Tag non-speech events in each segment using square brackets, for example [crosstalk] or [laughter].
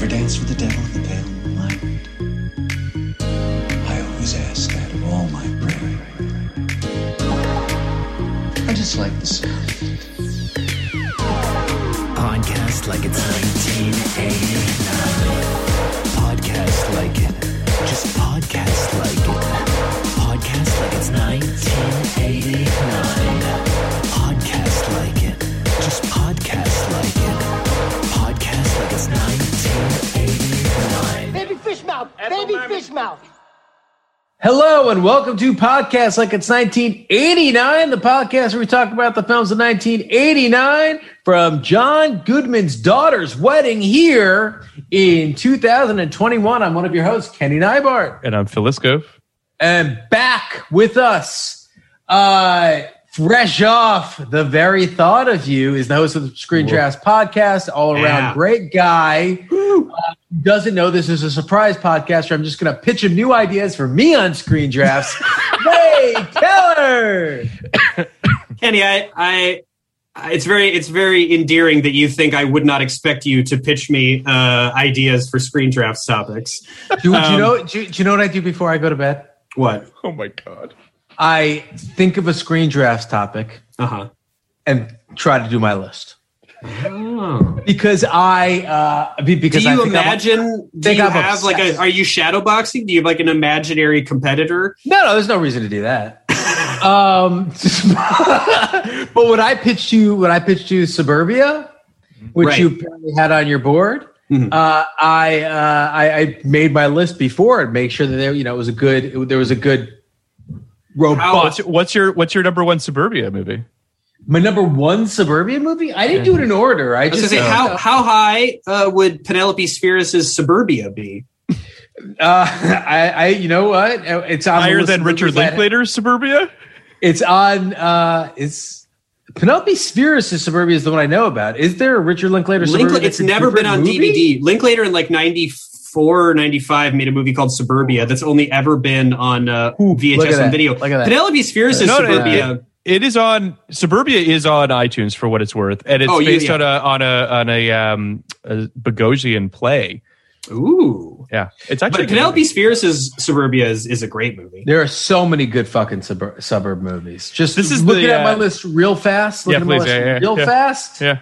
Ever dance with the devil in the pale moonlight? I always ask that of all my prey. I just like the sound. Podcast like it's 1989. Podcast like it. Just podcast like it. Podcast like it's 1989. Fish mouth. Baby fish mouth. Hello and welcome to Podcast Like It's 1989, the podcast where we talk about the films of 1989 from John Goodman's daughter's wedding here in 2021. I'm one of your hosts, Kenny Neibart. And I'm Phil Iscove. And back with us, uh, fresh off the very thought of you, is the host of the Screen Drafts podcast, all around Yeah. great guy. Uh, who doesn't know this is a surprise podcast where I'm just going to pitch him new ideas for me on Screen Drafts. [laughs] hey, Keller! Kenny, I, I, I- it's very, it's very endearing that you think I would not expect you to pitch me uh, ideas for screen drafts topics. Do, do Um, you know? Do, do you know what I do before I go to bed? What? Oh my god. I think of a screen drafts topic Uh huh. and try to do my list Oh. because I uh, be- Do because I you think I'm- imagine? do you I'm have like a? Are you shadow boxing? Do you have like an imaginary competitor? No, no, there's no reason to do that. [laughs] um, [laughs] but when I pitched you, when I pitched you Suburbia, which Right. you apparently had on your board, Mhm. uh, I, uh, I I made my list before and make sure that there, you know, it was a good, it- there was a good robust. What's, what's your what's your number one suburbia movie? My number one Suburbia movie. I didn't do it in order. I I just gonna say, how how high uh, would Penelope Spheeris' Suburbia be? Uh, [laughs] I, I, you know what? It's on the Higher than Richard movies that- Linklater's Suburbia? It's on. uh It's Penelope Spheeris' Suburbia is the one I know about. Is there a Richard Linklater? Suburbia Linkla- that's it's never been on movie? DVD. Linklater in like 94 or 95 made a movie called Suburbia that's only ever been on uh, Ooh, VHS and video. Look at that. Penelope Spheeris' No, no, Suburbia. It- It is on Suburbia is on iTunes for what it's worth, and it's Oh, yeah, based yeah. on a on a on a um a Bogosian play. Ooh. Yeah, it's actually But Penelope Spheeris' Suburbia is, is a great movie. There are so many good fucking suburb, suburb movies. Just This is looking the, at my uh, list real fast. Yeah, Looking at my please, list yeah, yeah, real yeah. fast. Yeah.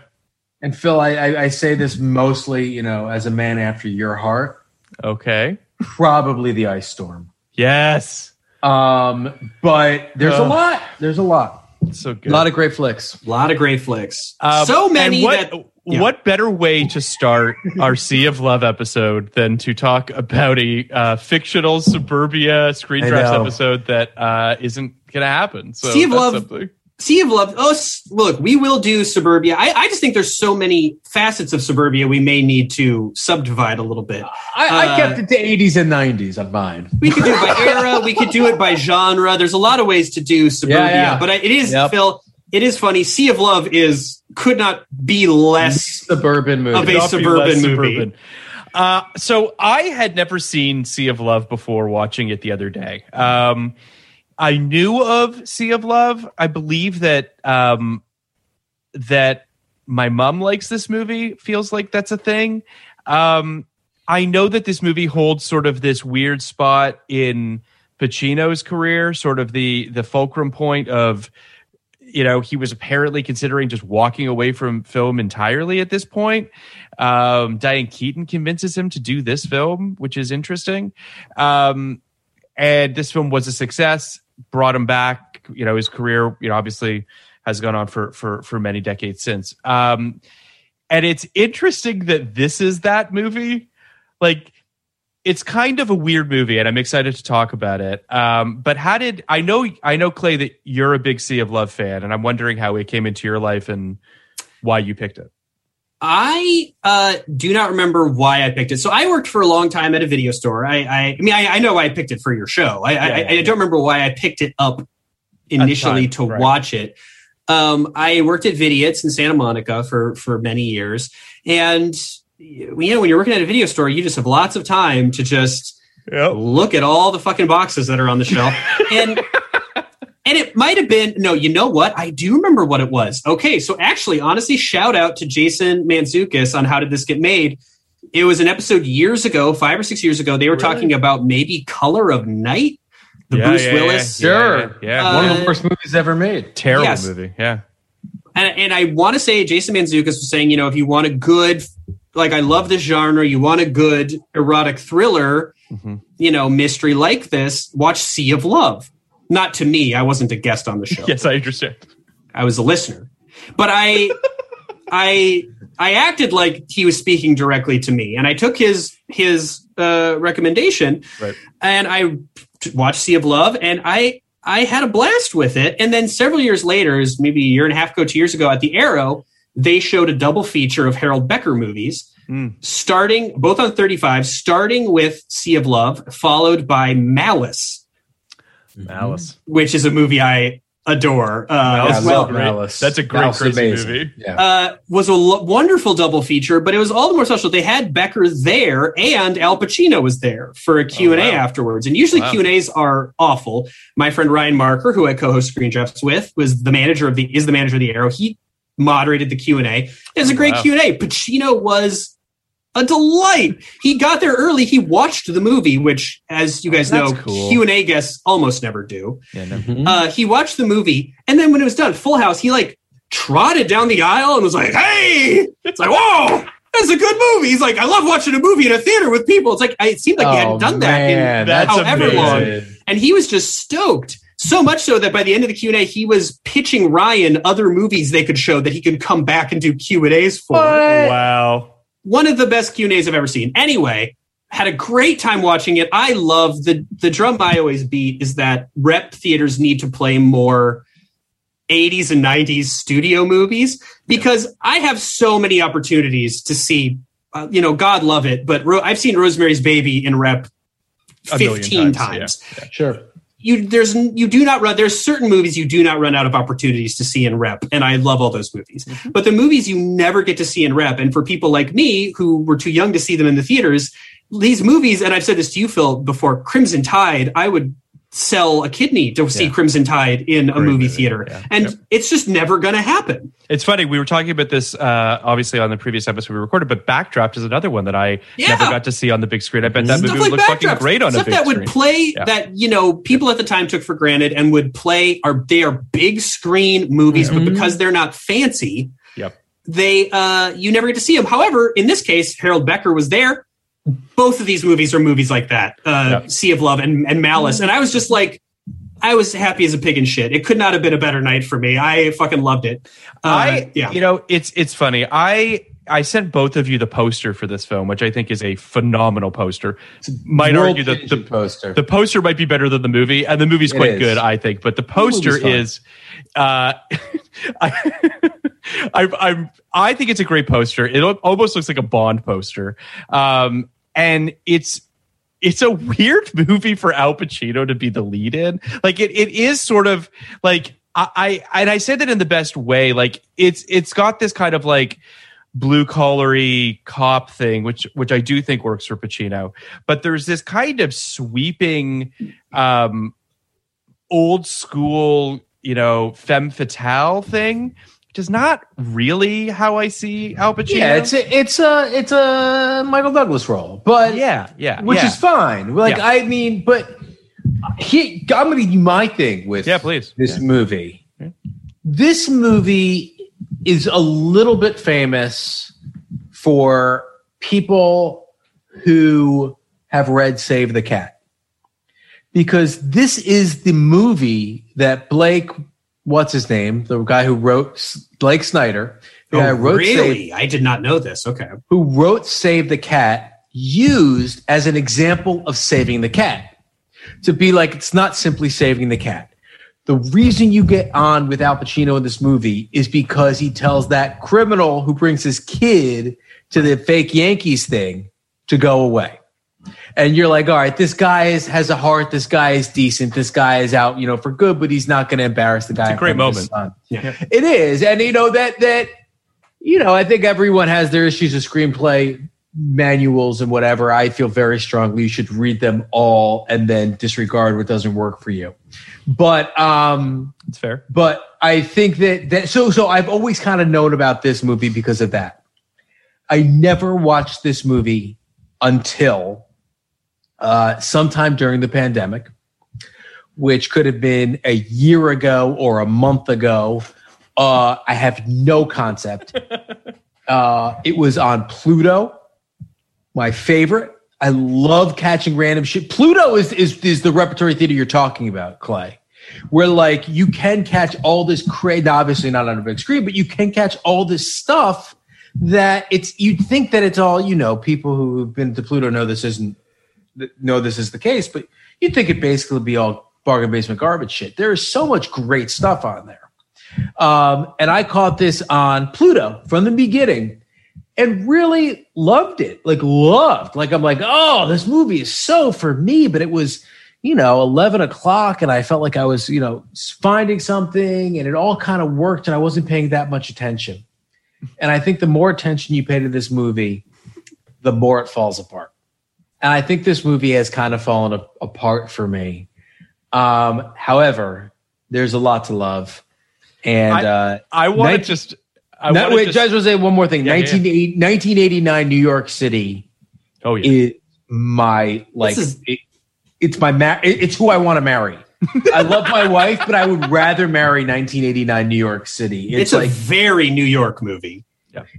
And Phil, I, I, I say this mostly, you know, as a man after your heart. Okay. Probably the Ice Storm. Yes. Um, but there's a lot. There's a lot. So good. A lot of great flicks. A lot of great flicks. Um, so many what, that. yeah. What better way to start our [laughs] Sea of Love episode than to talk about a uh, fictional suburbia screen I drafts episode that uh, isn't going to happen? So Sea of Love- something. Sea of Love. Oh, look, we will do Suburbia. I, I just think there's so many facets of Suburbia we may need to subdivide a little bit. I, I Uh, kept it to 80s and 90s on mine. We could do it by era. We could do it by genre. There's a lot of ways to do Suburbia, Yeah, yeah. but it is Yep. Phil. It is funny. Sea of Love is could not be less Suburban movie. of a suburban movie. suburban. Uh, so I had never seen Sea of Love before watching it the other day. Um, I knew of Sea of Love. I believe that um, that my mom likes this movie. Feels like that's a thing. Um, I know that this movie holds sort of this weird spot in Pacino's career, sort of the the fulcrum point of you know he was apparently considering just walking away from film entirely at this point um, diane keaton convinces him to do this film which is interesting um, and this film was a success brought him back you know his career you know obviously has gone on for for for many decades since. Um, and it's interesting that this is that movie. Like it's kind of a weird movie and i'm excited to talk about it. Um, but how did i know i know clay that you're a big sea of love fan and i'm wondering how it came into your life and why you picked it I uh, do not remember why I picked it. So I worked for a long time at a video store. I, I, I mean, I, I know why I picked it for your show. I, I, Yeah, I, I don't remember why I picked it up initially time, to right. watch it. Um, I worked at Vidiot's in Santa Monica for for many years, and you know, when you're working at a video store, you just have lots of time to just look at all the fucking boxes that are on the shelf, [laughs] and and it might have been no. You know what? I do remember what it was. Okay, so actually, honestly, shout out to Jason Mantzoukas on how did this get made. It was an episode years ago, five or six years ago. They were talking about maybe Color of Night, the Yeah, Bruce yeah, yeah, Willis. Sure. yeah, yeah. Uh, One of the worst movies ever made. terrible yes. movie yeah and, and I want to say Jason Mantzoukas was saying, you know, if you want a good, like I love this genre, you want a good erotic thriller, Mhm. you know, mystery like this, watch Sea of Love. Not to me, I wasn't a guest on the show. yes i understand I was a listener, but I, [laughs] I, I acted like he was speaking directly to me, and I took his his uh, recommendation, Right. and I watched Sea of Love, and I I had a blast with it. And then several years later, is maybe a year and a half ago, two years ago, at the Arrow, they showed a double feature of Harold Becker movies, Mm. starting both on 35, starting with Sea of Love, followed by Malice, malice which is a movie I adore uh, Malice as is well. great. Malice. That's a great, Malice crazy amazing. movie. Yeah. uh, was a lo- wonderful double feature, but it was all the more special. They had Becker there, and Al Pacino was there for a Q and A Oh, wow. afterwards. And usually Wow. Q and A's are awful. My friend Ryan Marker, who I co-host Screen Drafts with, was the manager of the is the manager of the Arrow. He moderated the Q and A. It was a great Wow. Q and A. Pacino was a delight. He got there early. He watched the movie, which, as you guys That's know, cool. Q and A guests almost never do. Yeah, no. Uh, he watched the movie, and then when it was done, Full House, he like trotted down the aisle and was like, "Hey!" It's like, "Whoa, that's a good movie." He's like, "I love watching a movie in a theater with people." It's like I, it seemed like he Oh, hadn't done that in that's however amazing. long, and he was just stoked. So much so that by the end of the Q and A, he was pitching Ryan other movies they could show that he could come back and do Q and A's for. wow One of the best Q and A's I've ever seen. Anyway, had a great time watching it. I love the the drum I always beat is that rep theaters need to play more 80s and 90s studio movies because I have so many opportunities to see. Uh, you know, God love it, but Ro- I've seen Rosemary's Baby in rep A million 15 times, times. Sure. You there's you do not run there's certain movies you do not run out of opportunities to see in rep and I love all those movies. Mm-hmm. But the movies you never get to see in rep and for people like me who were too young to see them in the theaters, these movies and I've said this to you Phil before Crimson Tide, I would sell a kidney to see Yeah. Crimson Tide in a Great movie, movie, theater. yeah. And Yep. it's just never going to happen. It's funny. We were talking about this, uh, obviously, on the previous episode we recorded, but Backdraft is another one that I Yeah. never got to see on the big screen. I bet that movie Stuff would like look fucking great on Stuff a big screen. that would play that you know people at the time took for granted and would play are they are big screen movies, but because they're not fancy, Yep. they uh you never get to see them. However, in this case, Harold Becker was there. Both of these movies are movies like that, uh, Yep. Sea of Love and, and Malice, and I was just like. I was happy as a pig in shit. It could not have been a better night for me. I fucking loved it. Uh, I, yeah. you know, it's it's funny. I I sent both of you the poster for this film, which I think is a phenomenal poster. Might argue that the poster. the poster might be better than the movie, and the movie's quite good, I think. But the poster movie's fine. is, uh, [laughs] I, I, I'm, I think it's a great poster. It almost looks like a Bond poster, um, and it's it's a weird [laughs] movie for Al Pacino to be the lead in. Like it, it is sort of like I, I and I say that in the best way. Like it's it's got this kind of like blue collary cop thing, which which I do think works for Pacino. But there's this kind of sweeping, um, old school, you know, femme fatale thing. Is not really how I see Al Pacino. Yeah, it's a, it's a it's a Michael Douglas role, but yeah, yeah, which yeah. is fine. Like Yeah. I mean, but he, I'm going to you my thing with Yeah, please. this movie. This movie is a little bit famous for people who have read Save the Cat. Because this is the movie that Blake, what's his name? The guy who wrote Blake Snyder, the Oh, wrote Save, really? I did not know this. Okay. who wrote Save the Cat used as an example of saving the cat. To be like, it's not simply saving the cat. The reason you get on with Al Pacino in this movie is because he tells that criminal who brings his kid to the fake Yankees thing to go away. And you're like, all right, this guy is, has a heart. This guy is decent. This guy is out, you know, for good, but he's not going to embarrass the guy. It's a great in front of his moment. Yeah. It is, and you know that that you know I think everyone has their issues of screenplay manuals and whatever. I feel very strongly you should read them all and then disregard what doesn't work for you. But um, it's fair. but I think that that so so I've always kind of known about this movie because of that. I never watched this movie until uh, sometime during the pandemic, which could have been a year ago or a month ago. Uh, I have no concept. [laughs] uh, it was on Pluto, my favorite. I love catching random shit. Pluto is, is is the repertory theater you're talking about, Clay where like you can catch all this crazy obviously not on a big screen but you can catch all this stuff that it's you'd think that it's all you know people who've been to pluto know this isn't know this is the case but you'd think it basically be all bargain basement garbage shit. There is so much great stuff on there. Um, and i caught this on pluto from the beginning and really loved it. Like loved. Like i'm like oh this movie is so for me but it was you know 11 o'clock and i felt like i was you know finding something and it all kind of worked and i wasn't paying that much attention. And i think the more attention you pay to this movie the more it falls apart i think this movie has kind of fallen a- apart for me um, however there's a lot to love and I- uh, I want to 19 just. I no, wanna wait, just, just want to say one more thing. Yeah, yeah. 1980 1989 New York City Oh yeah. is my like. This is- it- it's my ma- it- It's who I want to marry. [laughs] I love my wife, but I would rather marry 1989 New York City. It's, It's, like a very New York movie.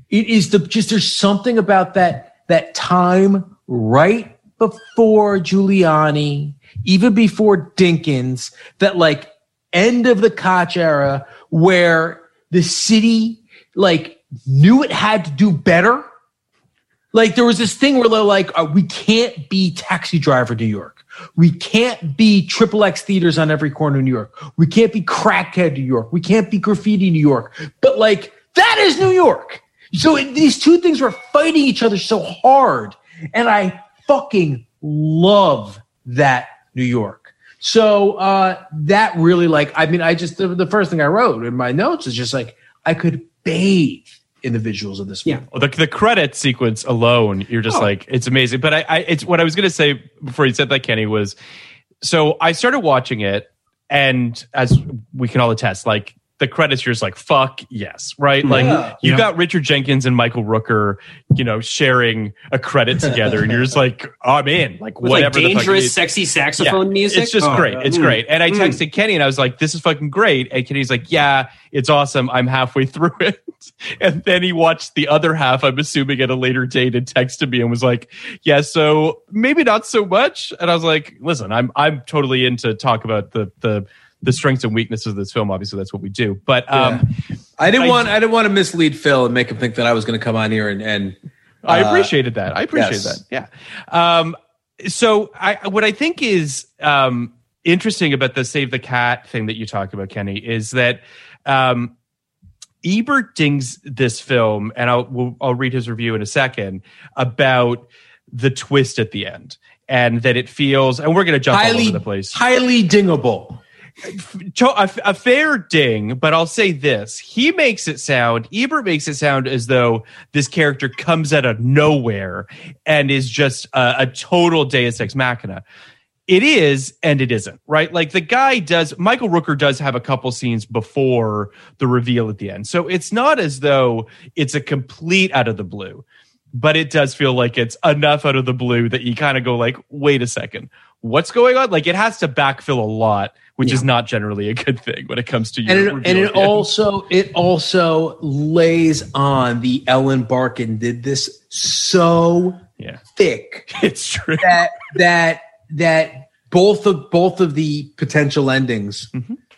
it is the just. There's something about that that time right before Giuliani, even before Dinkins, that like end of the Koch era, where the city like knew it had to do better. Like there was this thing where they're like, uh, we can't be Taxi Driver New York. We can't be Triple X theaters on every corner of New York. We can't be Crackhead New York. We can't be Graffiti New York. But like that is New York. So it, these two things were fighting each other so hard, and I fucking love that New York. So uh, that really like I mean I just the, the first thing I wrote in my notes is just like I could bathe in the visuals of this movie. Yeah. the, the credit sequence alone, you're just Oh. like, it's amazing. But I, I, it's what I was going to say before you said that, Kenny, was so I started watching it, and as we can all attest, like the credits, you're just like, fuck yes, right? Like Yeah. you Yeah. got Richard Jenkins and Michael Rooker, you know, sharing a credit [laughs] together, and you're just like, I'm in, like With whatever. like the fuck dangerous, sexy saxophone music. It's just Oh, great. God. It's Mm. great. And I Mm. texted Kenny and I was like, this is fucking great. And Kenny's like, yeah, it's awesome. I'm halfway [laughs] through it. And then he watched the other half, I'm assuming at a later date and texted me and was like, yeah, so maybe not so much. And I was like, listen, I'm, I'm totally into talk about the, the, the strengths and weaknesses of this film. Obviously, that's what we do. But um, I didn't I- want I didn't want to mislead Phil and make him think that I was going to come on here and and I uh, appreciated that. I appreciate yes. that. Yeah. Um, so I, what I think is um, interesting about the save the cat thing that you talked about, Kenny, is that um, Ebert dings this film, and I'll we'll, I'll read his review in a second about the twist at the end, and that it feels, and we're going to jump all over the place highly dingable. A, a fair ding, but I'll say this. He makes it sound, Ebert makes it sound as though this character comes out of nowhere and is just a, a total deus ex machina. It is and it isn't, right? Like the guy does, Michael Rooker does have a couple scenes before the reveal at the end. So it's not as though it's a complete out of the blue, but it does feel like it's enough out of the blue that you kind of go like, wait a second, what's going on? Like it has to backfill a lot, which is not generally a good thing when it comes to your and it, and it also it also lays on the Ellen Barkin did this so yeah, thick [laughs] it's true. that that that both of both of the potential endings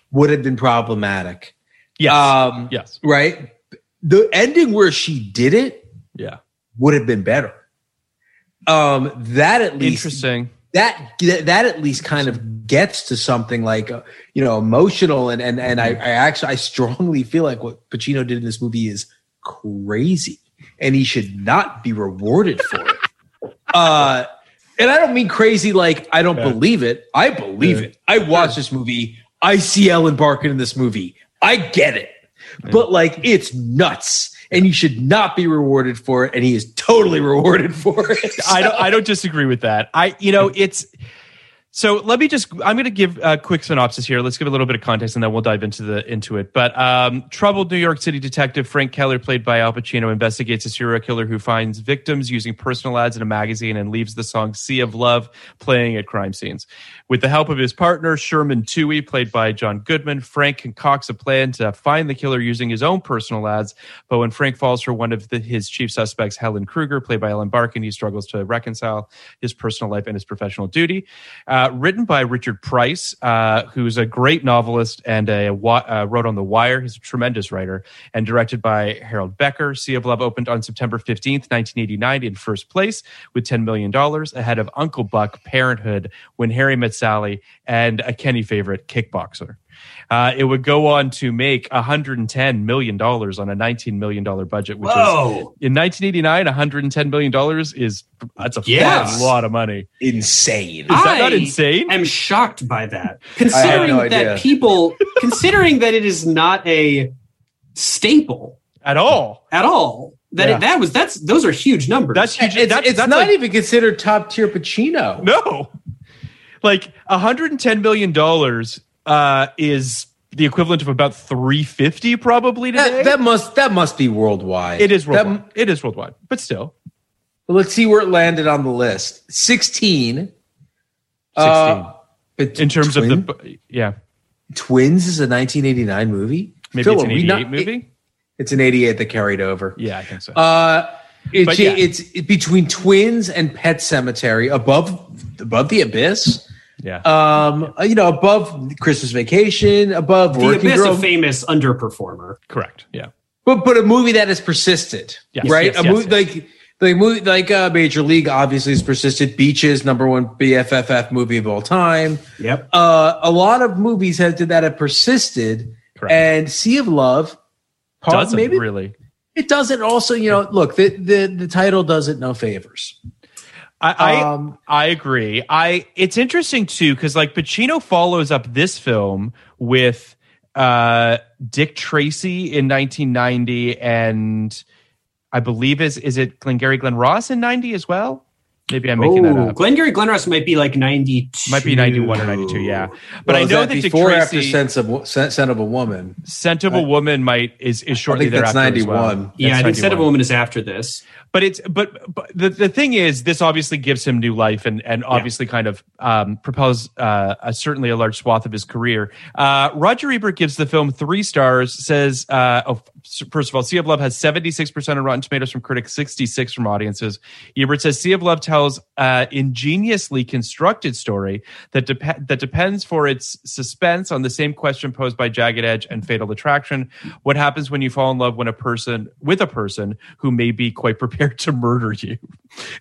would have been problematic. Yes. Um, yes. Right. The ending where she did it Yeah. would have been better. Um, that at least Interesting. That that at least kind of gets to something like uh, you know emotional and and and I, I actually I strongly feel like what Pacino did in this movie is crazy and he should not be rewarded for it. [laughs] Uh, and I don't mean crazy like I don't believe it. I believe it. I watched this movie. I see Ellen Barkin in this movie. I get it. But like it's nuts. And you should not be rewarded for it. And he is totally [laughs] rewarded for it. [laughs] I don't I don't disagree with that. I you know it's so let me just I'm going to give a quick synopsis here. Let's give a little bit of context and then we'll dive into the into it. But um, troubled New York City detective Frank Keller, played by Al Pacino, investigates a serial killer who finds victims using personal ads in a magazine and leaves the song "Sea of Love" playing at crime scenes. With the help of his partner Sherman Toohey, played by John Goodman, Frank concocts a plan to find the killer using his own personal ads. But when Frank falls for one of the, his chief suspects, Helen Kruger, played by Ellen Barkin, he struggles to reconcile his personal life and his professional duty. Uh, written by Richard Price, uh, who's a great novelist and a uh, wrote on The Wire. He's a tremendous writer. And directed by Harold Becker. Sea of Love opened on September 15th, 1989, in first place with $10 million, ahead of Uncle Buck, Parenthood, When Harry Met Sally, and a Kenny favorite, Kickboxer. Uh, it would go on to make $110 million on a $19 million budget, which Whoa. is in 1989, $110 million is that's a Yes. lot of money. Insane. Is that I not insane? I'm shocked by that. [laughs] Considering no idea. that people, considering that it is not a staple At all. at all, that Yeah. it, that was that's those are huge numbers. That's huge. It's, That's- it's that's not like- even considered top tier Pacino. No. Like 110 million dollars uh is the equivalent of about 350 probably today. That, that must that must be worldwide. it is That- worldwide. it is worldwide. But still. well, let's see where it landed on the list. Sixteen. 16. Uh, but in terms Twin- of the yeah, Twins is a 1989 movie. maybe Phil, it's an 88 not- movie. it- it's an 88 that carried over. yeah, I think so. Uh, it's yeah. it's between Twins and Pet Sematary, above above the Abyss. Yeah. Um, you know, above Christmas Vacation, above the Working abyss Girl, a famous underperformer. Correct. Yeah. but but a movie that has persisted, Yes, right? yes, a yes, movie yes. like like movie like uh, Major League obviously has persisted. Beaches, number one BFFF movie of all time. Yep. Uh, a lot of movies have that have persisted, Correct. and Sea of Love. part- Doesn't maybe really. it doesn't. Also, you know, look the the the title does it no favors. I I, Um, I agree. I it's interesting too because like Pacino follows up this film with uh Dick Tracy in 1990 and I believe is is it Glengarry Glen Ross in 90 as well? Maybe I'm making that Oh, up. Glengarry Glen Ross might be like 92. Might be 91 or 92, yeah. But Well, I know that that Dick before after Tracy, Sense of Scent Scent of a Woman. Scent of a Woman might is is shortly think that's thereafter as well. 91. Yeah, I That's think Scent of a Woman is after this. but it's but, but the, the thing is this obviously gives him new life and and obviously kind of um, propels uh, a, certainly a large swath of his career uh, roger ebert gives the film three stars says uh, oh, first of all sea of love has 76% of rotten tomatoes from critics 66 from audiences ebert says sea of love tells tells an ingeniously constructed story that that depends for its suspense on the same question posed by Jagged Edge and Fatal Attraction: What happens when you fall in love when a person with a person who may be quite prepared to murder you?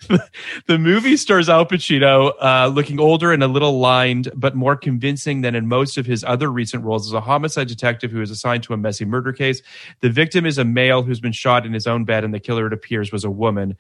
[laughs] the movie stars Al Pacino, uh, looking older and a little lined, but more convincing than in most of his other recent roles as a homicide detective who is assigned to a messy murder case. The victim is a male who's been shot in his own bed, and the killer, it appears, was a woman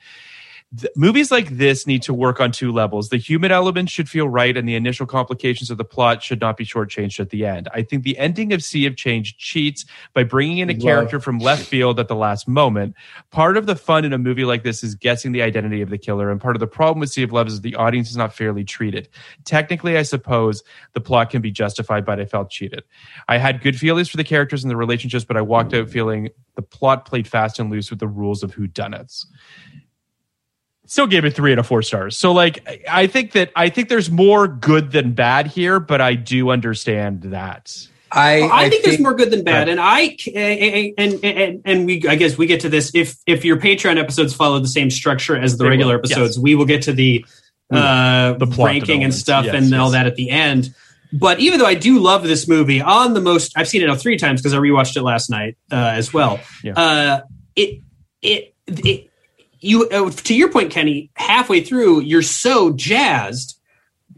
th- movies like this need to work on two levels. The human element should feel right, and the initial complications of the plot should not be shortchanged at the end. I think the ending of Sea of Change cheats by bringing in a Love. character from left field at the last moment. Part of the fun in a movie like this is guessing the identity of the killer, and part of the problem with Sea of Love is the audience is not fairly treated. Technically, I suppose the plot can be justified, but I felt cheated. I had good feelings for the characters and the relationships, but I walked out feeling the plot played fast and loose with the rules of whodunits still gave it three out of four stars. So like I- I think that I think there's more good than bad here, but I do understand that. I I, think, there's more good than bad, and I and, and and we I guess we get to this if if your Patreon episodes follow the same structure as the They will, regular episodes, we will get to the uh, The plot ranking and stuff Yes, and all that at the end. But even though I do love this movie, on the most I've seen it now three times because I rewatched it last night uh, as well. Yeah. Uh, it it it you uh, to your point, Kenny. Halfway through, you're so jazzed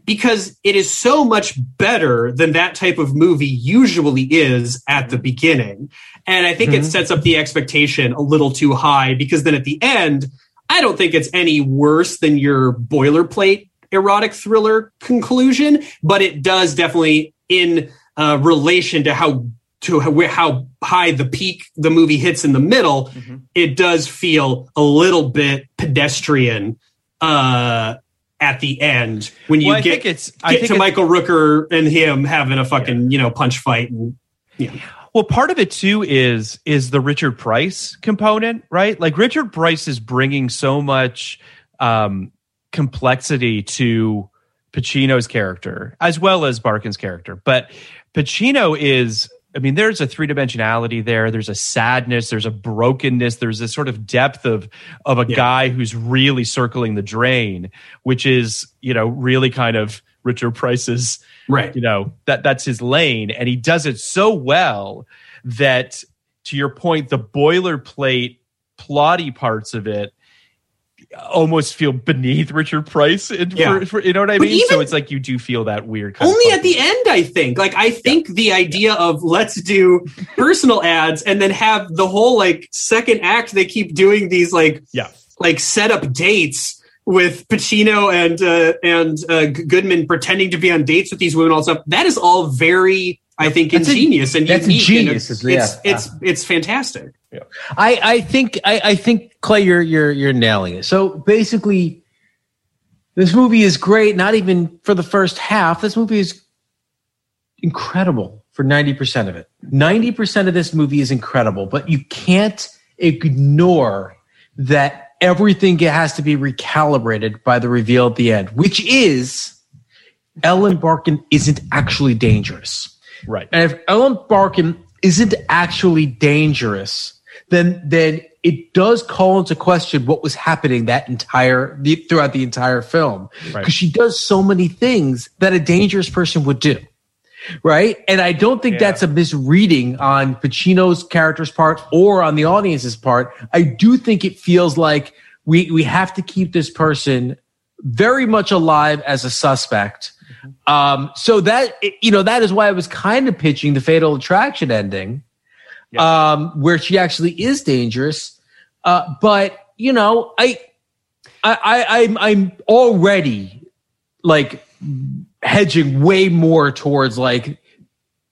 because it is so much better than that type of movie usually is at the beginning. And I think it sets up the expectation a little too high because then at the end, I don't think it's any worse than your boilerplate erotic thriller conclusion, but it does definitely in uh, relation to how to how, how high the peak the movie hits in the middle, it does feel a little bit pedestrian uh, at the end when you Well, I get, think it's- I get think to Michael Rooker and him having a fucking you know punch fight and yeah. Well, part of it too is is the Richard Price component, right? Like Richard Price is bringing so much um, complexity to Pacino's character as well as Barkin's character, but Pacino is. I mean, there's a three dimensionality there. There's a sadness. There's a brokenness. There's this sort of depth of of a Yeah. guy who's really circling the drain, which is you know really kind of Richard Price's right. you know that that's his lane and he does it so well that to your point the boilerplate plotty parts of it almost feel beneath richard price and Yeah. for, for- you know what i But mean so it's like you do feel that weird kind of Only at the end, I think. Like, I think the idea of let's do personal ads and then have the whole like second act. They keep doing these like yeah like set up dates with Pacino and uh, and uh, Goodman pretending to be on dates with these women. All stuff that is all very, I think, That's a- ingenious and that's unique. and ingenious, It's yeah. it's, it's it's fantastic. I, I think I, I think Clay, you're you're you're nailing it. So basically, this movie is great. Not even for the first half. This movie is incredible for ninety percent of it. Ninety percent of this movie is incredible, but you can't ignore that everything has to be recalibrated by the reveal at the end, which is Ellen Barkin isn't actually dangerous. right And if Ellen Barkin isn't actually dangerous, then then it does call into question what was happening that entire the, throughout the entire film because Right. she does so many things that a dangerous person would do. Right. And I don't think Yeah. that's a misreading on Pacino's character's part or on the audience's part. I do think it feels like we, we have to keep this person very much alive as a suspect. Um, so that you know that is why I was kind of pitching the Fatal Attraction ending, um, where she actually is dangerous. Uh, but you know, I, I, I I'm I'm already like hedging way more towards like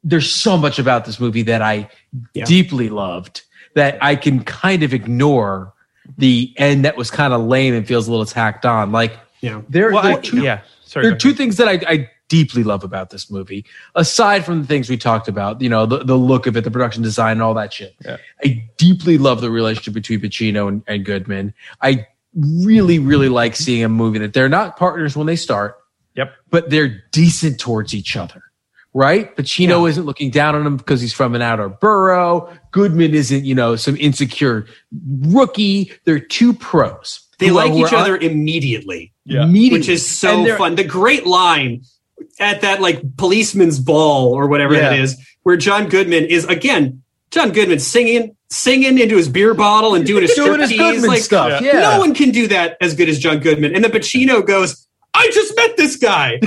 there's so much about this movie that I Yeah. deeply loved that I can kind of ignore the end that was kind of lame and feels a little tacked on. Like Yeah. there, well there I, two, yeah sorry there are two ahead. things that I, I deeply love about this movie, aside from the things we talked about, you know, the, the look of it, the production design, and all that shit. Yeah. I deeply love the relationship between Pacino and, and Goodman. I really, really like seeing a movie that they're not partners when they start, yep but they're decent towards each other. Right? Pacino Yeah. isn't looking down on him because he's from an outer borough. Goodman isn't, you know, some insecure rookie. They're two pros. They who like who each are- other immediately. Yeah. immediately. which is so fun. The great line at that like policeman's ball or whatever Yeah. that is, where John Goodman is again John Goodman singing singing into his beer bottle and doing his Doing his. Goodman like stuff, yeah. no one can do that as good as John Goodman. And then Pacino goes, "I just met this guy." [laughs]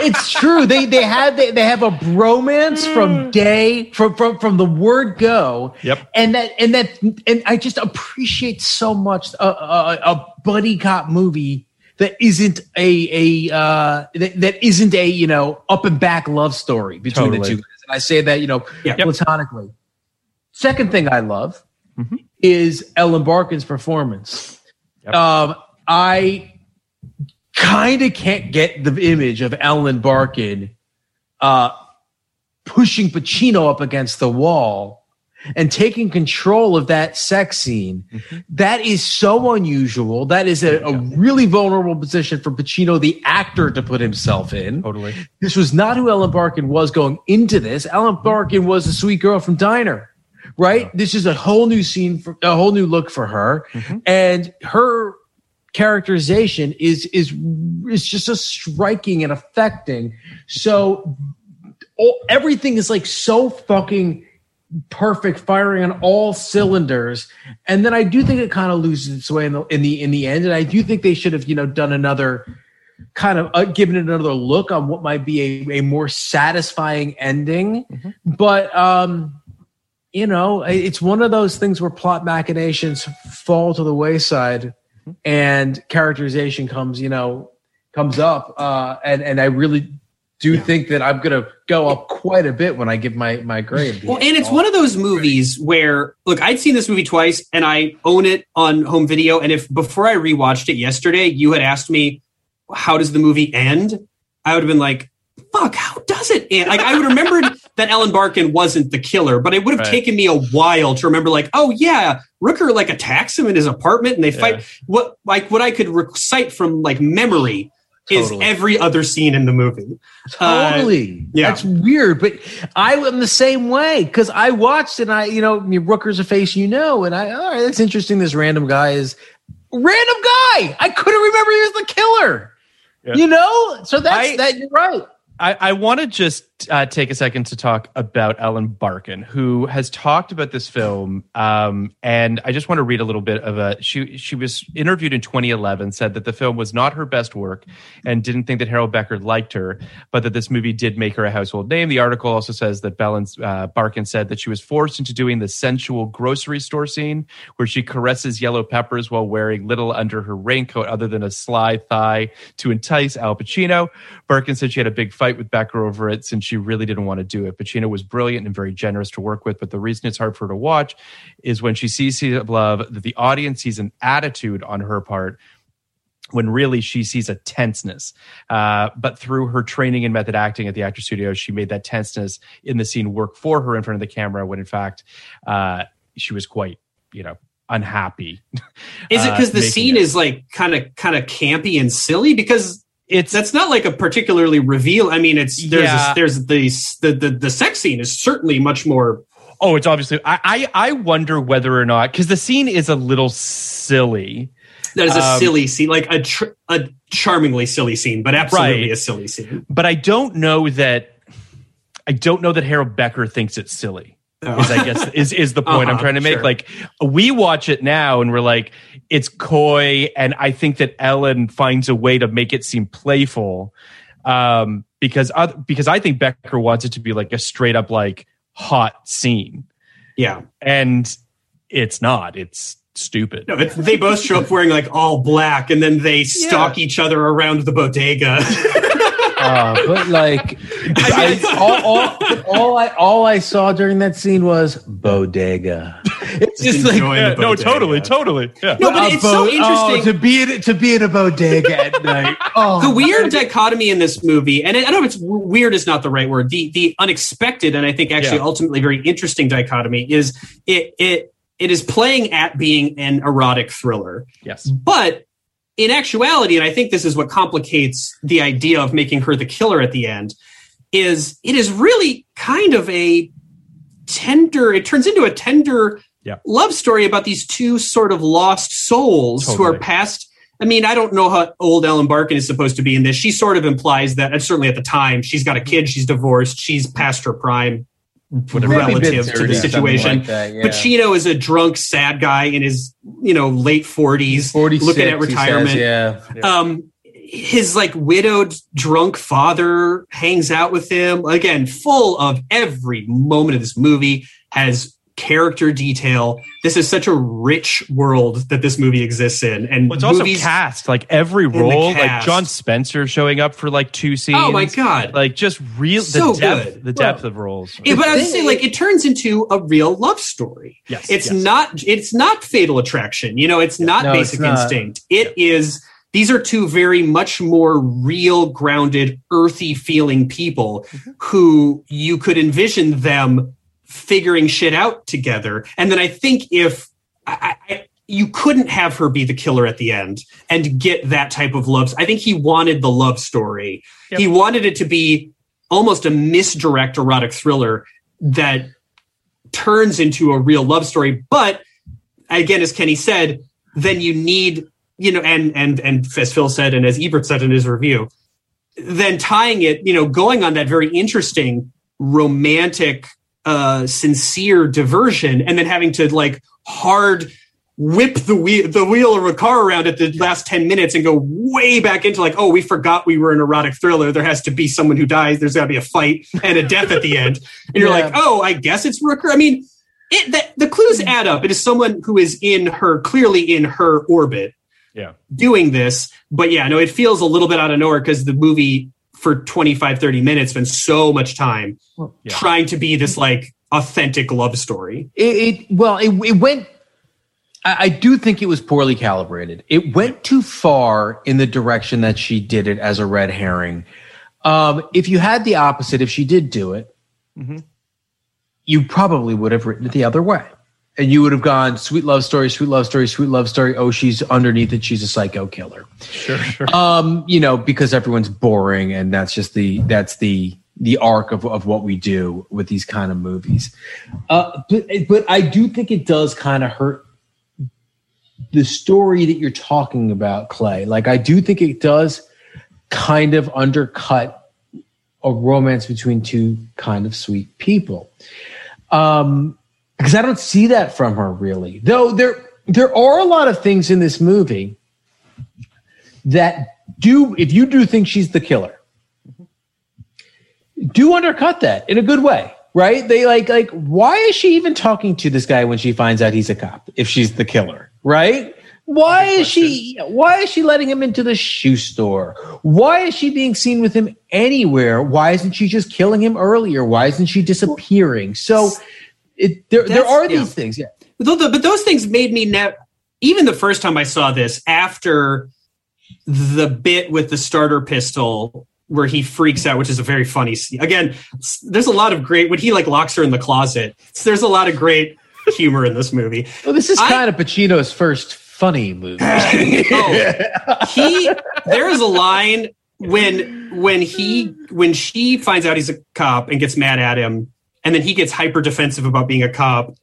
it's true. They they have they, they have a bromance from mm. day from from from the word go. Yep. And that and that and I just appreciate so much a, a, a buddy cop movie that isn't a a uh, that, that isn't a you know up and back love story between Totally. the two guys. And I say that you know Yeah. platonically. Second thing I love Mm-hmm. is Ellen Barkin's performance. Yep. Um, I kind of can't get the image of Ellen Barkin uh, pushing Pacino up against the wall and taking control of that sex scene. Mm-hmm. That is so unusual. That is a, a really vulnerable position for Pacino, the actor, to put himself in. Totally. This was not who Ellen Barkin was going into this. Ellen mm-hmm. Barkin was a sweet girl from Diner, right? This is a whole new scene, for, a whole new look for her, mm-hmm. and her characterization is is is just so striking and affecting. So all, everything is like so fucking perfect, firing on all cylinders. And then I do think it kind of loses its way in the in the in the end. And I do think they should have you know done another kind of uh, given it another look on what might be a, a more satisfying ending. But um, you know, it's one of those things where plot machinations fall to the wayside and characterization comes, you know, comes up. Uh, and and I really do think that I'm gonna go up quite a bit when I give my my grade. Well, and it's one of those movies where, look, I'd seen this movie twice and I own it on home video. And if before I rewatched it yesterday, you had asked me, how does the movie end? I would have been like, fuck, how does it end? Like, I would remembered [laughs] that Ellen Barkin wasn't the killer, but it would have Right. taken me a while to remember, like, oh, yeah, Rooker like attacks him in his apartment and they fight. Yeah. What, like, what I could recite from like memory is every other scene in the movie. Uh, Totally. yeah. That's weird. But I am the same way because I watched and I, you know, Rooker's a face you know. And I, all right, that's interesting. This random guy is random guy. I couldn't remember he was the killer. Yeah. You know? So that's I- that. You're right. I, I want to just uh, take a second to talk about Ellen Barkin, who has talked about this film, um, and I just want to read a little bit of a. She she was interviewed in 2011, said that the film was not her best work, and didn't think that Harold Becker liked her, but that this movie did make her a household name. The article also says that Bellin, uh, Barkin said that she was forced into doing the sensual grocery store scene where she caresses yellow peppers while wearing little under her raincoat other than a sly thigh to entice Al Pacino. Barkin said she had a big fight with Becker over it since she really didn't want to do it. Pacino was brilliant and very generous to work with, but the reason it's hard for her to watch is when she sees Love, that the audience sees an attitude on her part when really she sees a tenseness. Uh, but through her training in method acting at the actor studio, she made that tenseness in the scene work for her in front of the camera when in fact uh, she was quite, you know, unhappy. Is it uh, because the scene it. is like kind of kind of campy and silly? Because It's that's not like a particularly reveal. I mean, it's there's Yeah. a, there's the, the the the sex scene is certainly much more. Oh, it's obviously. I I, I wonder whether or not because the scene is a little silly. That is a Um, silly scene, like a tr- a charmingly silly scene, but absolutely Right. a silly scene. but I don't know that I don't know that Harold Becker thinks it's silly. Is I guess is is the point I'm Uh-huh, trying to make. sure. Like we watch it now and we're like, it's coy, and I think that Ellen finds a way to make it seem playful, um, because oth- because I think Becker wants it to be like a straight up like hot scene, Yeah, and it's not. It's stupid. no, it's, they both show up wearing like all black, and then they stalk each other around the bodega. [laughs] Uh, but like, [laughs] I, all, all, all I all I saw during that scene was bodega. It's just like Yeah, the no, totally, totally. Yeah. No, but a it's so interesting. Oh, to be in to be in a bodega at [laughs] night. Oh, the weird dichotomy in this movie, and I don't know if it's weird is not the right word. The the unexpected, and I think actually Yeah. ultimately very interesting dichotomy is it it it is playing at being an erotic thriller, Yes. but in actuality, and I think this is what complicates the idea of making her the killer at the end, is it is really kind of a tender. It turns into a tender Yeah. love story about these two sort of lost souls who are past I mean, I don't know how old Ellen Barkin is supposed to be in this. She sort of implies that, and certainly at the time, she's got a kid, she's divorced, she's past her prime, Maybe relative to the situation. like that, yeah. Pacino is a drunk, sad guy in his, you know, late forties, 46, looking at he says, retirement. yeah. Um, his like widowed, drunk father hangs out with him again, full of every moment of this movie has character detail. This is such a rich world that this movie exists in, and Well, it's also cast like every role, like. John Spencer showing up for like two scenes. Oh my God. Like just real So the depth, good. the depth of roles. Yeah, but I was saying, like, it turns into a real love story. Yes, it's yes. not. It's not Fatal Attraction. You know, it's not No, it's Basic not. Instinct. It is. These are two very much more real, grounded, earthy feeling people Mm-hmm. who you could envision them figuring shit out together. And then I think if I, I, you couldn't have her be the killer at the end and get that type of love. I think he wanted the love story. Yep. He wanted it to be almost a misdirect erotic thriller that turns into a real love story. But again, as Kenny said, then you need, you know, and and and as Phil said, and as Ebert said in his review, then tying it, you know, going on that very interesting romantic, uh, sincere diversion, and then having to like hard whip the wheel the wheel of a car around at the last 10 minutes and go way back into like oh we forgot we were an erotic thriller. There has to be someone who dies. There's got to be a fight and a death at the end. And you're [laughs] Yeah. like oh i guess it's rooker i mean it, the, the clues add up. It is someone who is in her clearly in her orbit Yeah. doing this. But yeah no it feels a little bit out of nowhere because the movie for 25 30 minutes spends so much time Yeah. trying to be this like authentic love story It, it well, it, it went. I, I do think it was poorly calibrated. It went too far in the direction that she did it as a red herring. Um, if you had the opposite, if she did do it, you probably would have written it the other way. And you would have gone sweet love story, sweet love story, sweet love story. Oh, she's underneath it. She's a psycho killer. Sure, sure. Um, you know, because everyone's boring and that's just the that's the the arc of, of what we do with these kind of movies. Uh, but but I do think it does kind of hurt the story that you're talking about, Clay. Like I do think it does kind of undercut a romance between two kind of sweet people. Um, because I don't see that from her really. Though there there are a lot of things in this movie that do if you do think she's the killer do undercut that in a good way right? They like like why is she even talking to this guy when she finds out he's a cop if she's the killer right? Why is she why is she letting him into the shoe store? Why is she being seen with him anywhere? Why isn't she just killing him earlier? Why isn't she disappearing? So it there, there are yeah. these things yeah But those, but those things made me ne- even the first time I saw this after the bit with the starter pistol where he freaks out, which is a very funny scene. Again, there's a lot of great when he like locks her in the closet. There's a lot of great humor in this movie. well this is I- kind of pacino's first funny movie [laughs] oh, he there is a line when when he when she finds out he's a cop and gets mad at him and then he gets hyper defensive about being a cop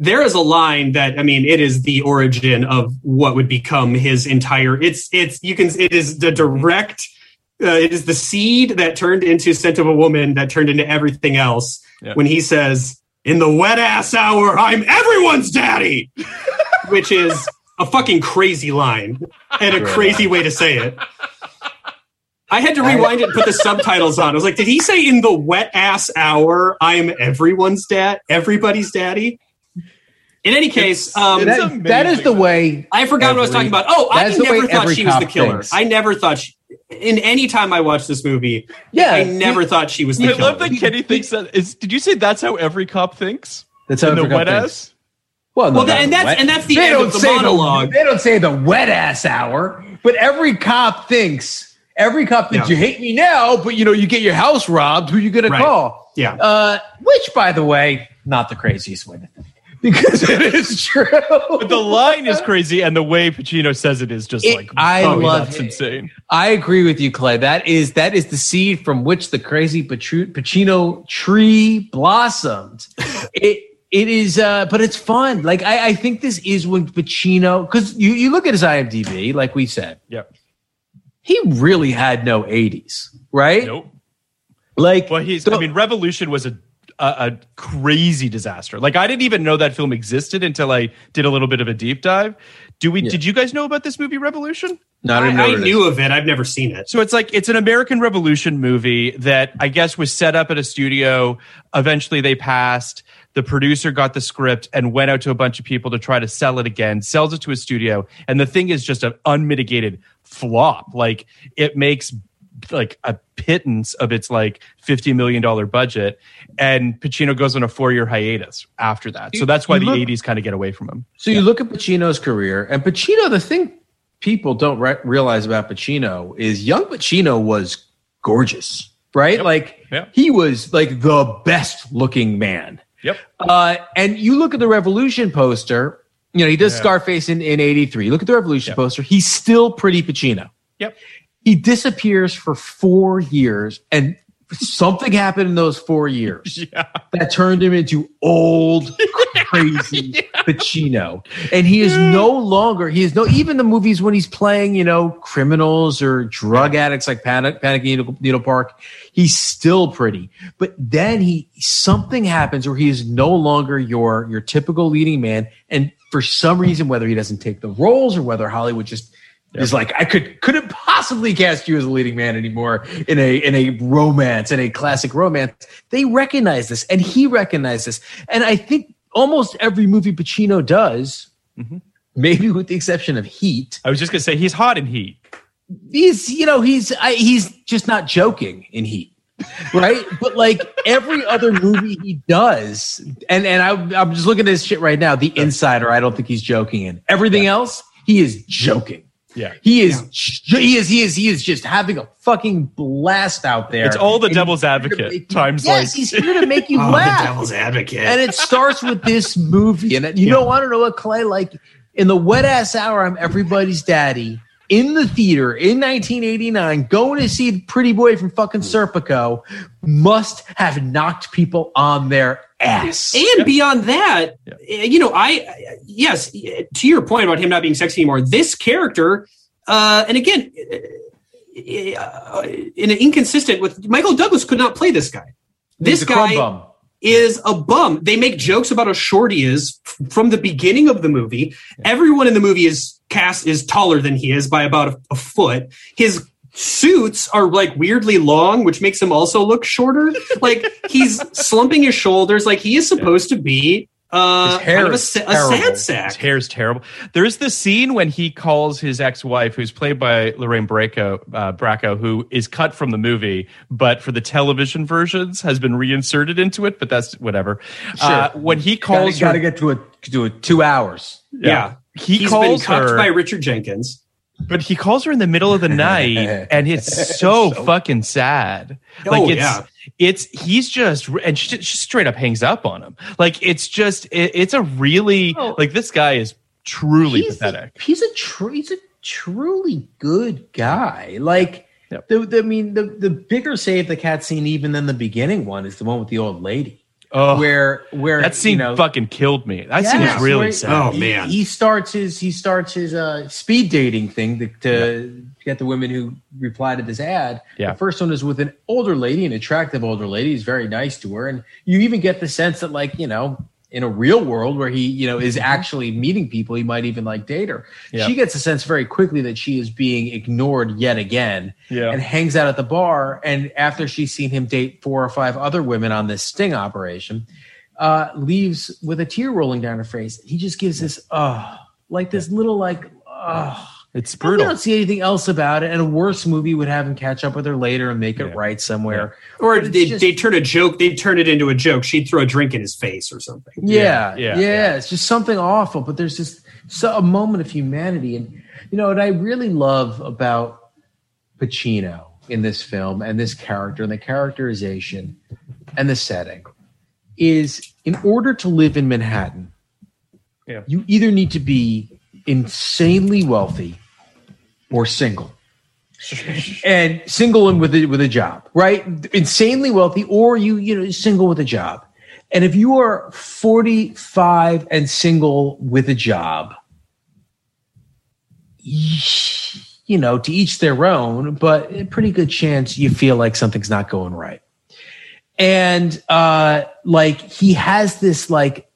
there is a line that i mean it is the origin of what would become his entire it's it's you can it is the direct uh, it is the seed that turned into scent of a woman that turned into everything else Yeah. when he says in the wet ass hour i'm everyone's daddy [laughs] which is a fucking crazy line and a crazy way to say it. I had to rewind it and put the subtitles on. I was like, did he say in the wet ass hour, I'm everyone's dad, everybody's daddy? In any case, um, That- that is the way I forgot what I was talking about. Oh, I never thought she was the killer. thinks. I never thought she, in any time I watched this movie, Yeah, I never you- thought she was the I killer. love that Kenny thinks that is. Did you say that's how every cop thinks? That's how in the every cop wet thinks. ass. Well, no, Well, not and that's- wet- and that's the they end don't of the say monologue. they don't say the wet ass hour, but every cop thinks. Every cop thinks Yeah. you hate me now, but you know you get your house robbed. Who you gonna Right. call? Yeah. Uh, which, by the way, not the craziest way to think [laughs] because it is true. But the line is crazy, and the way Pacino says it is just It- like I oh, love that's it. insane. I agree with you, Clay. That is that is the seed from which the crazy Pacino tree blossomed. [laughs] it it is, uh, but it's fun. Like I, I think this is when Pacino, because you, you look at his IMDb, like we said, Yep. He really had no 80s, right? Nope. Like, Well, he's. so- I mean, Revolution was a, a a crazy disaster. Like I didn't even know that film existed until I did a little bit of a deep dive. Do we? Yeah. Did you guys know about this movie, Revolution? no, I, didn't know I what it is. knew of it. I've never seen it. So it's like it's an American Revolution movie that I guess was set up at a studio. Eventually, they passed. The producer got the script and went out to a bunch of people to try to sell it again. Sells it to a studio, and the thing is just an unmitigated flop. Like it makes like a pittance of its like fifty million dollar budget, and Pacino goes on a four year hiatus after that. So that's why you the look- eighties kind of get away from him. So you look at Pacino's career, and Pacino, the thing people don't re- realize about Pacino is young Pacino was gorgeous, right? Like Yep. he was like the best looking man. Yep. Uh, and you look at the Revolution poster, you know, he does Yeah. Scarface in, in 83. Look at the Revolution Yep. poster. He's still pretty Pacino. Yep. He disappears for four years, and something happened in those four years [laughs] Yeah. that turned him into old, [laughs] crazy [laughs] Pacino. And he is no longer, he is no, even the movies when he's playing, you know, criminals or drug addicts like Panic, Panic Needle, Needle Park, he's still pretty. But then he, something happens where he is no longer your, your typical leading man. And for some reason, whether he doesn't take the roles or whether Hollywood just, is like I could couldn't possibly cast you as a leading man anymore in a in a romance in a classic romance. They recognize this, and he recognized this, and I think almost every movie Pacino does, mm-hmm. maybe with the exception of Heat, I was just gonna say he's hot in Heat. he's you know he's I, he's just not joking in Heat. right? [laughs] But like every other movie he does and and I, i'm just looking at this shit right now the insider i don't think he's joking in. Everything else he is joking Yeah. he is he is he is he is just having a fucking blast out there It's all the And devil's he's here to advocate make you- times yes like- he's here to make you [laughs] Oh, laugh the devil's advocate. and it starts with this movie. And you know, I don't want to know what Clay like in the wet ass hour. I'm everybody's daddy in the theater in 1989, going to see Pretty Boy from fucking Serpico. Must have knocked people on their ass. And beyond that, you know, I yes, to your point about him not being sexy anymore. This character, uh, and again, uh, in an inconsistent with Michael Douglas could not play this guy. This He's a crumb guy is a bum. They make jokes about how short he is from the beginning of the movie. Everyone in the movie is cast is taller than he is by about a, a foot. His suits are like weirdly long, which makes him also look shorter. like he's slumping his shoulders. Like he is supposed to be uh, His hair kind of a, is a terrible. sad sack. hair is terrible. There's the scene when he calls his ex-wife, who's played by Lorraine Bracco, uh, Bracco, who is cut from the movie, but for the television versions has been reinserted into it. But that's whatever. Uh, when he calls got to her, get to a to a two hours. Yeah. he He's been calls cucked her, by Richard Jenkins. But he calls her in the middle of the night, [laughs] and it's so, fucking sad. Oh, like Oh, it's. yeah. It's he's just and she, she straight up hangs up on him. Like it's just it, it's a really Oh. like this guy is truly he's pathetic. A, he's a tr- he's a truly good guy. Like Yep. the, the I mean the the bigger save the cat scene even than the beginning one is the one with the old lady. Oh, where where that scene you know, fucking killed me. That scene was really where sad. Oh, man. He starts his he starts his uh, speed dating thing to, to get the women who reply to this ad. Yeah. The first one is with an older lady, an attractive older lady. He's very nice to her, and you even get the sense that like you know. In a real world where he, you know, is actually meeting people, he might even like date her. Yeah. She gets a sense very quickly that she is being ignored yet again, Yeah. and hangs out at the bar. And after she's seen him date four or five other women on this sting operation, uh, leaves with a tear rolling down her face. He just gives this, uh, like this little, like, uh, It's brutal. I brutal. don't see anything else about it. And a worse movie would have him catch up with her later and make it right somewhere. Or they just- they turn a joke, they turn it into a joke. She'd throw a drink in his face or something. Yeah, Yeah, yeah, yeah. It's just something awful, but there's just so a moment of humanity, and you know what I really love about Pacino in this film and this character and the characterization and the setting is in order to live in Manhattan, Yeah. you either need to be insanely wealthy or single. [laughs] and single and with a, with a job, right? Insanely wealthy, or you you know single with a job. And if you are 45 and single with a job, you know, to each their own, but a pretty good chance you feel like something's not going right. And uh like he has this like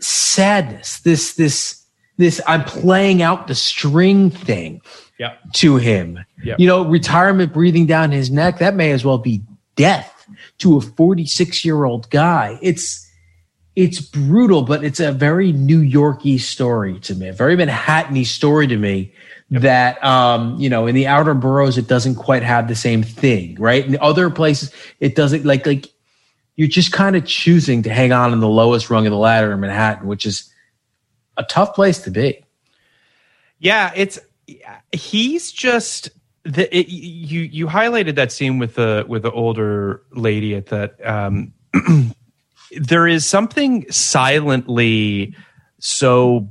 sadness, this this this I'm playing out the string thing Yeah. to him. Yep. You know, retirement breathing down his neck, that may as well be death to a 46 year old guy. It's it's brutal, but it's a very New Yorky story to me, a very Manhattan story to me. That um, you know, in the outer boroughs, it doesn't quite have the same thing, right? In other places, it doesn't like like you're just kind of choosing to hang on in the lowest rung of the ladder in Manhattan, which is a tough place to be. Yeah, it's he's just the it, you you highlighted that scene with the with the older lady at that um [clears throat] there is something silently so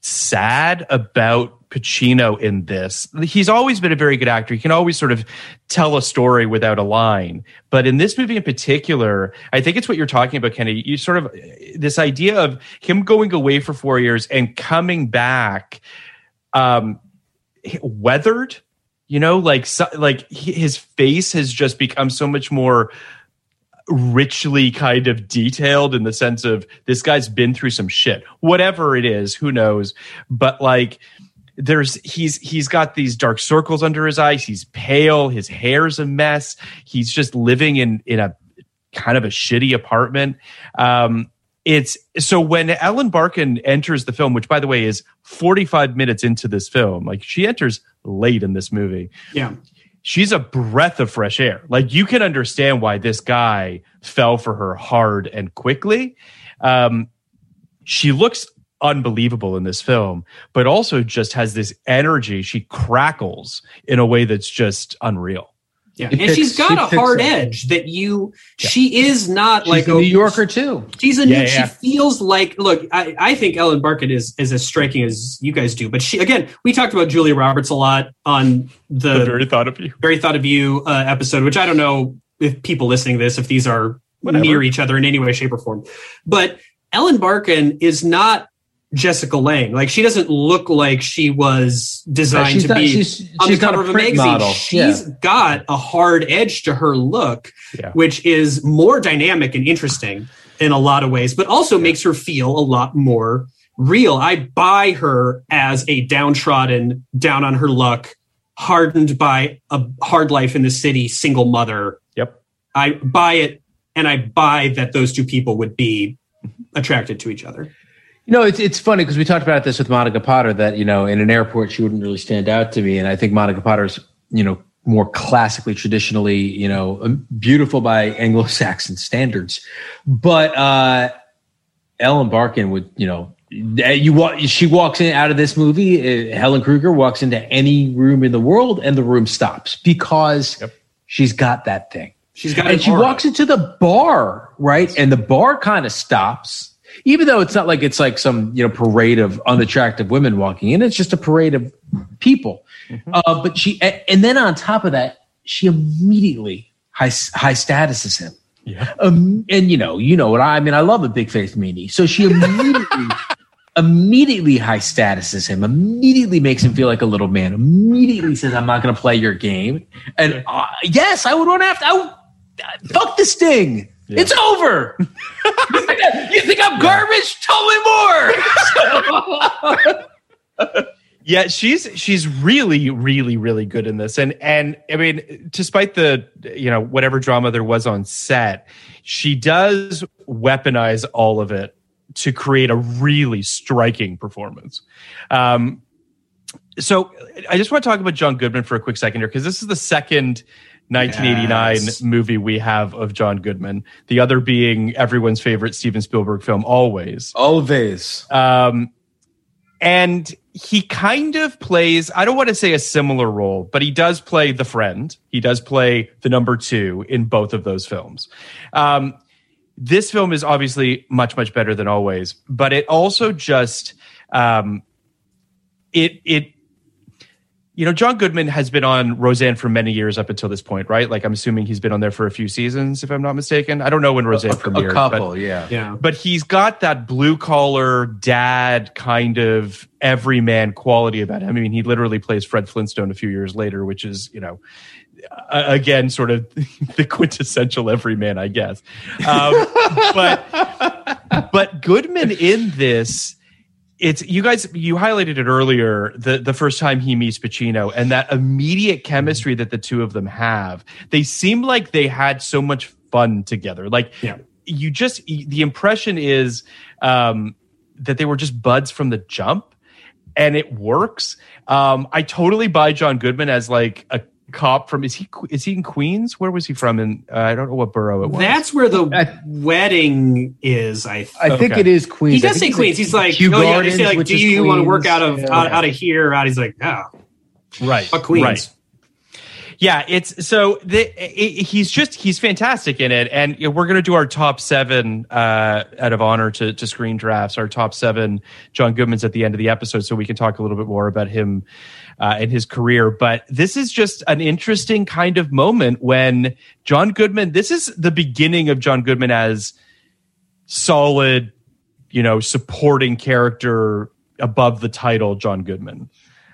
sad about Pacino in this. He's always been a very good actor. He can always sort of tell a story without a line. But in this movie in particular, I think it's what you're talking about, Kenny. You sort of this idea of him going away for four years and coming back um weathered you know like so, like his face has just become so much more richly kind of detailed in the sense of this guy's been through some shit whatever it is who knows but like there's he's he's got these dark circles under his eyes he's pale his hair's a mess he's just living in in a kind of a shitty apartment um it's so when Ellen Barkin enters the film, which by the way is 45 minutes into this film, like she enters late in this movie. Yeah. She's a breath of fresh air. Like you can understand why this guy fell for her hard and quickly. Um, she looks unbelievable in this film, but also just has this energy. She crackles in a way that's just unreal. Yeah. He and she's got he a hard up. edge that you she is not She's like a New Yorker too. She's a Yeah, new, yeah. she feels like look, I, I think Ellen Barkin is is as striking as you guys do. But she again, we talked about Julia Roberts a lot on the, The very thought of you. very thought of you uh, episode, which I don't know if people listening to this, if these are Whatever. near each other in any way, shape, or form. But Ellen Barkin is not Jessica Lange. Like she doesn't look like she was designed she's to not- be she's- on she's the cover a of a magazine. model. She's Yeah. got a hard edge to her look, Yeah. which is more dynamic and interesting in a lot of ways, but also makes her feel a lot more real. I buy her as a downtrodden, down on her luck, hardened by a hard life in the city, single mother. Yep. I buy it, and I buy that those two people would be attracted to each other. You know, it's it's funny because we talked about this with Monica Potter that you know in an airport she wouldn't really stand out to me, and I think Monica Potter's you know more classically, traditionally, you know, um, beautiful by Anglo-Saxon standards, but uh, Ellen Barkin would you know. You walk. She walks in out of this movie. Uh, Helen Kruger walks into any room in the world, and the room stops because she's got that thing. She's got and an she aura. walks into the bar, right? And the bar kind of stops, even though it's not like it's like some you know parade of unattractive women walking in. It's just a parade of people. Uh, but she, and then on top of that, she immediately high high statuses him. Yeah. Um, and you know, you know what I, I mean. I love a big face meanie, so she immediately. [laughs] Immediately high statuses him. Immediately makes him feel like a little man. Immediately says, "I'm not going to play your game." And uh, yes, I would run after. I would, fuck this thing. It's over. you, think I, you think I'm garbage? Tell me more. [laughs] Yeah, she's she's really really really good in this, and and I mean, despite the you know whatever drama there was on set, she does weaponize all of it to create a really striking performance. Um, so I just want to talk about John Goodman for a quick second here because this is the second 1989 Yes. movie we have of John Goodman. The other being everyone's favorite Steven Spielberg film, Always. Always. Um, and he kind of plays, I don't want to say a similar role, but he does play the friend. He does play the number two in both of those films. Um, this film is obviously much, much better than always, but it also just, um, it, it, you know, John Goodman has been on Roseanne for many years up until this point, right? Like I'm assuming he's been on there for a few seasons, if I'm not mistaken. I don't know when Roseanne a, premiered. a couple, but, yeah, yeah. But he's got that blue collar dad kind of everyman quality about him. I mean, he literally plays Fred Flintstone a few years later, which is you know, uh, again, sort of [laughs] the quintessential everyman, I guess. Um, but but Goodman in this it's you guys you highlighted it earlier the the first time he meets Pacino and that immediate chemistry that the two of them have. They seem like they had so much fun together. Like yeah. you just the impression is um that they were just buds from the jump and it works. Um I totally buy John Goodman as like a cop from is he is he in Queens? Where was he from? And uh, I don't know what borough it was. That's where the wedding is. I th- I think Okay. it is Queens. he does say Queens. He's like, Kew oh yeah, they Gardens, say like, do is you want to work out of Yeah. out, out of here? Out. He's like, oh, right, fuck Queens. right. Yeah, it's so the, it, he's just he's fantastic in it, and we're gonna do our top seven uh, out of honor to, to screen drafts. Our top seven John Goodman's at the end of the episode, so we can talk a little bit more about him uh, and his career. But this is just an interesting kind of moment when John Goodman. This is the beginning of John Goodman as solid, you know, supporting character above the title John Goodman.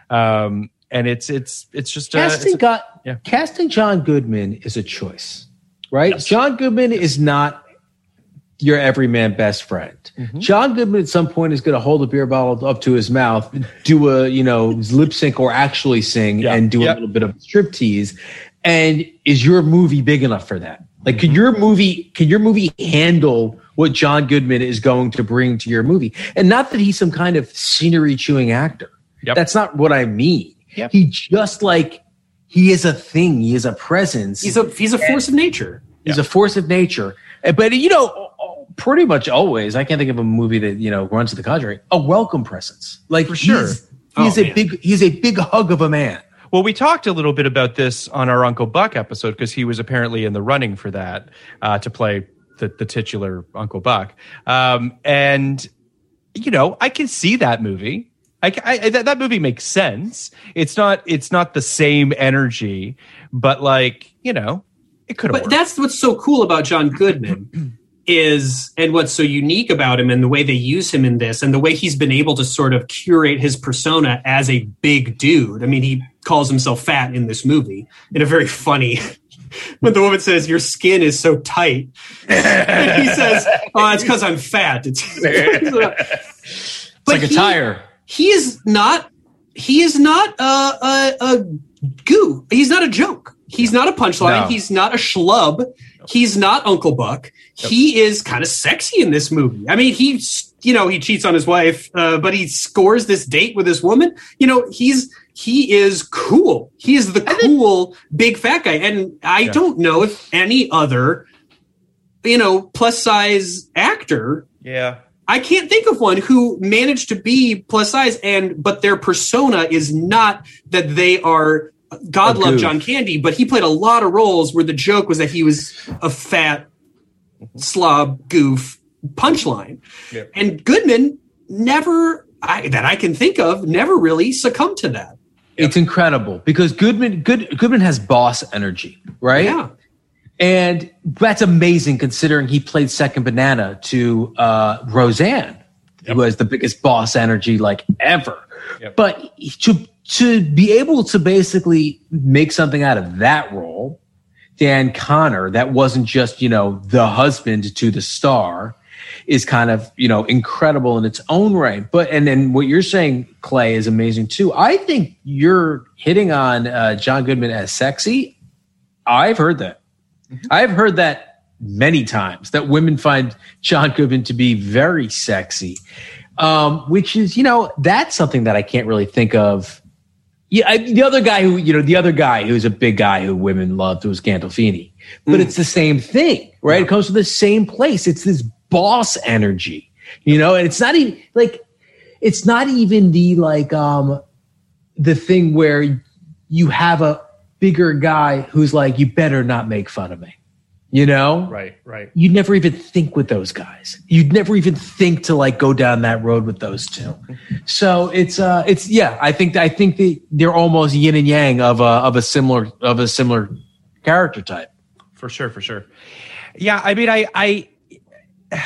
Um, and it's it's it's just a, casting it's a- got yeah. casting John Goodman is a choice, right? Yes. John Goodman is not your everyman best friend. Mm-hmm. John Goodman at some point is going to hold a beer bottle up to his mouth, do a you know lip sync or actually sing Yeah. and do Yep. a little bit of striptease. And is your movie big enough for that? Like, Mm-hmm. can your movie can your movie handle what John Goodman is going to bring to your movie? And not that he's some kind of scenery chewing actor. Yep. That's not what I mean. Yep. He just like he is a thing. He is a presence. He's a he's a force of nature. He's a force of nature. But you know, pretty much always, I can't think of a movie that you know runs to the contrary. A welcome presence, like For sure. He's, he's Oh, a man. big. He's a big hug of a man. Well, we talked a little bit about this on our Uncle Buck episode because he was apparently in the running for that uh, to play the, the titular Uncle Buck. Um, and, you know, I can see that movie. I, I, that, that movie makes sense. It's not it's not the same energy, but like you know, it could But worked. that's what's so cool about John Goodman is and what's so unique about him and the way they use him in this and the way he's been able to sort of curate his persona as a big dude. I mean, he calls himself fat in this movie in a very funny [laughs] when the woman says your skin is so tight and [laughs] he says oh it's because i'm fat it's, [laughs] It's like a he- tire. he is not he is not a, a, a goo he's not a joke he's not a punchline No. he's not a schlub he's not uncle buck. He is kind of sexy in this movie. I mean he you know he cheats on his wife uh, but he scores this date with this woman. You know he's he is cool. He is the cool big fat guy. And i Yeah. don't know if any other you know plus size actor yeah. I can't think of one who managed to be plus size and but their persona is not that they are God A love. John Candy, but he played a lot of roles where the joke was that he was a fat slob goof punchline. Yep. And Goodman never I, that I can think of never really succumbed to that. It's incredible because Goodman Good Goodman has boss energy, right? Yeah. And that's amazing considering he played second banana to uh, Roseanne, who has the biggest boss energy like ever. Yep. But to to be able to basically make something out of that role, Dan Conner, that wasn't just you know the husband to the star, is kind of you know incredible in its own right. But and then what you're saying, Clay, is amazing too. I think you're hitting on uh, John Goodman as sexy. I've heard that. I've heard that many times that women find John Goodman to be very sexy, um, which is, you know, that's something that I can't really think of. Yeah, I, the other guy who, you know, the other guy who's a big guy who women loved was Gandolfini, but it's the same thing, right? It comes from the same place. It's this boss energy, you know, and it's not even like, it's not even the like, um, the thing where you have a bigger guy who's like, you better not make fun of me. You know, Right, right. you'd never even think with those guys. You'd never even think to like go down that road with those two. So it's uh it's yeah, I think I think they they're almost yin and yang of a of a similar of a similar character type. for sure for sure yeah i mean i i [sighs]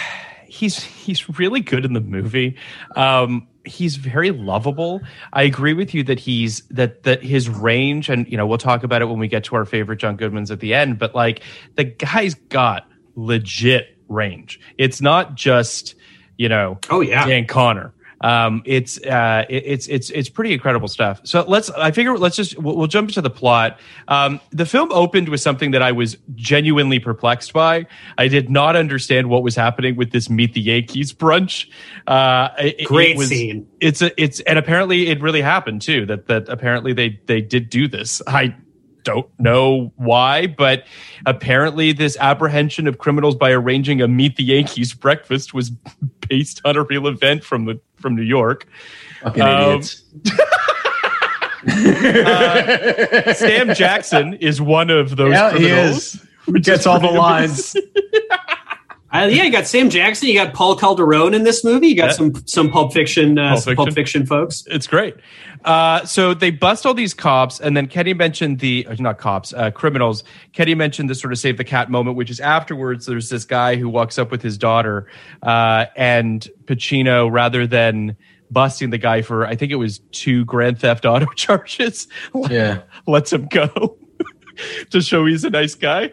he's he's really good in the movie um he's very lovable. I agree with you that he's that that his range and you know we'll talk about it when we get to our favorite john goodmans at the end but like the guy's got legit range. It's not just you know Oh, yeah. dan conner um, it's uh, it, it's it's it's pretty incredible stuff. So let's I figure let's just we'll, we'll jump into the plot. Um, the film opened with something that I was genuinely perplexed by. I did not understand what was happening with this Meet the Yankees brunch. Uh, it- it Great was- scene. It's a it's and apparently it really happened too. That that apparently they they did do this. I don't know why, but apparently this apprehension of criminals by arranging a Meet the Yankees breakfast was [laughs] based on a real event from the from New York. Fucking Um, idiots. [laughs] [laughs] Sam Jackson is one of those Yeah, he is. He gets all the lines. Uh, yeah, you got Sam Jackson, you got Paul Calderone in this movie. You got Yeah. some some Pulp Fiction, uh, Pulp some Pulp Fiction. Fiction folks. It's great. Uh, so they bust all these cops, and then Kenny mentioned the uh, not cops, uh, criminals. Kenny mentioned the sort of save the cat moment, which is afterwards. There's this guy who walks up with his daughter, uh, and Pacino, rather than busting the guy for, I think it was two Grand Theft Auto [laughs] charges, Yeah. [laughs] lets him go [laughs] to show he's a nice guy.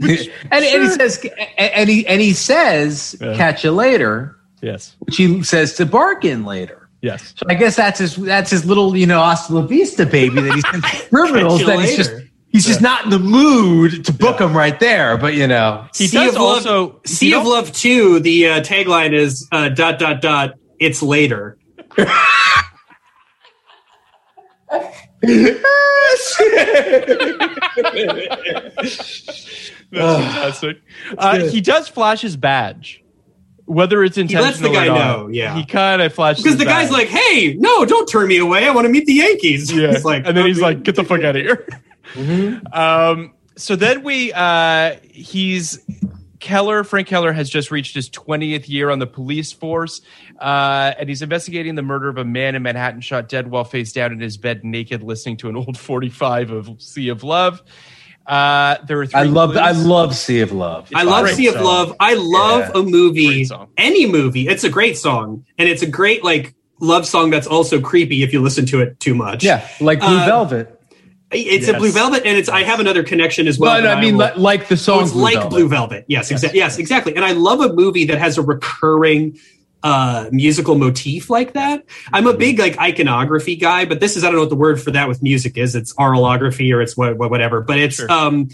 and, and he says and he and he says Yeah. catch you later, Yes, which he says to bargain later. Yes. So I guess that's his that's his little, you know, hasta la vista baby that he's [laughs] criminals that he's just later. he's just not in the mood to book him right there. But you know. He Sea does of Love- also he Sea of Love 2, the uh, tagline is uh, dot dot dot, it's later. [laughs] That's fantastic. Uh, he does flash his badge, whether it's intentional he lets the or guy not. know, yeah. he kind of flashes Because the his guy's like, hey, no, don't turn me away. I want to meet the Yankees. [laughs] yeah, He's like, and then he's like, "Get the fuck out of here." Um, so then we, uh, he's Keller. Frank Keller has just reached his twentieth year on the police force, uh, and he's investigating the murder of a man in Manhattan shot dead while face down in his bed, naked, listening to an old forty-five of "Sea of Love." Uh, there are three I love clues. I love Sea of Love. I love Sea of song. Love. I love Yeah. a movie, any movie. It's a great song, and it's a great like love song that's also creepy if you listen to it too much. Yeah, like Blue Uh, Velvet. it's a Blue Velvet, and it's. I have another connection as well. But I mean, will- like the Oh, song it's Blue like Velvet. Blue Velvet. Yes, exa- yes, exactly. And I love a movie that has a recurring uh musical motif like that. I'm a big like iconography guy, but this is I don't know what the word for that with music is. It's oralography or it's what, what- whatever. But it's Sure. um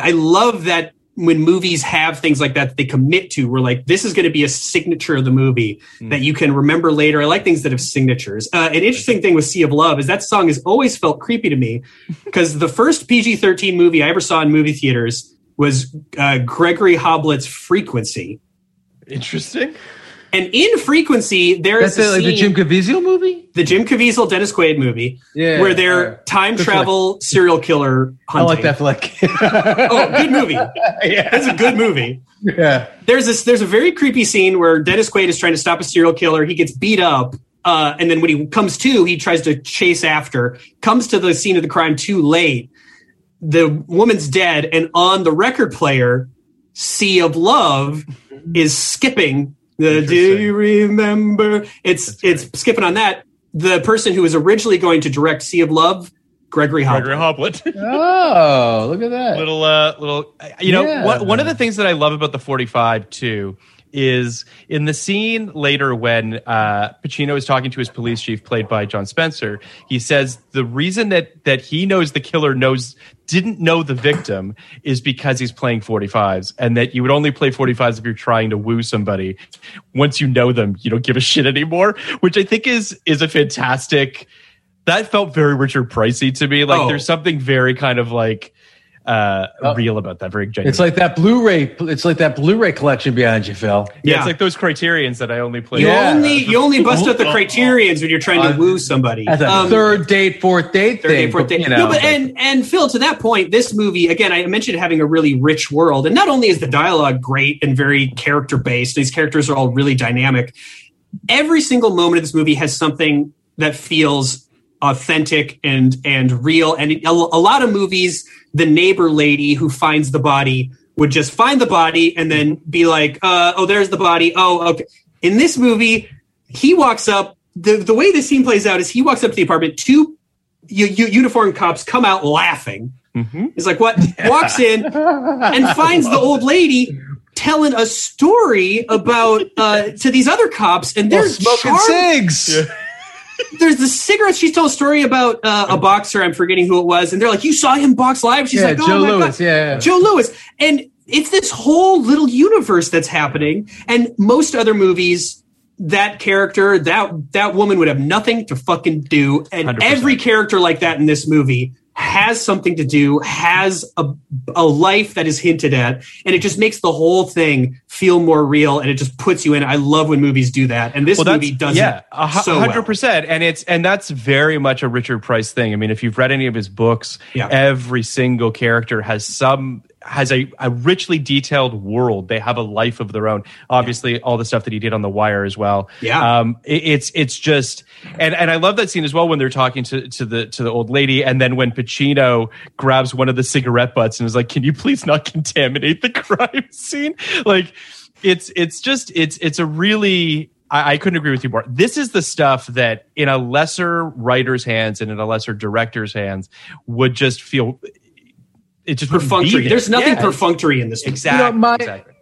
I love that when movies have things like that that they commit to, we're like, this is going to be a signature of the movie that you can remember later. I like things that have signatures. Uh, an interesting thing with Sea of Love is that song has always felt creepy to me [laughs] because the first PG 13 movie I ever saw in movie theaters was uh, Gregory Hoblit's Frequency. Interesting. And in Frequency, there is That's the, like the Jim Caviezel movie. the Jim Caviezel Dennis Quaid movie, Yeah, where they're alright. time Good travel serial killer I like that flick. [laughs] Oh, good movie. [laughs] That's a good movie. yeah. There's this. There's a very creepy scene where Dennis Quaid is trying to stop a serial killer. He gets beat up, uh, and then when he comes to, he tries to chase after. Comes to the scene of the crime too late. The woman's dead, and on the record player, "Sea of Love" is skipping. The Do you remember? It's it's skipping on that. The person who was originally going to direct "Sea of Love," Gregory Hopper. Gregory Hoblit. [laughs] Oh, look at that. little uh little you know Yeah. one, one of the things that i love about the 45 too is in the scene later when uh pacino is talking to his police chief played by john spencer he says the reason that that he knows the killer knows didn't know the victim is because he's playing 45s and that you would only play 45s if you're trying to woo somebody once you know them you don't give a shit anymore which i think is is a fantastic that felt very richard pricey to me like Oh. there's something very kind of like uh, Oh. real about that. Very genuine. It's like that Blu-ray. It's like that Blu-ray collection behind you, Phil. yeah, Yeah. it's like those criterions that I only play. You Yeah. only you only bust out the criterions when you're trying to Uh, woo somebody. That's a Um, third date, fourth date third thing. day, fourth but, day. you know, no, but and and Phil, to that point, this movie again, I mentioned having a really rich world, and not only is the dialogue great and very character based, these characters are all really dynamic. Every single moment of this movie has something that feels authentic and and real. And a, a lot of movies, the neighbor lady who finds the body would just find the body and then be like, uh, "Oh, there's the body." Oh, okay. In this movie, he walks up. the The way the scene plays out is he walks up to the apartment. Two u- u- uniformed cops come out laughing. He's like, "What?" Walks in and [laughs] finds the old lady telling a story about uh, to these other cops, and they're Well, smoking charmed- cigs. There's the cigarettes. She's told a story about uh, a boxer. I'm forgetting who it was, and they're like, "You saw him box live." She's Yeah, like, "Oh Joe my Louis, god, yeah. Joe Louis." And it's this whole little universe that's happening. And most other movies, that character, that that woman would have nothing to fucking do. And 100%. every character like that in this movie has something to do, has a, a life that is hinted at, and it just makes the whole thing feel more real, and it just puts you in. I love when movies do that, and this well, movie does yeah, it a so hundred well. percent, and it's and that's very much a Richard Price thing. I mean, if you've read any of his books, Yeah. every single character has some has a, a richly detailed world. They have a life of their own. Obviously, all the stuff that he did on The Wire as well. Yeah. um, it- it's it's just and and I love that scene as well when they're talking to to the to the old lady, and then when Pacino grabs one of the cigarette butts and is like, "Can you please not contaminate the [laughs] crime scene?" Like, it's it's just it's it's a really I couldn't agree with you more. This is the stuff that in a lesser writer's hands and in a lesser director's hands would just feel it just wouldn't be perfunctory. there. There's nothing Yeah, perfunctory in this. movie. Exactly. You know, my- exactly.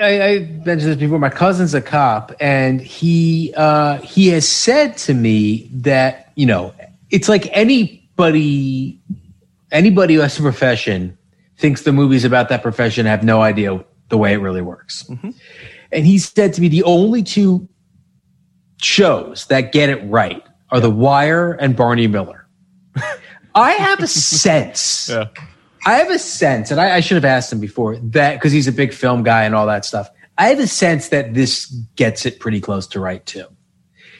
I, I mentioned this before. My cousin's a cop, and he uh, he has said to me that you know it's like anybody anybody who has a profession thinks the movies about that profession have no idea the way it really works. And he said to me the only two shows that get it right are The Wire and Barney Miller. [laughs] I have a sense. Yeah. I have a sense, and I, I should have asked him before that because he's a big film guy and all that stuff. I have a sense that this gets it pretty close to right too.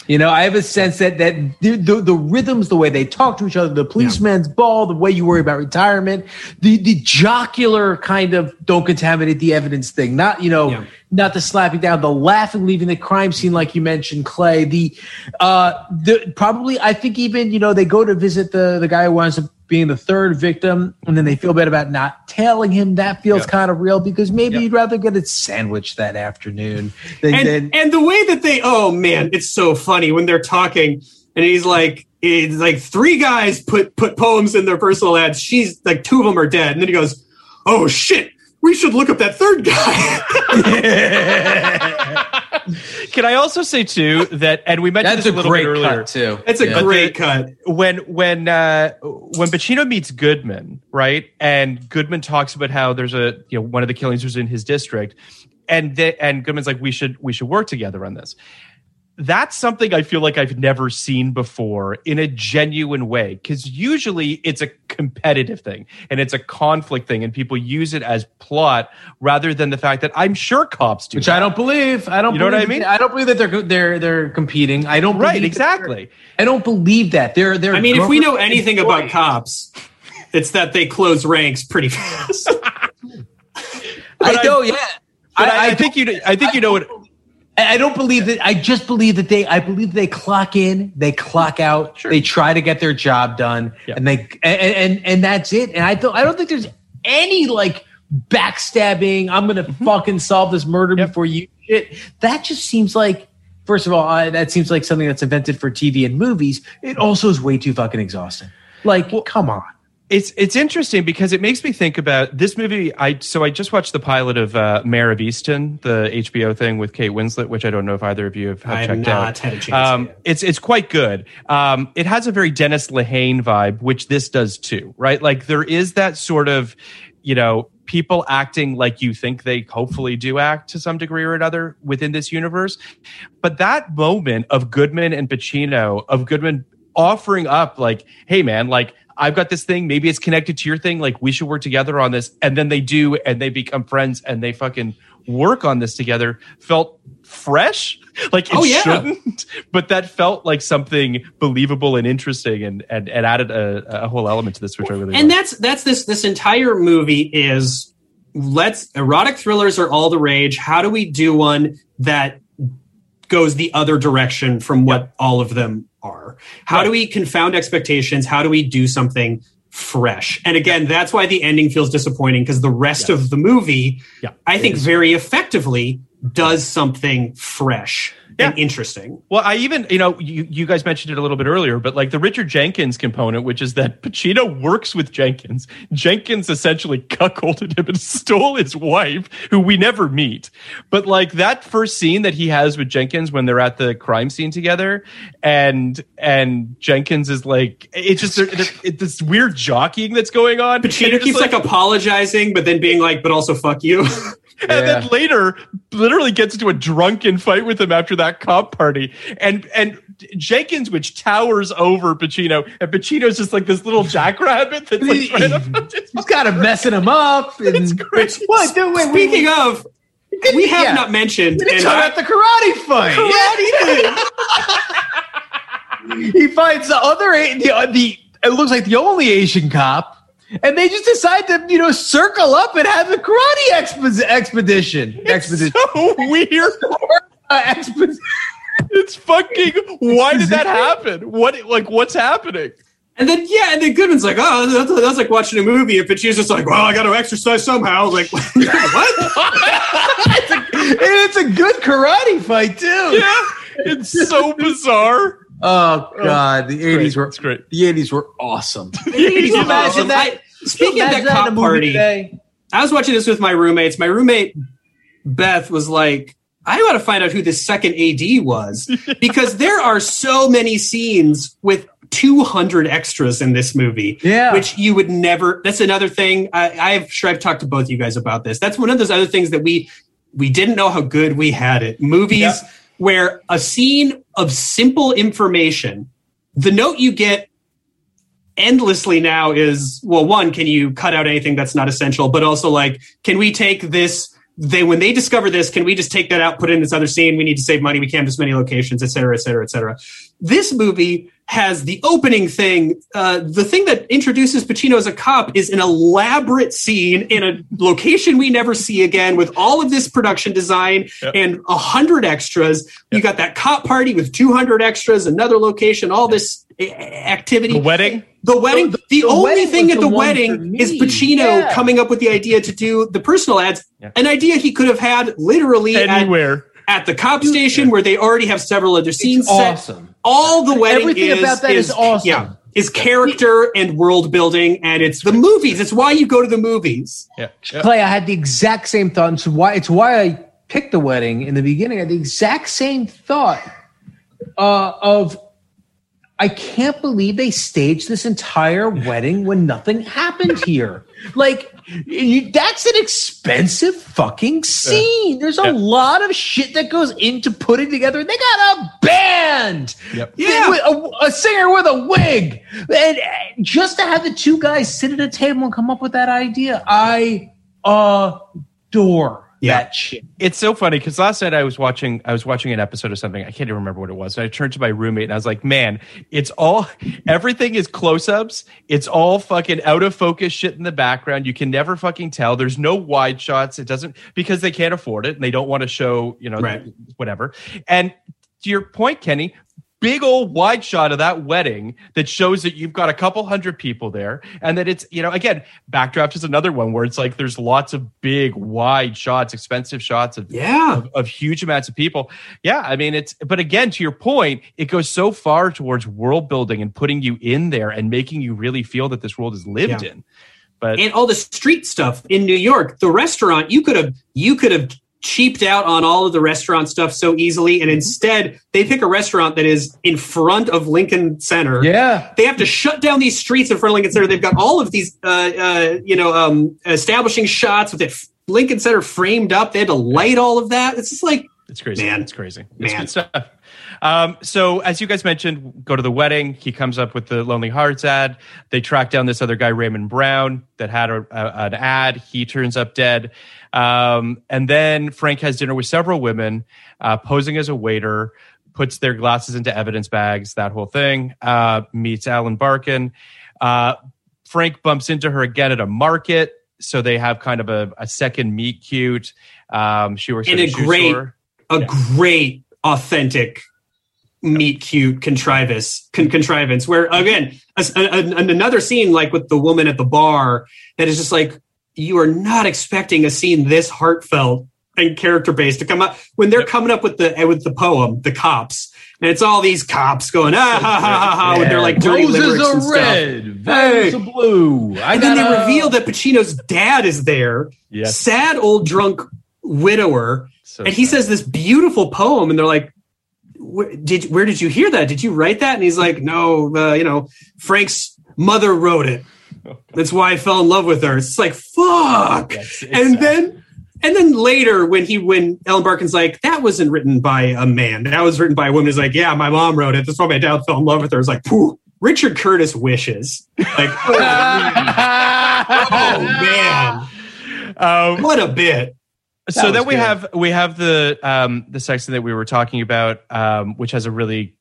You know, I have a sense that that the, the, the rhythms, the way they talk to each other, the policeman's ball, the way you worry about retirement, the the jocular kind of don't contaminate the evidence thing, not you know, Yeah. not the slapping down, the laughing, leaving the crime scene like you mentioned, Clay. The uh, the probably I think even you know they go to visit the the guy who winds up being the third victim, and then they feel bad about not telling him. That feels Yeah. kind of real because maybe Yeah. you'd rather get a sandwich that afternoon than, and than and the way that they oh man it's so funny when they're talking and he's like it's like three guys put put poems in their personal ads she's like two of them are dead and then he goes oh shit we should look up that third guy [laughs] Can I also say too that, and we mentioned that's this a a little great bit earlier cut too. it's a Yeah. great the- cut when when uh, when Pacino meets Goodman, right? And Goodman talks about how there's a you know one of the killings was in his district, and they, and Goodman's like we should we should work together on this. That's something I feel like I've never seen before in a genuine way because usually it's a competitive thing and it's a conflict thing and people use it as plot rather than the fact that I'm sure cops do which that. I don't believe. I don't. You know what I believe- mean? I don't believe that they're they're they're competing. I don't. right believe exactly I don't believe that they're they're. i mean if we know government anything about cops it's that they close ranks pretty fast [laughs] I know. Yeah. but I, I, don't- think you I think you know what I don't believe that. I just believe that they. I believe they clock in, they clock out, they try to get their job done, Yeah. and they and, and and that's it. And I don't. I don't think there's any like backstabbing. I'm gonna mm-hmm. fucking solve this murder before you. Shit. That just seems like. First of all, I, that seems like something that's invented for TV and movies. It also is way too fucking exhausting. Like, come on. It's it's interesting because it makes me think about this movie. I so I just watched the pilot of uh, Mare of Easttown, the HBO thing with Kate Winslet, which I don't know if either of you have, have I have checked not out. had a chance Um, it's it's quite good. Um, it has a very Dennis Lehane vibe, which this does too, right? Like there is that sort of, you know, people acting like you think they hopefully do act to some degree or another within this universe. But that moment of Goodman and Pacino, of Goodman offering up, like, hey man, like I've got this thing. Maybe it's connected to your thing. Like we should work together on this. And then they do, and they become friends, and they fucking work on this together. Felt fresh, [laughs] like it Oh, yeah. shouldn't, [laughs] but that felt like something believable and interesting, and and, and added a, a whole element to this, which I really and liked. that's that's this this entire movie is let's erotic thrillers are all the rage how do we do one that goes the other direction from what all of them are. How do we confound expectations? How do we do something fresh? And again that's why the ending feels disappointing because the rest of the movie Yeah, i think very effectively does something fresh and interesting Well, I even, you know, you, you guys mentioned it a little bit earlier, but like the Richard Jenkins component, which is that Pacino works with Jenkins. Jenkins essentially cuckolded him and [laughs] stole his wife, who we never meet. But like that first scene that he has with Jenkins when they're at the crime scene together, and and Jenkins is like, it's just there, there, it's this weird jockeying that's going on. Pacino keeps like, apologizing, but then being like, "But also fuck you." [laughs] and then later literally gets into a drunken fight with him after that cop party and and jenkins which towers over pacino and pacino's just like this little jackrabbit that's like [laughs] trying to He's got messing him up. [laughs] And, it's great what? Dude, wait, wait, Speaking of, we have Yeah. not mentioned. We didn't and talk I- about the karate fight. Karate! he finds [laughs] the other the, the it looks like the only Asian cop, and they just decide to you know circle up and have a karate expo- expedition. expedition. so weird [laughs] Uh, expedition. it's fucking why did that happen what like what's happening and then yeah, and then Goodman's like, "Oh, that's, that's like watching a movie." And Pacino's just like, "Well, I got to exercise somehow." Like, [laughs] what? [laughs] it's, a, it's a good karate fight too. yeah it's so bizarre Oh, oh god, the eighties were great the eighties were awesome. [laughs] Can you imagine that? I- speaking of Imagine that cop movie party, today. I was watching this with my roommates. My roommate Beth was like, "I want to find out who this second AD was [laughs] because there are so many scenes with." 200 extras in this movie Yeah. which you would never that's another thing I, i'm sure i've talked to both you guys about this that's one of those other things that we we didn't know how good we had it movies Yep. Where a scene of simple information the note you get endlessly now is well one can you cut out anything that's not essential? But also like can we take this they when they discover this can we just take that out put it in this other scene? We need to save money. We can't have this many locations et cetera et cetera et cetera. This movie has the opening thing. Uh, the thing that introduces pacino as a cop is an elaborate scene in a location we never see again with all of this production design and a hundred extras. You got that cop party with 200 extras another location all this activity the wedding the wedding. The, the only wedding thing at the the wedding is Pacino Yeah. coming up with the idea to do the personal ads. Yeah. An idea he could have had literally anywhere at the cop station where they already have several other scenes set. awesome. All the wedding Everything is, about that is awesome. Yeah, is character and world building, and it's the movies. It's why you go to the movies. yeah, yeah. Clay, I had the exact same thought. And so why it's why I picked the wedding in the beginning. I had the exact same thought uh, of I can't believe they staged this entire wedding when nothing happened here. Like you, that's an expensive fucking scene. There's a Yeah. lot of shit that goes into putting together. They got a band, Yep. Yeah. a, a singer with a wig, and uh, just to have the two guys sit at a table and come up with that idea, I adore Yeah. that shit. it's so funny because last night I was watching I was watching an episode of something I can't even remember what it was. And I turned to my roommate and I was like, "Man, it's all everything is close-ups. It's all fucking out of focus shit in the background. You can never fucking tell. There's no wide shots. It doesn't because they can't afford it and they don't want to show, you know, Right. whatever." And to your point, Kenny, big old wide shot of that wedding that shows that you've got a couple hundred people there and that it's you know again backdraft is another one where it's like there's lots of big wide shots expensive shots of Yeah. of, of huge amounts of people yeah i mean it's but again to your point it goes so far towards world building and putting you in there and making you really feel that this world is lived Yeah. in but and all the street stuff in New York. The restaurant you could have you could have cheaped out on all of the restaurant stuff so easily, and instead they pick a restaurant that is in front of Lincoln Center. Yeah. They have to shut down these streets in front of Lincoln Center. They've got all of these, uh, uh, you know, um, establishing shots with it. Lincoln Center framed up. They had to light all of that. It's just like It's crazy. Man. It's crazy. It's Man. good stuff. Um, so as you guys mentioned, go to the wedding. He comes up with the Lonely Hearts ad. They track down this other guy, Raymond Brown, that had a, a, an ad. He turns up dead. Um, and then Frank has dinner with several women, uh, posing as a waiter, puts their glasses into evidence bags, that whole thing. Uh, meets Ellen Barkin. Uh, Frank bumps into her again at a market. So they have kind of a, a second meet cute. Um, she works in a great, store. a Yeah. great, authentic meet cute contrivance con- contrivance. Where again, a, a- another scene like with the woman at the bar that is just like you are not expecting a scene this heartfelt and character based to come up when they're coming up with the with the poem, the cops, and it's all these cops going ah ha ha ha ha and they're like dirty Roses are red, violets Hey. are blue. I and then they a- reveal that Pacino's dad is there, Yes. sad old drunk widower, So and he says this beautiful poem, and they're like, "Where did where did you hear that? Did you write that?" And he's like, "No, uh, you know, Frank's mother wrote it. That's why I fell in love with her." It's like fuck, Yes, it's and sad. then. And then later, when he when Ellen Barkin's like, that wasn't written by a man, that was written by a woman. He's like, yeah, my mom wrote it. That's why my dad fell in love with her. It's like, Phew. Richard Curtis wishes. Like, [laughs] oh, man. [laughs] Um, What a bit. So then we good. have we have the um the section that we were talking about um which has a really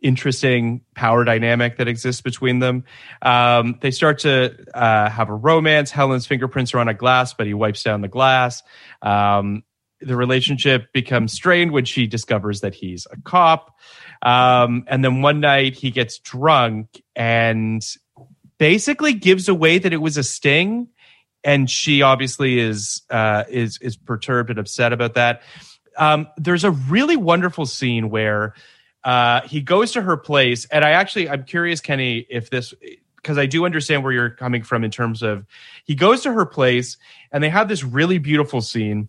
interesting power dynamic that exists between them. Um they start to uh have a romance. Helen's fingerprints are on a glass but he wipes down the glass. Um the relationship becomes strained when she discovers that he's a cop. Um and then one night he gets drunk and basically gives away that it was a sting and she obviously is uh, is is perturbed and upset about that. Um, there's a really wonderful scene where uh, he goes to her place, and I actually I'm curious, Kenny, if this because I do understand where you're coming from in terms of he goes to her place, and they have this really beautiful scene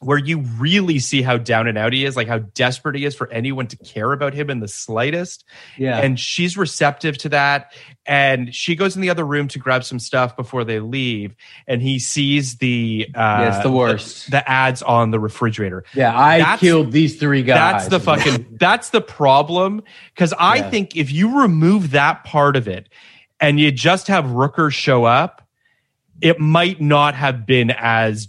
where you really see how down and out he is, like how desperate he is for anyone to care about him in the slightest yeah. and she's receptive to that and she goes in the other room to grab some stuff before they leave and he sees the uh Yeah, it's the worst. the, the ads on the refrigerator yeah, I that's- killed these three guys. that's the fucking that's the problem because i Yeah. think if you remove that part of it and you just have rooker show up it might not have been as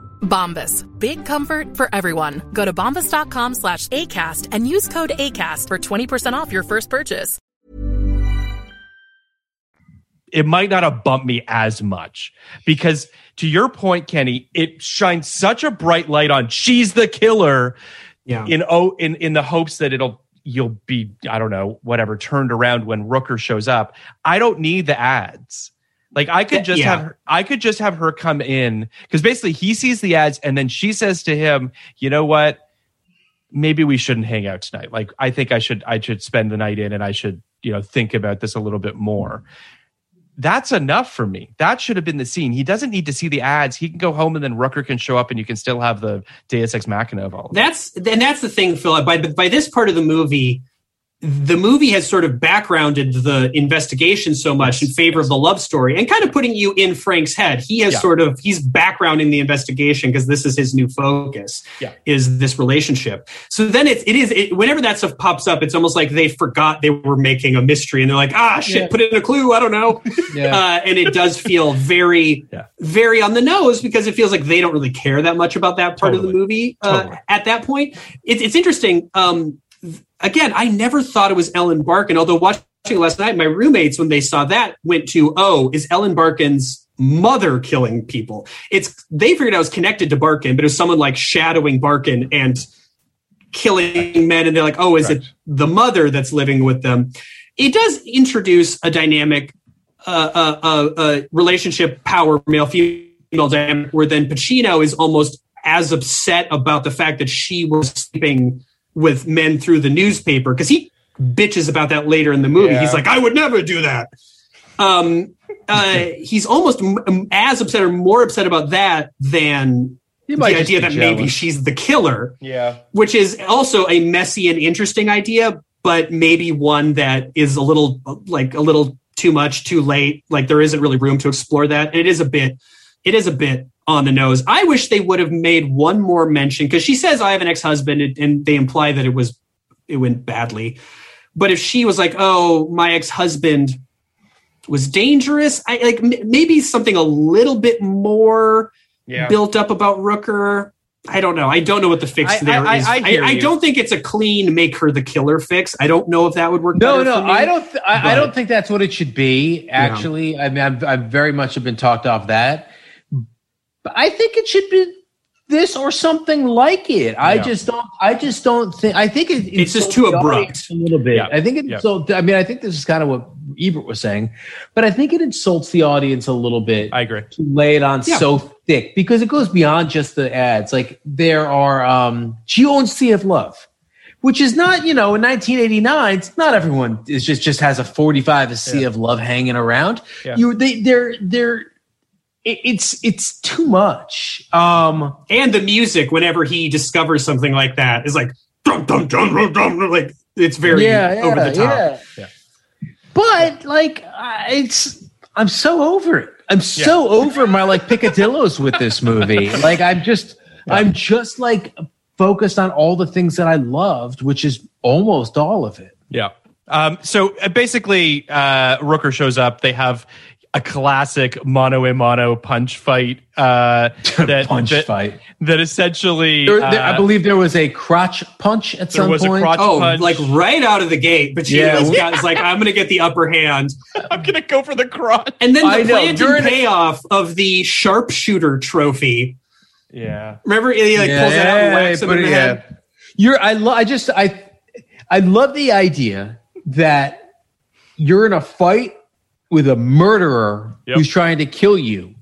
Bombas. Big comfort for everyone. Go to bombas.com slash ACAST and use code ACAST for 20% off your first purchase. it might not have bumped me as much because to your point kenny it shines such a bright light on she's the killer Yeah. in oh in in the hopes that it'll you'll be i don't know whatever turned around when rooker shows up i don't need the ads like i could just Yeah. have her, i could just have her come in because basically he sees the ads and then she says to him you know what maybe we shouldn't hang out tonight like i think i should i should spend the night in and i should you know think about this a little bit more that's enough for me. That should have been the scene. He doesn't need to see the ads. He can go home and then Rooker can show up and you can still have the Deus Ex Machina of all of. That's and that's the thing, Phil. By by this part of the movie, the movie has sort of backgrounded the investigation so much in favor of the love story and kind of putting you in Frank's head. He has Yeah. sort of he's backgrounding the investigation because this is his new focus. Yeah. Is this relationship? So then it's it is it, whenever that stuff pops up, it's almost like they forgot they were making a mystery and they're like, ah, shit, Yeah. put in a clue. I don't know. [laughs] Yeah. Uh, and it does feel very, [laughs] Yeah. very on the nose because it feels like they don't really care that much about that part of the movie uh, Totally. at that point. It's it's interesting. Um, again, I never thought it was Ellen Barkin, although watching last night. My roommates, when they saw that, went to, "Oh, is Ellen Barkin's mother killing people?" It's they figured I was connected to Barkin, but it was someone like shadowing Barkin and killing men, and they're like, "Oh, is it the mother that's living with them?" It does introduce a dynamic, uh, uh, uh, uh relationship, power, male female dynamic, where then Pacino is almost as upset about the fact that she was sleeping with men through the newspaper because he bitches about that later in the movie. Yeah. He's like, I would never do that. Um, uh, [laughs] he's almost m- as upset or more upset about that than He the idea that maybe she's the killer, Yeah. which is also a messy and interesting idea, but maybe one that is a little like a little too much, too late. Like there isn't really room to explore that. And it is a bit, it is a bit on the nose. I wish they would have made one more mention because she says I have an ex-husband, and- and they imply that it was it went badly. But if she was like, "Oh, my ex-husband was dangerous," I like m- maybe something a little bit more Yeah. built up about Rooker. I don't know. I don't know what the fix I- there I- is. I- I don't think it's a clean make her the killer fix. I don't know if that would work. No, no, me. I don't. Th- I, I don't think that's what it should be. Actually, I mean, I've, I've very much have been talked off that, but I think it should be this or something like it. I Yeah. just don't. I just don't think. I think it, It's just insults too abrupt. a little bit. Yeah. I think it. Yeah. So I mean, I think this is kind of what Ebert was saying, but I think it insults the audience a little bit. I agree. to lay it on so thick because it goes beyond just the ads. Like there are, um, she owns of Love, which is not, you know, in 1989, it's not everyone is just just has a 45 a Sea of Love hanging around. You, they, they're, they're. It- It's it's too much. Um, and the music whenever he discovers something like that is like dum dum dum dum dum like it's very yeah, yeah, over the top. yeah. Yeah. But like, I- it's I'm so over it. I'm so over my like picadillos with this movie. [laughs] Like I'm just I'm just like focused on all the things that I loved, which is almost all of it. Yeah. Um, so uh, basically, uh, Rooker shows up. They have a classic mono a mono punch fight. Uh, [laughs] that, Punch that, fight. That essentially, There, there- I uh, believe there was a crotch punch at There some was a point. crotch Oh, punch. like right out of the gate, but Yeah. yeah, like, I'm gonna get the upper hand. [laughs] I'm gonna go for the crotch. And then the I during- payoff of the sharpshooter trophy. Yeah. Remember he like pulls it out and whacks him but in the head. You're I lo- I just I I love the idea that you're in a fight with a murderer Yep. who's trying to kill you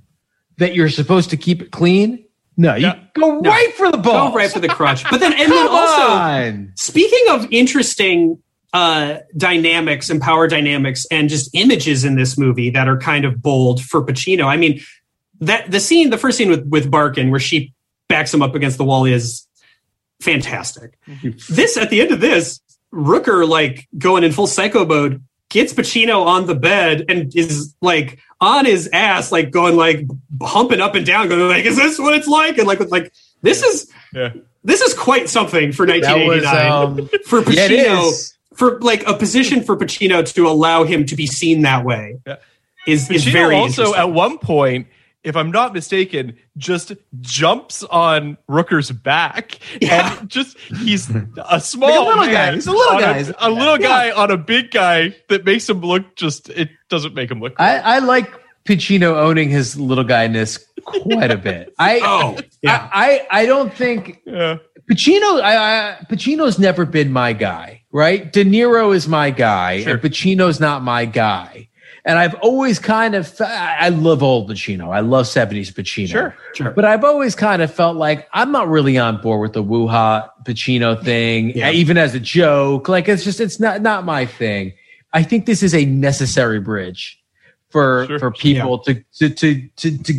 that you're supposed to keep it clean. No, you Yeah. go right for the ball. Go right for the crotch. But then [laughs] and then also on. Speaking of interesting uh, dynamics and power dynamics and just images in this movie that are kind of bold for Pacino. I mean, that the scene, the first scene with with Barkin, where she backs him up against the wall, is fantastic. This at the end of this, Rooker like going in full psycho mode gets Pacino on the bed and is like on his ass, like going like humping up and down, going like, "Is this what it's like?" And like, with like this is Yeah. this is quite something for That was 1989 um, [laughs] for Pacino is. for like a position for Pacino to allow him to be seen that way Yeah. is is very also at one point, if I'm not mistaken, just jumps on Rooker's back Yeah. and just he's [laughs] a small Like a little man guy. He's a little guy. a, little guy on a big guy that makes him look just it doesn't make him look I, I like Pacino owning his little guyness quite a bit. [laughs] I Oh, yeah. I, I I don't think yeah. Pacino, I, I, Pacino's never been my guy, right? De Niro is my guy, Sure. and Pacino's not my guy. And I've always kind of, fe- I love old Pacino. I love 70s Pacino. Sure, sure. But I've always kind of felt like I'm not really on board with the woo-ha Pacino thing, Yeah. even as a joke. Like it's just, it's not, not my thing. I think this is a necessary bridge for, Sure. for people to, to, to, to, to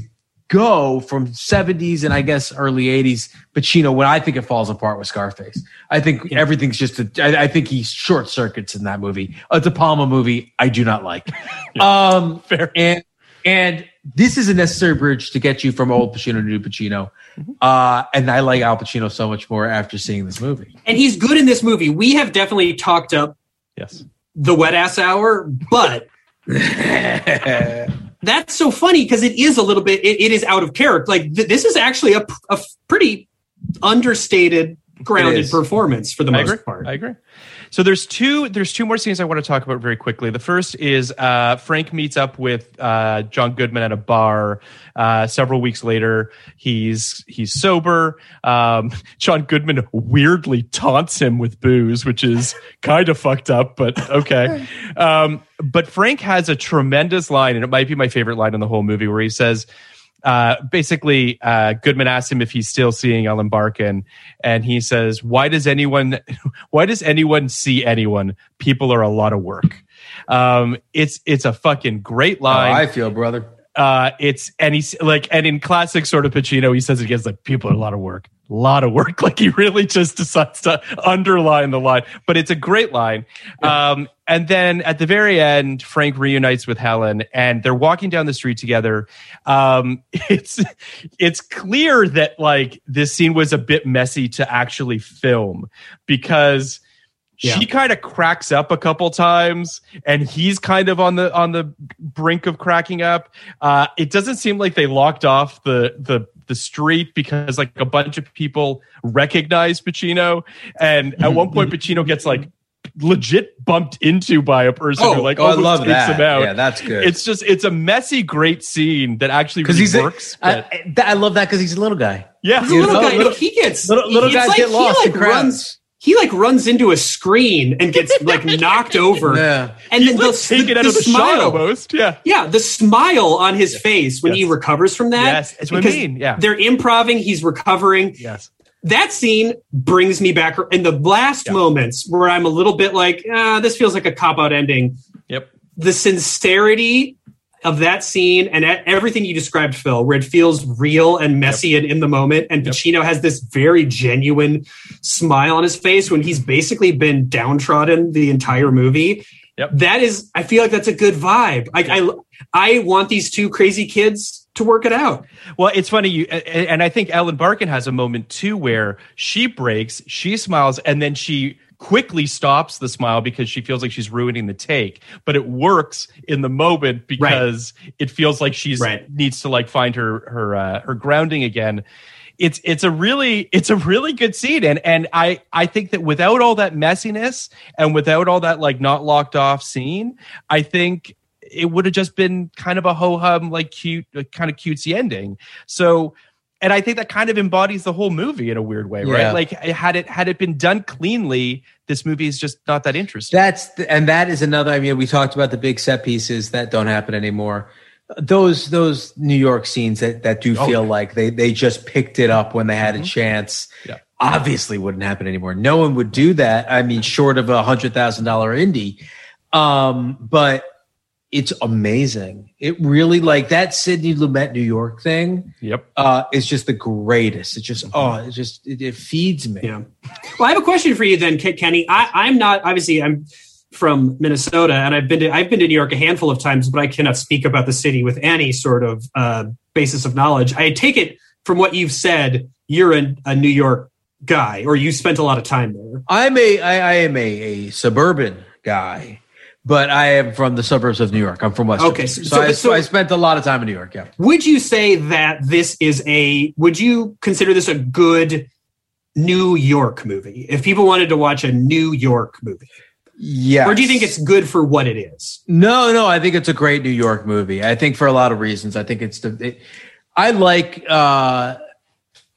go from 70s and I guess early 80s Pacino when I think it falls apart with Scarface. I think everything's just a, I, I think he short circuits in that movie. A De Palma movie I do not like. [laughs] Um [laughs] Fair. and and this is a necessary bridge to get you from old Pacino to new Pacino. Uh and I like Al Pacino so much more after seeing this movie. and he's good in this movie. We have definitely talked up Yes. the wet ass hour, but [laughs] that's so funny because it is a little bit it, it is out of character. Like th- this is actually a, a pretty understated, grounded performance for the I most agree. part. I agree. So there's two there's two more scenes I want to talk about very quickly. The first is uh, Frank meets up with uh, John Goodman at a bar. Uh, several weeks later, he's he's sober. Um, [laughs] John Goodman weirdly taunts him with booze, which is [laughs] kind of fucked up, but okay. [laughs] Um, but Frank has a tremendous line, and it might be my favorite line in the whole movie, where he says uh, basically, uh, Goodman asks him if he's still seeing Ellen Barkin, and he says, "Why does anyone? [laughs] Why does anyone see anyone? People are a lot of work." Um, it's it's a fucking great line. How I feel, brother. Uh, it's and he's like, and in classic sort of Pacino, he says it again, like people are a lot of work, a lot of work. [laughs] Like he really just decides to underline the line, but it's a great line. Um, and then at the very end, Frank reunites with Helen, and they're walking down the street together. Um, [laughs] it's it's clear that like this scene was a bit messy to actually film because Yeah. she kind of cracks up a couple times and he's kind of on the on the brink of cracking up uh it doesn't seem like they locked off the the the street because like a bunch of people recognize Pacino and at one [laughs] point Pacino gets like legit bumped into by a person Oh, who like oh, I love takes that. him out. Yeah, that's good. It's just it's a messy great scene that actually really he's works. I, but- I- I love that because he's a little guy. yeah. He's a little know, guy. little- he gets little- little guys like get lost He in like crowds. runs. He like runs into a screen and gets like [laughs] knocked over. Yeah. And He's then like the, taken out the of the shot smile. almost. Yeah. Yeah, the smile on his face when he recovers from that. Yes, that's what I because mean, yeah. they're improving. He's recovering. Yes. That scene brings me back in the last Yeah. moments where I'm a little bit like, ah, this feels like a cop out ending. Yep. The sincerity of that scene and everything you described, Phil, where it feels real and messy and in the moment. And Pacino has this very genuine smile on his face when he's basically been downtrodden the entire movie. Yep. That is, I feel like that's a good vibe. I, I, I want these two crazy kids to work it out. Well, it's funny you and I think Ellen Barkin has a moment too where she breaks, she smiles, and then she quickly stops the smile because she feels like she's ruining the take. But it works in the moment because it feels like she's Right. needs to like find her her uh, her grounding again. It's it's a really it's a really good scene and and I I think that without all that messiness and without all that like not locked off scene, I think it would have just been kind of a ho hum, like cute, kind of cutesy ending. So, and I think that kind of embodies the whole movie in a weird way, Yeah. right? Like, had it had it been done cleanly, this movie is just not that interesting. That's the, and that is another. I mean, we talked about the big set pieces that don't happen anymore. Those those New York scenes that that do Oh, feel like they they just picked it up when they had a chance. Yeah. Obviously, wouldn't happen anymore. No one would do that. I mean, short of a hundred thousand dollar indie. Um, but it's amazing. It really like that Sidney Lumet New York thing. Yep. Uh, is just the greatest. It just oh, it just it, it feeds me. Yeah. Well, I have a question for you then, Kenny. I, I'm not obviously I'm from Minnesota, and I've been to I've been to New York a handful of times, but I cannot speak about the city with any sort of uh, basis of knowledge. I take it from what you've said, you're a, a New York guy, or you spent a lot of time there. I'm a I, I am a, a suburban guy, but I am from the suburbs of New York. I'm from West. Okay, so, so- I, so- I spent a lot of time in New York. Yeah. Would you say that this is a? Would you consider this a good New York movie? If people wanted to watch a New York movie, Yeah. or do you think it's good for what it is? No, no. I think it's a great New York movie. I think for a lot of reasons. I think it's the. It, I like. uh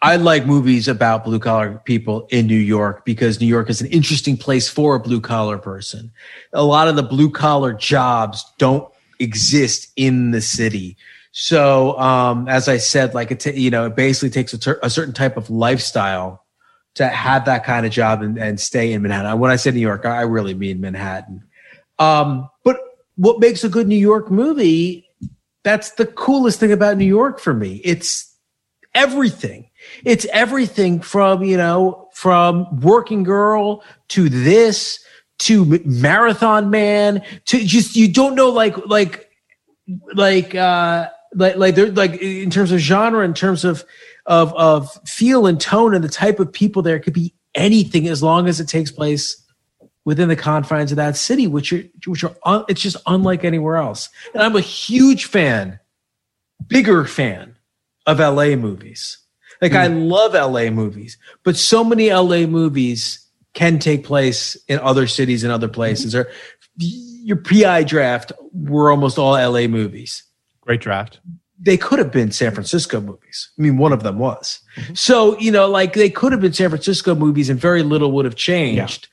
I like movies about blue collar people in New York because New York is an interesting place for a blue collar person. A lot of the blue collar jobs don't exist in the city. So, um, as I said, like it, ta- you know, it basically takes a, cer- a certain type of lifestyle to have that kind of job and, and stay in Manhattan. When I say New York, I really mean Manhattan. Um, but what makes a good New York movie? That's the coolest thing about New York for me. It's everything. It's everything from, you know, from working girl to this to marathon man to just, you don't know, like, like, like, uh, like, like, they're like in terms of genre, in terms of, of, of feel and tone and the type of people there could be anything as long as it takes place within the confines of that city, which are which are un, it's just unlike anywhere else. And I'm a huge fan, bigger fan of LA movies. Like I hmm. love LA movies, but so many LA movies can take place in other cities and other mm-hmm. places. Or your PI draft were almost all LA movies. Great draft. They could have been San Francisco movies. I mean, one of them was. Mm-hmm. So, you know, like they could have been San Francisco movies and very little would have changed.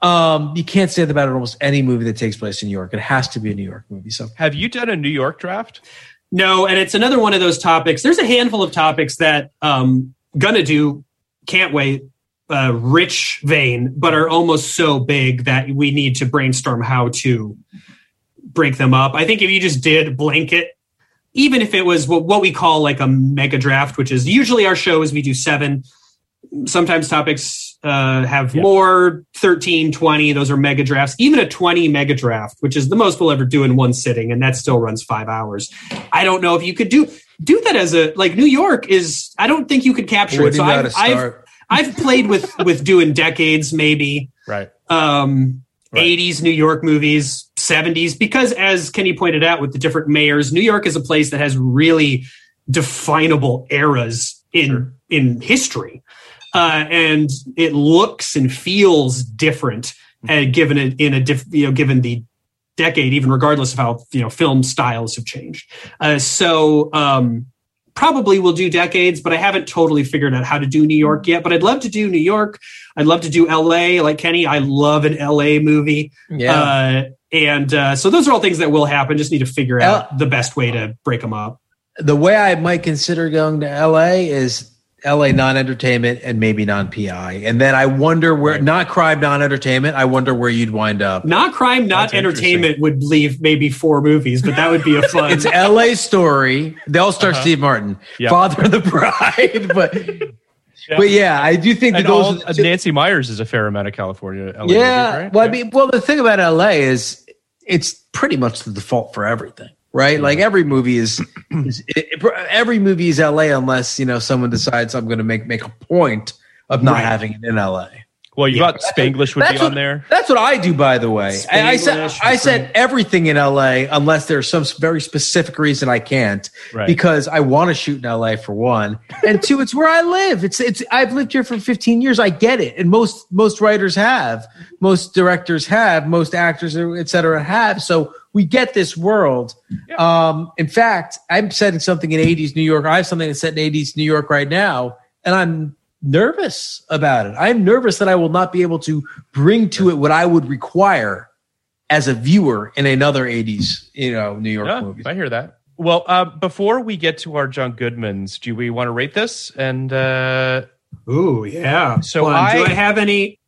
Um, you can't say that about almost any movie that takes place in New York. It has to be a New York movie. So Have you done a New York draft? No, and it's another one of those topics. There's a handful of topics that um gonna do, can't wait, uh, rich vein, but are almost so big that we need to brainstorm how to break them up. I think if you just did blanket, even if it was what, what we call like a mega draft, which is usually our show is we do seven. Sometimes topics uh, have more 13, 20. Those are mega drafts. Even a 20 mega draft, which is the most we'll ever do in one sitting, and that still runs five hours. I don't know if you could do do that as a like New York is. I don't think you could capture it. So you know how I've, I've? I've played with with doing decades maybe Right. um, 80s New York movies, 70s, because as Kenny pointed out with the different mayors, New York is a place that has really definable eras in in history. Uh, and it looks and feels different uh, given it in a diff, you know given the decade even regardless of how you know film styles have changed uh, so um, probably will do decades, but I haven't totally figured out how to do New York yet. But I'd love to do New York. I'd love to do LA. Like Kenny, I love an LA movie. Yeah. Uh, and uh, so those are all things that will happen. Just need to figure out the best way to break them up. the way I might consider going to LA is LA non entertainment and maybe non PI. And then I wonder where, not crime, non entertainment, I wonder where you'd wind up. Not crime, not That's entertainment would leave maybe four movies, but that would be a [laughs] fun. It's LA story. They all star Uh-huh. Steve Martin, Yeah. Father of the Bride. [laughs] But, but yeah, I do think that And those all, two- Nancy Meyers is a fair amount of California. LA yeah. movies, right? Well, I mean, well, the thing about LA is it's pretty much the default for everything, right? Like every movie is, [clears throat] is it, every movie is LA unless you know someone decides I'm going to make make a point of not Right. having it in LA. well, you Yeah, thought Spanglish would be what- on there. That's what I do, by the way. I, I said I said everything in LA unless there's some very specific reason I can't, Right. because I want to shoot in LA for one, and two, it's where I live. It's it's I've lived here for 15 years. I get it, and most most writers have, most directors have, most actors, et cetera, have. So we get this world. Um, in fact, I'm setting something in 80s New York. I have something that's set in 80s New York right now, and I'm nervous about it. I'm nervous that I will not be able to bring to it what I would require as a viewer in another 80s, you know, New York Yeah, movie. I hear that. Well, uh, before we get to our John Goodmans, do we want to rate this? And uh, Ooh, yeah. So Hold on, do I- I have any?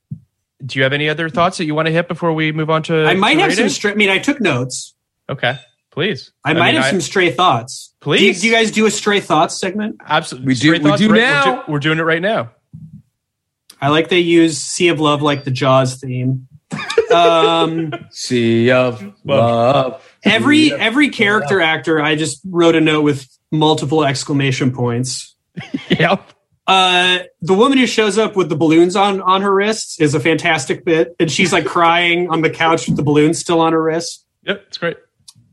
Do you have any other thoughts that you want to hit before we move on to? I might to have some. rating? Stra- I mean, I took notes. Okay, please. I, might mean, have some stray thoughts. Please. Do you, do you guys do a stray thoughts segment? Absolutely, We do- we do We're, now. do- we're doing it right now. I like they use "Sea of Love" like the Jaws theme. Um, [laughs] Sea of love. every every character actor, I just wrote a note with multiple exclamation points. [laughs] Yep. Uh, the woman who shows up with the balloons on on her wrists is a fantastic bit, and she's like crying on the couch with the balloons still on her wrist. Yep. It's great.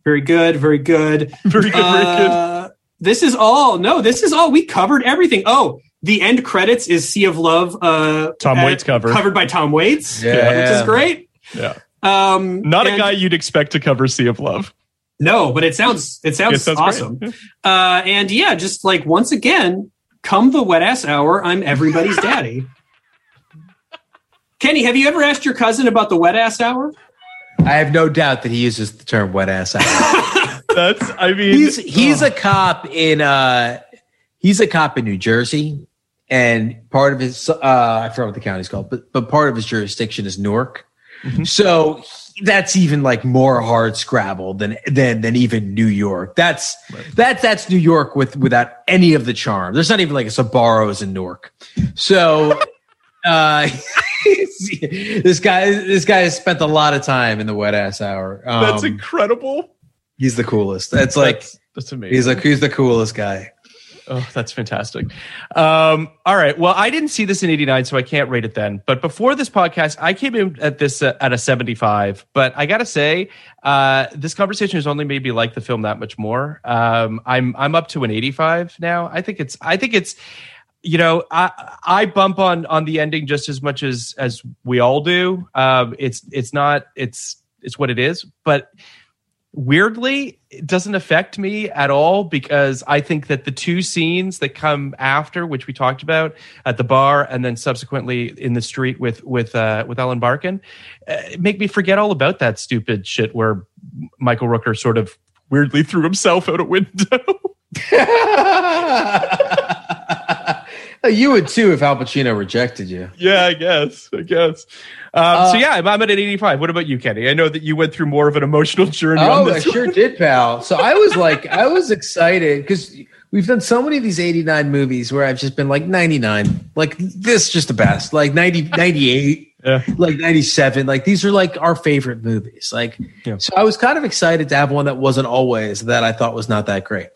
Very good, very good. [laughs] Very good. Very good. Uh, this is all. No, this is all. We covered everything. Oh, the end credits is Sea of Love. Uh, Tom uh, Waits cover. covered by Tom Waits, Yeah. which is great. Yeah. Um, Not a guy you'd expect to cover Sea of Love. No, but it sounds it sounds, It sounds great. awesome. Uh, and yeah, just like once again, come the wet ass hour, I'm everybody's [laughs] daddy. Kenny, have you ever asked your cousin about the wet ass hour? I have no doubt that he uses the term wet ass hour. [laughs] That's. I mean, he's he's a cop in uh he's a cop in New Jersey and part of his uh I forgot what the county's called, but but part of his jurisdiction is Newark. So he- that's even like more hard scrabble than than than even New York. That's that's that's New York with without any of the charm. There's not even like a Sbarros in Newark. So [laughs] uh [laughs] this guy this guy has spent a lot of time in the wet ass hour. Um, that's incredible. he's the coolest. That's like that's, that's amazing. he's like he's the coolest guy. Oh, that's fantastic. Um, all right. Well, I didn't see this in 89, so I can't rate it then. But before this podcast, I came in at this uh, at a 75. But I got to say, uh, this conversation has only made me like the film that much more. Um, I'm I'm up to an 85 now. I think it's I think it's you know, I I bump on on the ending just as much as as we all do. Um, it's it's not it's it's what it is, but weirdly it doesn't affect me at all because i think that the two scenes that come after which we talked about at the bar and then subsequently in the street with with uh with ellen barkin uh, make me forget all about that stupid shit where michael rooker sort of weirdly threw himself out a window [laughs] [laughs] you would too if Al Pacino rejected you. yeah i guess i guess um, so yeah I'm, I'm at an 85 what about you kenny i know that you went through more of an emotional journey on Oh, I sure one. did, pal. So I was [laughs] like, I was excited because we've done so many of these 89 movies where I've just been like 99, like this just the best, like 90, [laughs] 98, like 97. Like these are like our favorite movies. Like, so I was kind of excited to have one that wasn't always that I thought was not that great.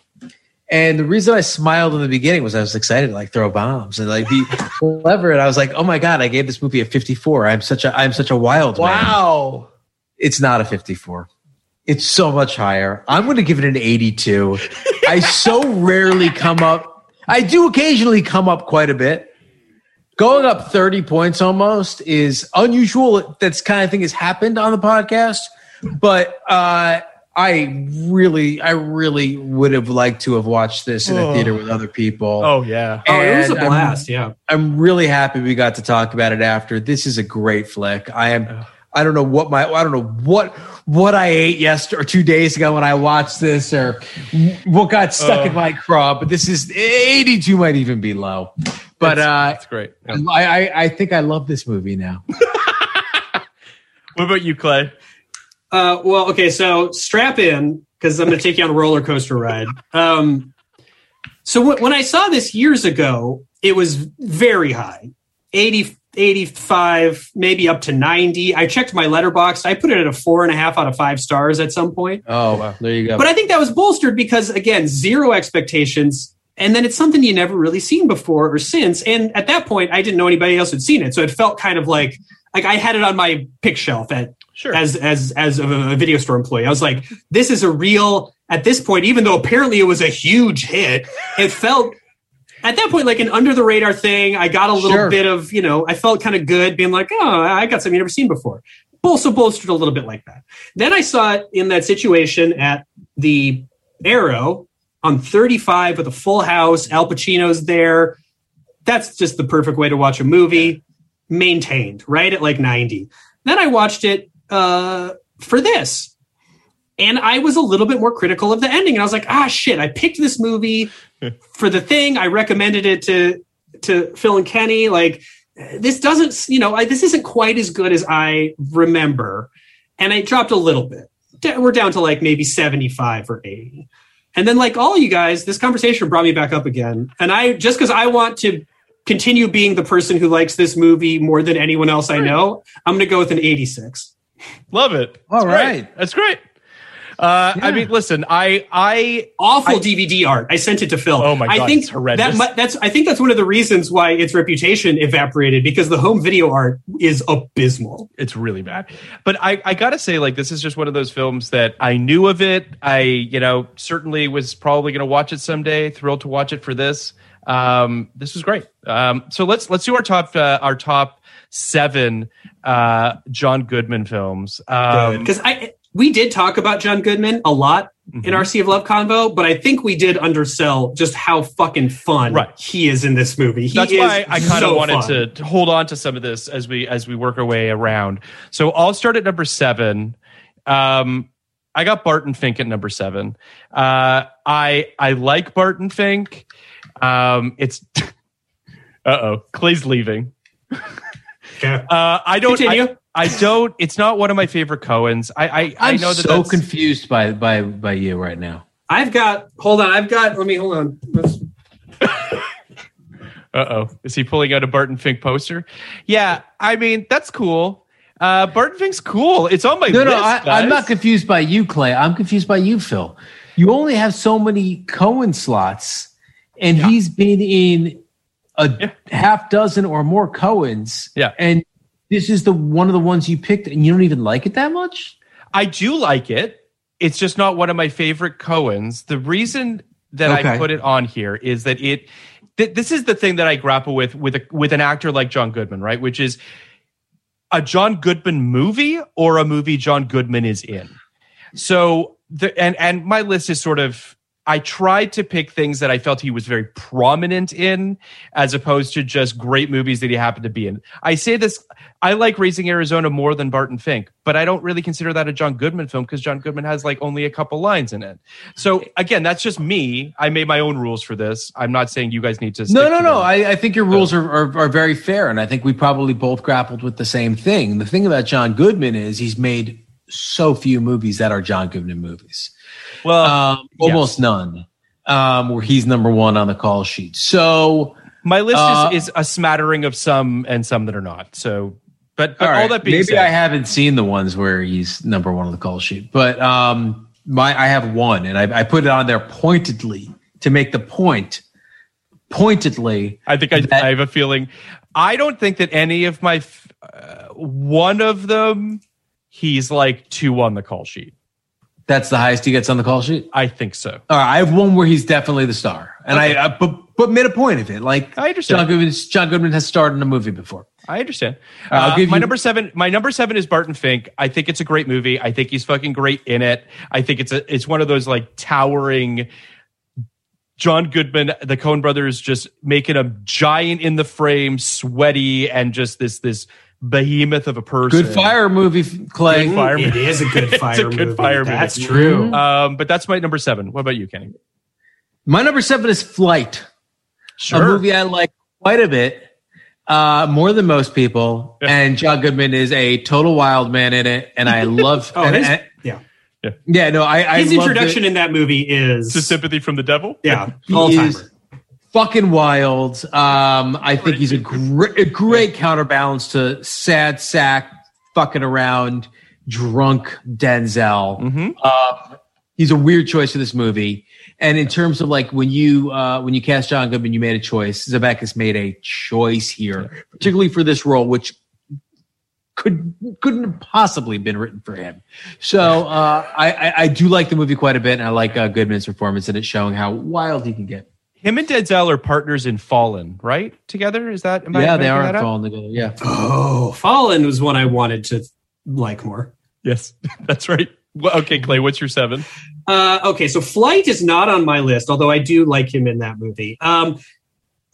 And the reason I smiled in the beginning was I was excited to like throw bombs and like be [laughs] clever. And I was like, oh my God, I gave this movie a 54. I'm such a, I'm such a wild man. wow It's not a 54. It's so much higher. I'm going to give it an 82. I so rarely come up. I do occasionally come up quite a bit. Going up 30 points almost is unusual. That's kind of thing has happened on the podcast, but uh, I really, I really would have liked to have watched this in a Oh. theater with other people. oh yeah Oh, it was a And I'm- blast. yeah. I'm really happy we got to talk about it after. This is a great flick. I am. I don't know what my. I don't know what what I ate yesterday or two days ago when I watched this, or what got stuck in my craw. But this is 82 might even be low. But uh, that's great I, I I think I love this movie now. [laughs] what about you clay Uh, well, okay, so strap in because I'm going to take you on a roller coaster ride. Um, so w- when I saw this years ago, it was very high 80, 85, maybe up to 90. I checked my Letterboxd. I put it at a four and a half out of five stars at some point. Oh, there you go. But I think that was bolstered because, again, zero expectations. And then it's something you never really seen before or since. And at that point, I didn't know anybody else had seen it. So it felt kind of like, like I had it on my pick shelf at, Sure. as, as, as a, a video store employee. I was like, this is a real, at this point, even though apparently it was a huge hit, it felt at that point like an under the radar thing. I got a little Sure. bit of, you know, I felt kind of good being like, oh, I got something you never seen before. Also bolstered a little bit like that. Then I saw it in that situation at the Aero on 35 with a full house. Al Pacino's there. That's just the perfect way to watch a movie. Maintained right at like 90. Then I watched it uh, for this. And I was a little bit more critical of the ending. And I was like, ah, shit, I picked this movie [laughs] for the thing. I recommended it to, to Phil and Kenny. Like, this doesn't, you know, I, this isn't quite as good as I remember. And I dropped a little bit. We're down to like maybe 75 or 80. And then, like all you guys, this conversation brought me back up again. And I, just because I want to continue being the person who likes this movie more than anyone else I know, I'm going to go with an 86. Love it. All That's great. That's great. Uh, I mean, listen, I, I, Awful I- DVD art. I sent it to Phil. Oh my I God, think it's horrendous. That, that's. I think that's one of the reasons why its reputation evaporated because the home video art is abysmal. it's really bad. But I, I gotta say, like, this is just one of those films that I knew of it. I, you know, certainly was probably gonna watch it someday. Thrilled to watch it for this. Um, this was great. Um, so let's let's do our top uh, our top seven uh, John Goodman films. Um, Because I we did talk about John Goodman a lot Mm-hmm. in our Sea of Love convo, but I think we did undersell just how fucking fun Right. he is in this movie. He That's why I kind of so wanted fun. to hold on to some of this as we as we work our way around. So I'll start at number seven. Um, I got Barton Fink at number seven. Uh, I I like Barton Fink. Um, it's [laughs] uh oh, Clay's leaving. [laughs] Okay. Uh, I don't. I, Continue. I don't. It's not one of my favorite Coens. I I, I I'm know that so that's, confused by by by you right now. I've got. Hold on. I've got. Let me hold on. [laughs] Uh oh, is he pulling out a Barton Fink poster? Yeah, I mean that's cool. Uh, Barton Fink's cool. It's on my No, list. no, I, I'm not confused by you, Clay. I'm confused by you, Phil. You only have so many Coen slots, and he's been in a Yeah. half dozen or more Coens. Yeah. and this is the one of the ones you picked, and you don't even like it that much. I do like it. It's just not one of my favorite Coens. The reason that I put it on here is that it th- this is the thing that I grapple with with a, with an actor like John Goodman, right? Which is a John Goodman movie or a movie John Goodman is in. So the and and my list is sort of I tried to pick things that I felt he was very prominent in, as opposed to just great movies that he happened to be in. I say this, I like Raising Arizona more than Barton Fink, but I don't really consider that a John Goodman film because John Goodman has like only a couple lines in it. So again, that's just me. I made my own rules for this. I'm not saying you guys need to. No, no, no. I, I, think your rules are, are, are very fair, and I think we probably both grappled with the same thing. The thing about John Goodman is he's made so few movies that are John Goodman movies. Well, um, almost yes. none. Um, where he's number one on the call sheet. So my list uh, is, is a smattering of some and some that are not. So, but, but all, all, that being said. maybe said, I haven't seen the ones where he's number one on the call sheet, but um, my I have one, and I, I put it on there pointedly to make the point. Pointedly, I think I, that, I have a feeling. I don't think that any of my uh, one of them he's like two on the call sheet. That's the highest he gets on the call sheet. I think so. All right, I have one where he's definitely the star, and okay. I, I but, but made a point of it. Like I understand. John Goodman, John Goodman has starred in a movie before. I understand. Uh, my you- number seven. My number seven is Barton Fink. I think it's a great movie. I think he's fucking great in it. I think it's a it's one of those like towering. John Goodman, the Coen brothers, just making a giant in the frame, sweaty, and just this this behemoth of a person. Good fire movie, Clay. Good fire it is a good fire. [laughs] it's a good movie. fire That's movie. true. Um, but that's my number seven. What about you, Kenny? My number seven is Flight. Sure. A movie I like quite a bit, uh, more than most people. and John Goodman is a total wild man in it, and I love. [laughs] oh, and, his, and, yeah. Yeah. Yeah, no, I, his I introduction in that movie is to sympathy from the devil. Yeah, all timer fucking wild. Um, I think he's a great, a great counterbalance to sad sack, fucking around, drunk Denzel. Mm-hmm. Uh, he's a weird choice for this movie. And in terms of like when you uh, when you cast John Goodman, you made a choice. Zemeckis made a choice here, particularly for this role, which could couldn't have possibly been written for him. So uh, I, I, I do like the movie quite a bit, and I like uh, Goodman's performance in it, showing how wild he can get. Him and Denzel are partners in Fallen, right? Together, is that? yeah, they are in Fallen together. Yeah. Oh, Fallen was one I wanted to like more. Yes, [laughs] that's right. Well, okay, Clay, what's your seven? Uh, okay, so Flight is not on my list, although I do like him in that movie. Um,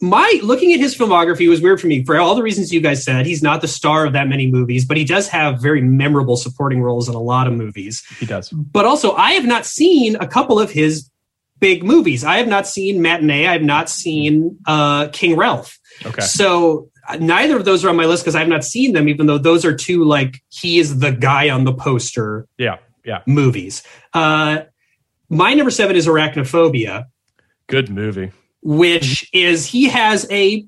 my looking at his filmography was weird for me for all the reasons you guys said. He's not the star of that many movies, but he does have very memorable supporting roles in a lot of movies. He does. But also, I have not seen a couple of his big movies. I have not seen Matinee. I have not seen uh, King Ralph. Okay. So uh, neither of those are on my list because I have not seen them, even though those are two like he is the guy on the poster. Yeah. Yeah. Movies. Uh, my number seven is Arachnophobia. Good movie. Which is he has a,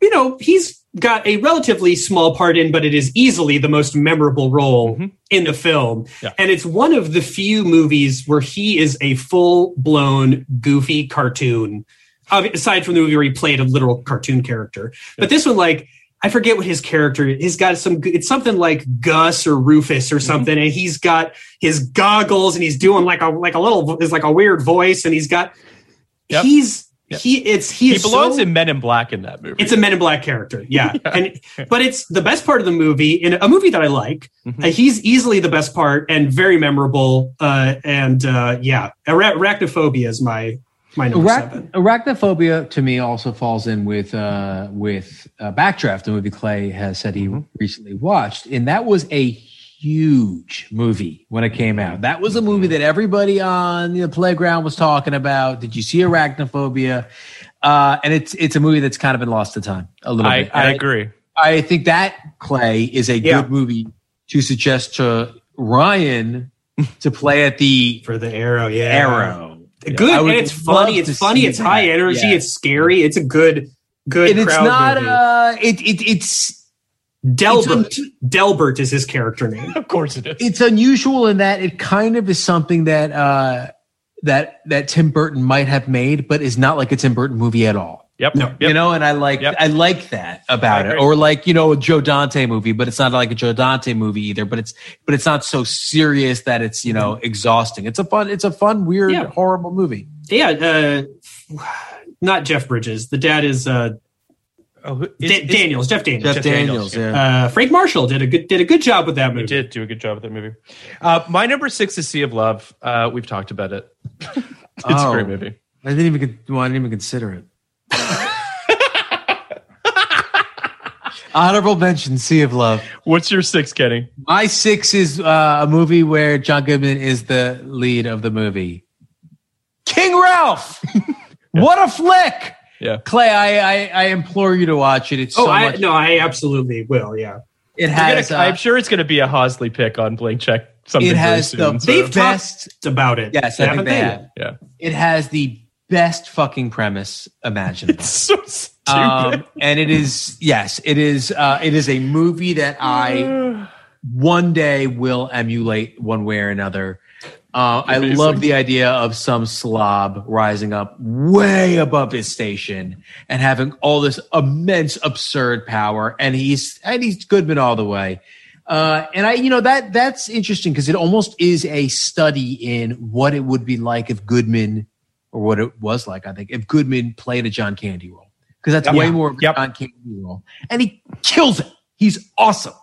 you know, he's got a relatively small part in, but it is easily the most memorable role mm-hmm. in the film. Yeah. And it's one of the few movies where he is a full blown goofy cartoon, aside from the movie where he played a literal cartoon character. Yeah. But this one, like, I forget what his character is. He's got some, it's something like Gus or Rufus or mm-hmm. something. Mm-hmm. And he's got his goggles and he's doing like a, like a little, is like a weird voice. And he's got, yep. he's, he it's he, he belongs so, in Men in Black in that movie. It's a Men in Black character, yeah. yeah. [laughs] And but it's the best part of the movie in a movie that I like. Mm-hmm. Uh, he's easily the best part and very memorable. Uh, and uh, yeah, arachnophobia is my my number Arach- seven. Arachnophobia to me also falls in with uh, with uh, Backdraft, the movie Clay has said he mm-hmm. recently watched, and that was a huge movie when it came out. That was a movie that everybody on the playground was talking about. Did you see Arachnophobia? Uh, and it's it's a movie that's kind of been lost to time a little I, bit. I, I agree. I think that Clay is a yeah. good movie to suggest to Ryan to play at the for the Aero. Yeah, Aero. Good, and it's funny. It's funny. It's that. high energy. Yeah. It's scary. It's a good, good. And it's not. Movie. Uh, it, it it's Delbert. Un- Delbert is his character name. Of course it is. It's unusual in that it kind of is something that uh, that that Tim Burton might have made, but is not like a Tim Burton movie at all. Yep. No. Yep. You know, and I like yep. I like that about it. Or like, you know, a Joe Dante movie, but it's not like a Joe Dante movie either, but it's but it's not so serious that it's, you know, exhausting. It's a fun it's a fun, weird, yeah. horrible movie. Yeah, uh [sighs] not Jeff Bridges. The dad is uh, Oh, who- Da- is- is- Daniels. Jeff Daniels. Jeff Daniels, yeah. Uh, Frank Marshall did a good did a good job with that He movie. did do a good job with that movie. Uh, my number six is Sea of Love. Uh, we've talked about it. [laughs] it's Oh. a great movie. I didn't even con- well, I didn't even consider it. [laughs] Honorable mention: Sea of Love. What's your six, Kenny? My six is uh, a movie where John Goodman is the lead of the movie. King Ralph. [laughs] what a flick! Yeah. Clay, I, I I implore you to watch it. It's Oh, so I much. no, I absolutely will. Yeah, It has. gonna- uh, I'm sure it's going to be a Hosley pick on Blank Check. Sometime it has soon, the so- They've best. about it. Yes, I think they have. yeah. It has the best fucking premise imaginable. [laughs] So stupid. um, and it is yes, it is. Uh, it is a movie that I [sighs] one day will emulate one way or another. Uh, I love the idea of some slob rising up way above his station and having all this immense, absurd power, and he's and he's Goodman all the way. Uh, and I, you know, that that's interesting because it almost is a study in what it would be like if Goodman, or what it was like, I think, if Goodman played a John Candy role because that's Yep. way more of a Yep. John Candy role, and he kills it. He's awesome.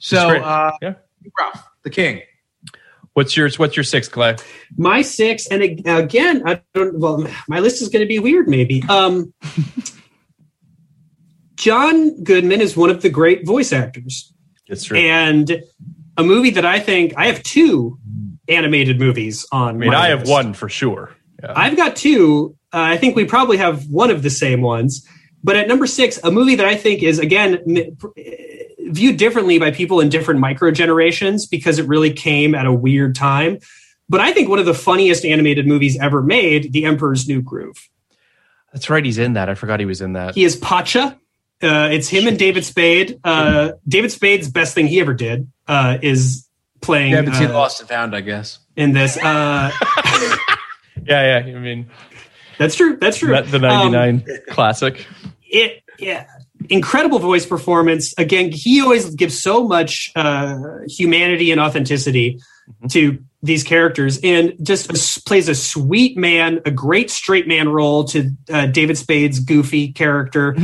So, uh, Yeah. Ralph, the King. What's yours? What's your six, Clay? my six, and again, I don't. Well, my list is going to be weird. Maybe. Um, John Goodman is one of the great voice actors. It's true. and a movie that I think I have two animated movies on. I mean, I have one for sure. Yeah. I've got two. Uh, I think we probably have one of the same ones. But at number six, a movie that I think is again viewed differently by people in different micro generations because it really came at a weird time. But I think one of the funniest animated movies ever made, The Emperor's New Groove. That's right. He's in that. I forgot he was in that. He is Pacha. Uh, it's him and David Spade. Uh, David Spade's best thing he ever did uh, is playing You haven't seen uh, Lost and Found, I guess. in this. Uh, [laughs] yeah, yeah. I mean, that's true. That's true. that- the Um, '99 classic. it yeah incredible voice performance. Again he always gives so much uh humanity and authenticity to these characters and just s- plays a sweet man a great straight man role to uh, david spade's goofy character.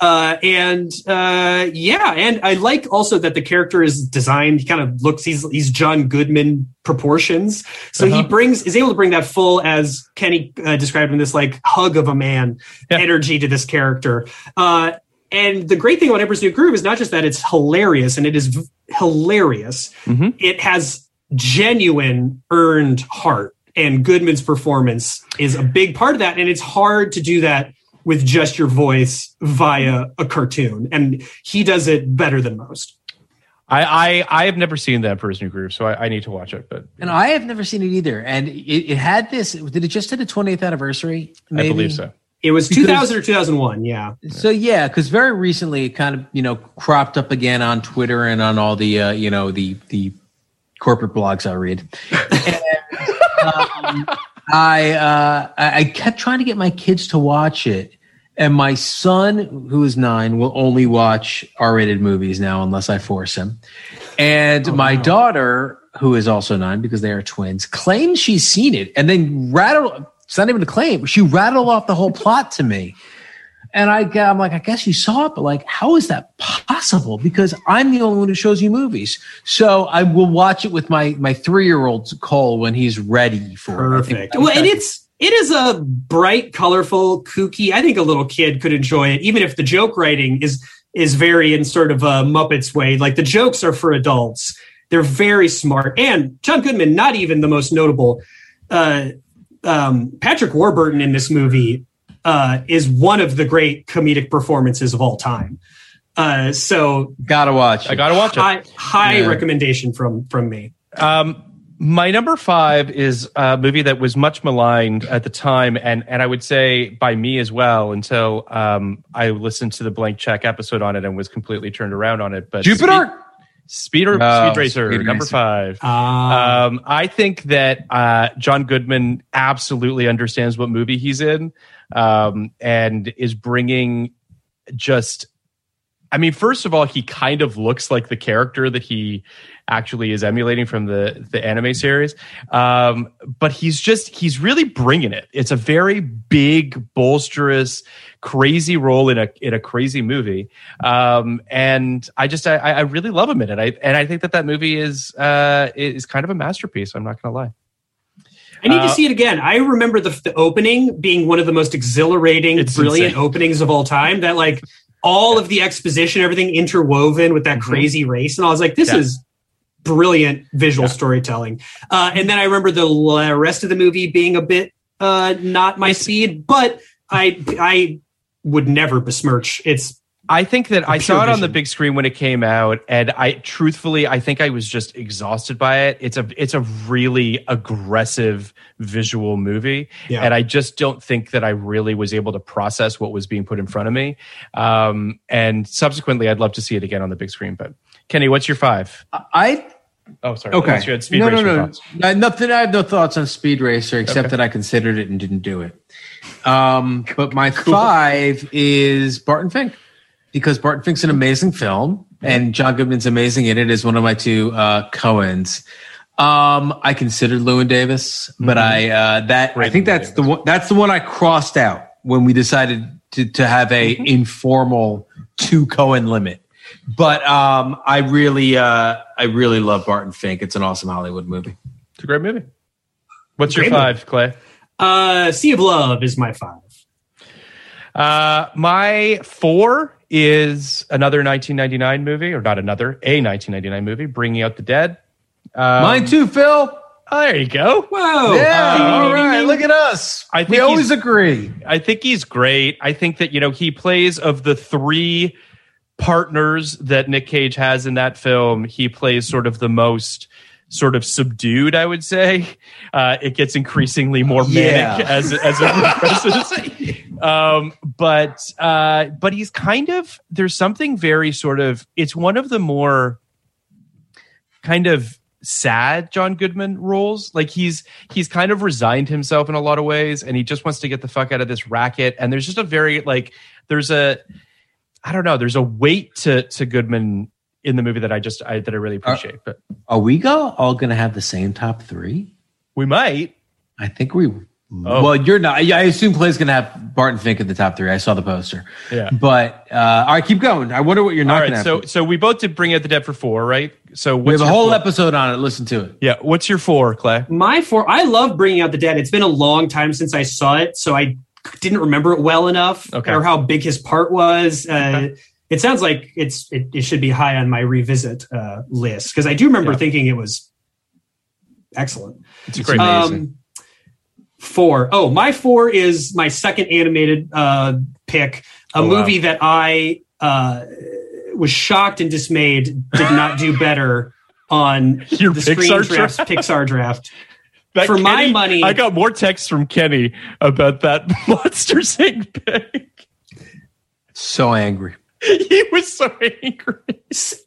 Uh and uh yeah and i like also that the character is designed he kind of looks he's he's john goodman proportions. So he Uh-huh. brings is able to bring that full as kenny uh, described in this like hug of a man Yeah. energy to this character. Uh and the great thing about Emperor's New Groove is not just that it's hilarious and it is v- hilarious. Mhm. It has genuine earned heart and Goodman's performance is a big part of that. And it's hard to do that with just your voice via a cartoon. And he does it better than most. I, I I have never seen the Emperor's New Groove, so I, I need to watch it. But And I have never seen it either. And it, it had this. Did it just hit a 20th anniversary? I believe so. It was Because- 2000 or 2001. Yeah. So yeah, because very recently it kind of you know cropped up again on Twitter and on all the uh, you know the the corporate blogs I read. And, um, I uh, I kept trying to get my kids to watch it, and my son, who is nine, will only watch R-rated movies now unless I force him. And my daughter, who is also nine because they are twins, claims she's seen it, and then rattle. It's not even a claim. She rattled off the whole plot to me. And I, I'm like, I guess you saw it, but like, how is that possible? Because I'm the only one who shows you movies. So I will watch it with my my three year old Cole when he's ready for it. Perfect. Well, and it's it is a bright, colorful, kooky. I think a little kid could enjoy it, even if the joke writing is is very in sort of a Muppets way. Like the jokes are for adults. They're very smart. And John Goodman, not even the most notable. Uh, um, Patrick Warburton in this movie uh, is one of the great comedic performances of all time. Uh, so gotta watch. I gotta watch it. high, high Yeah. recommendation from from me. Um, my number five is a movie that was much maligned at the time, and and I would say by me as well until um, I listened to the Blank Check episode on it and was completely turned around on it. But Jupiter. Speed, Speeder, Oh, Speed Racer, Speed number Racer. five. Ah. Um, I think that uh, John Goodman absolutely understands what movie he's in, um, and is bringing just I mean, first of all, he kind of looks like the character that he actually is emulating from the the anime series. Um, but he's just he's really bringing it. It's a very big, bolsterous, crazy role in a in a crazy movie. Um, and I just I, I really love him in it. I and I think that that movie is uh, is kind of a masterpiece. I'm not going to lie. I need Uh, to see it again. I remember the, the opening being one of the most exhilarating, brilliant insane. openings of all time. That like all of the exposition, everything interwoven with that crazy race, and I was like, this Mm-hmm. Yeah. is brilliant visual storytelling. Uh, and then I remember the l- rest of the movie being a bit uh, not my speed, but I I would never besmirch its. I think that I saw it on the big screen when it came out, and I truthfully, I think I was just exhausted by it. It's a it's a really aggressive visual movie, Yeah. and I just don't think that I really was able to process what was being put in front of me. Um, and subsequently, I'd love to see it again on the big screen. But Kenny, what's your five? I Oh, sorry. okay. Unless you had Speed no, Racer no, no, thoughts. no. Nothing. I have no thoughts on Speed Racer except Okay. that I considered it and didn't do it. Um, but my five is Barton Fink because Barton Fink's an amazing film and John Goodman's amazing in it is one of my two uh, Coens. Um, I considered Llewyn Davis, but I uh, that I think Llewyn that's the one that's the one I crossed out when we decided to to have a informal two Coen limit. But um, I really uh, I really love Barton Fink. It's an awesome Hollywood movie. It's a great movie. What's your Great five, Clay? Uh, sea of Love is my five. Uh, my four is another 1999 movie, or not another, a 1999 movie, Bringing Out the Dead. Um, Mine too, Phil. Oh, there you go. Whoa! Yeah, Uh, all right. Look at us. I think we always agree. I think he's great. I think that you know he plays of the three partners that Nick Cage has in that film. He plays sort of the most sort of subdued. I would say uh, it gets increasingly more manic Yeah. as as it progresses. [laughs] um, but uh, but he's kind of there's something very sort of it's one of the more kind of sad John Goodman roles. Like he's he's kind of resigned himself in a lot of ways, and he just wants to get the fuck out of this racket. And there's just a very like there's a I don't know there's a weight to to Goodman in the movie that I just I, that I really appreciate. but Are we go all going to have the same top three? we might. I think we. Oh. Well, you're not. I assume Clay's going to have Barton Fink in the top three. I saw the poster. Yeah. But uh, all right, keep going. I wonder what you're not right, going to so have. so we both did Bring Out the Dead for four, right? So we have a whole four? episode on it. Listen to it. Yeah, what's your four, Clay? My four. I love Bringing Out the Dead. It's been a long time since I saw it, so I didn't remember it well enough, Okay. or how big his part was. Uh, It sounds like it's it, it should be high on my revisit uh, list because I do remember Yeah. thinking it was excellent. It's a great amazing. Four. Oh, my four is my second animated uh, pick. A Oh, wow. movie that I uh, was shocked and dismayed did not do [laughs] better on Your the Pixar Screen Drafts draft? Pixar draft. [laughs] That For my money- I got more texts from Kenny about that [laughs] Monsters Inc. pick. So angry. he was so angry.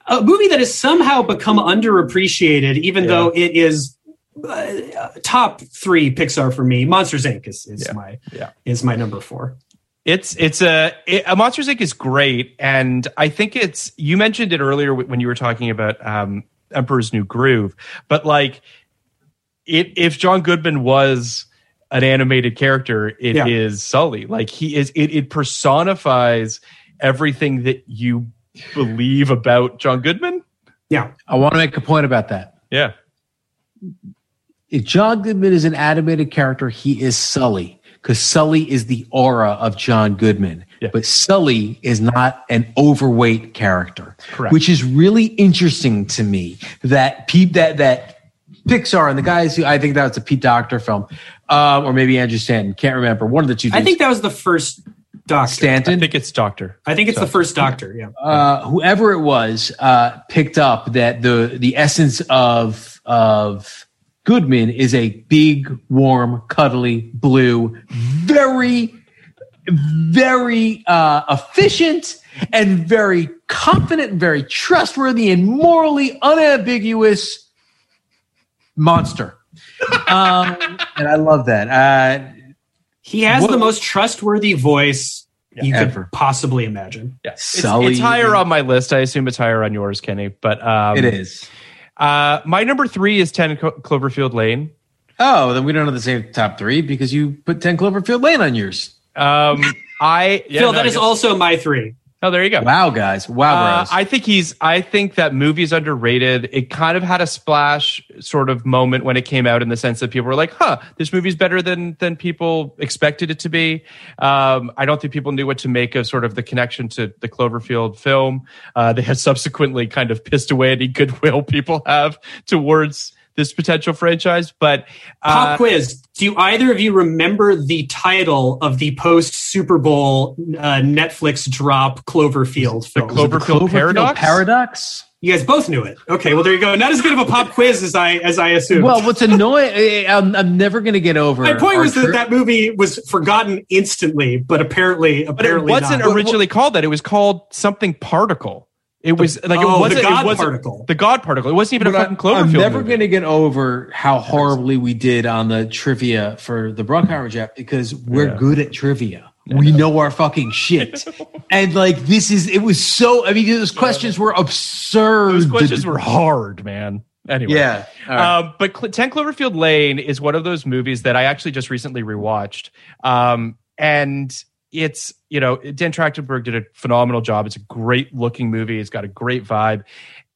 a movie that has somehow become underappreciated, even Yeah. though it is uh, top three Pixar for me. Monsters Inc. is, is Yeah. my Yeah. is my number four. It's it's a, it, a Monsters Inc. is great, and I think it's you mentioned it earlier when you were talking about um, Emperor's New Groove, but like it if John Goodman was an animated character, it is Yeah. Sully. Like he is, it, it personifies everything that you believe about John Goodman. Yeah, I want to make a point about that. Yeah, If John Goodman is an animated character, he is Sully because Sully is the aura of John Goodman. Yeah. But Sully is not an overweight character, Correct. which is really interesting to me. That Pete, that that Pixar and the guys who I think that was a Pete Docter film, um, or maybe Andrew Stanton, can't remember. One of the two. I think that was the first Docter. Stanton. I think it's Docter. I think it's the first Docter. Yeah, uh, whoever it was uh, picked up that the the essence of of Goodman is a big, warm, cuddly, blue, very, very uh, efficient and very confident, and very trustworthy, and morally unambiguous monster. um, [laughs] and I love that. Uh, he has What- the most trustworthy voice you Ever. could possibly imagine. Yeah, it's, it's higher on my list. I assume it's higher on yours, Kenny. But um, it is. Uh, my number three is Ten Clo- Cloverfield Lane. Oh, then we don't have the same top three because you put 10 Cloverfield Lane on yours. Um, I [laughs] yeah, Phil, no, that I is guess- also my three. Oh, there you go. Wow, guys. Wow, Uh. I think he's. I think that movie is underrated. It kind of had a splash sort of moment when it came out, in the sense that people were like, "Huh, this movie's better than than people expected it to be." Um, I don't think people knew what to make of sort of the connection to the Cloverfield film. Uh, they had subsequently kind of pissed away any goodwill [laughs] people have towards this potential franchise. But Pop uh, quiz. Do either of you remember the title of the post Super Bowl uh, Netflix drop Cloverfield film? The Cloverfield Paradox? Paradox? You guys both knew it. Okay, well there you go. Not as good of a pop quiz as I as I assumed. Well, what's annoying, eh, I'm, I'm never going to get over. my point our was that that movie was forgotten instantly, but apparently, but it apparently wasn't not. originally called that. It was called something particle. It was like it oh, the wasn't God it wasn't, particle. The God particle. It wasn't even But a I- fucking Cloverfield. I'm never going to get over how horribly we did on the trivia for the Bruckheimer Jet because we're Yeah. good at trivia. We know our fucking shit. [laughs] and like this is it was so I mean those questions were absurd. Those questions were hard, man. Anyway, Yeah. All right. Um, but Cl- 10 Cloverfield Lane is one of those movies that I actually just recently rewatched. Um, and it's, you know, Dan Trachtenberg did a phenomenal job. It's a great looking movie. It's got a great vibe.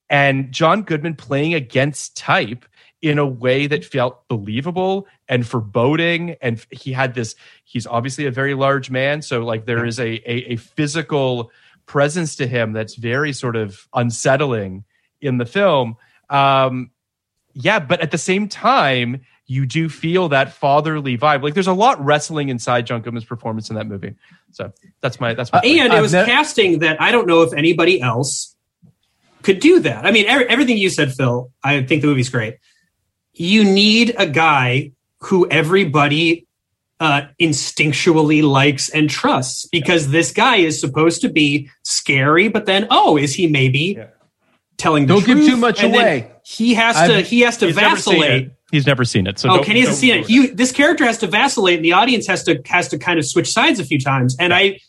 And John Goodman playing against type in a way that felt believable and foreboding. And he had this, he's obviously a very large man. So, like, there is a, a, a physical presence to him that's very sort of unsettling in the film. Um, yeah, but at the same time, you do feel that fatherly vibe. Like there's a lot wrestling inside John Goodman's performance in that movie. So that's my that's my and it I've was nev- casting that I don't know if anybody else could do that. I mean, every, everything you said, Phil, I think the movie's great. You need a guy who everybody uh, instinctually likes and trusts because this guy is supposed to be scary, but then, oh, is he maybe telling the Don't give too much And away. He has to. I've- He has to He's never seen vacillate. It. He's never seen it. So oh, Kenny hasn't seen it. You, this character has to vacillate, and the audience has to has to kind of switch sides a few times. And I,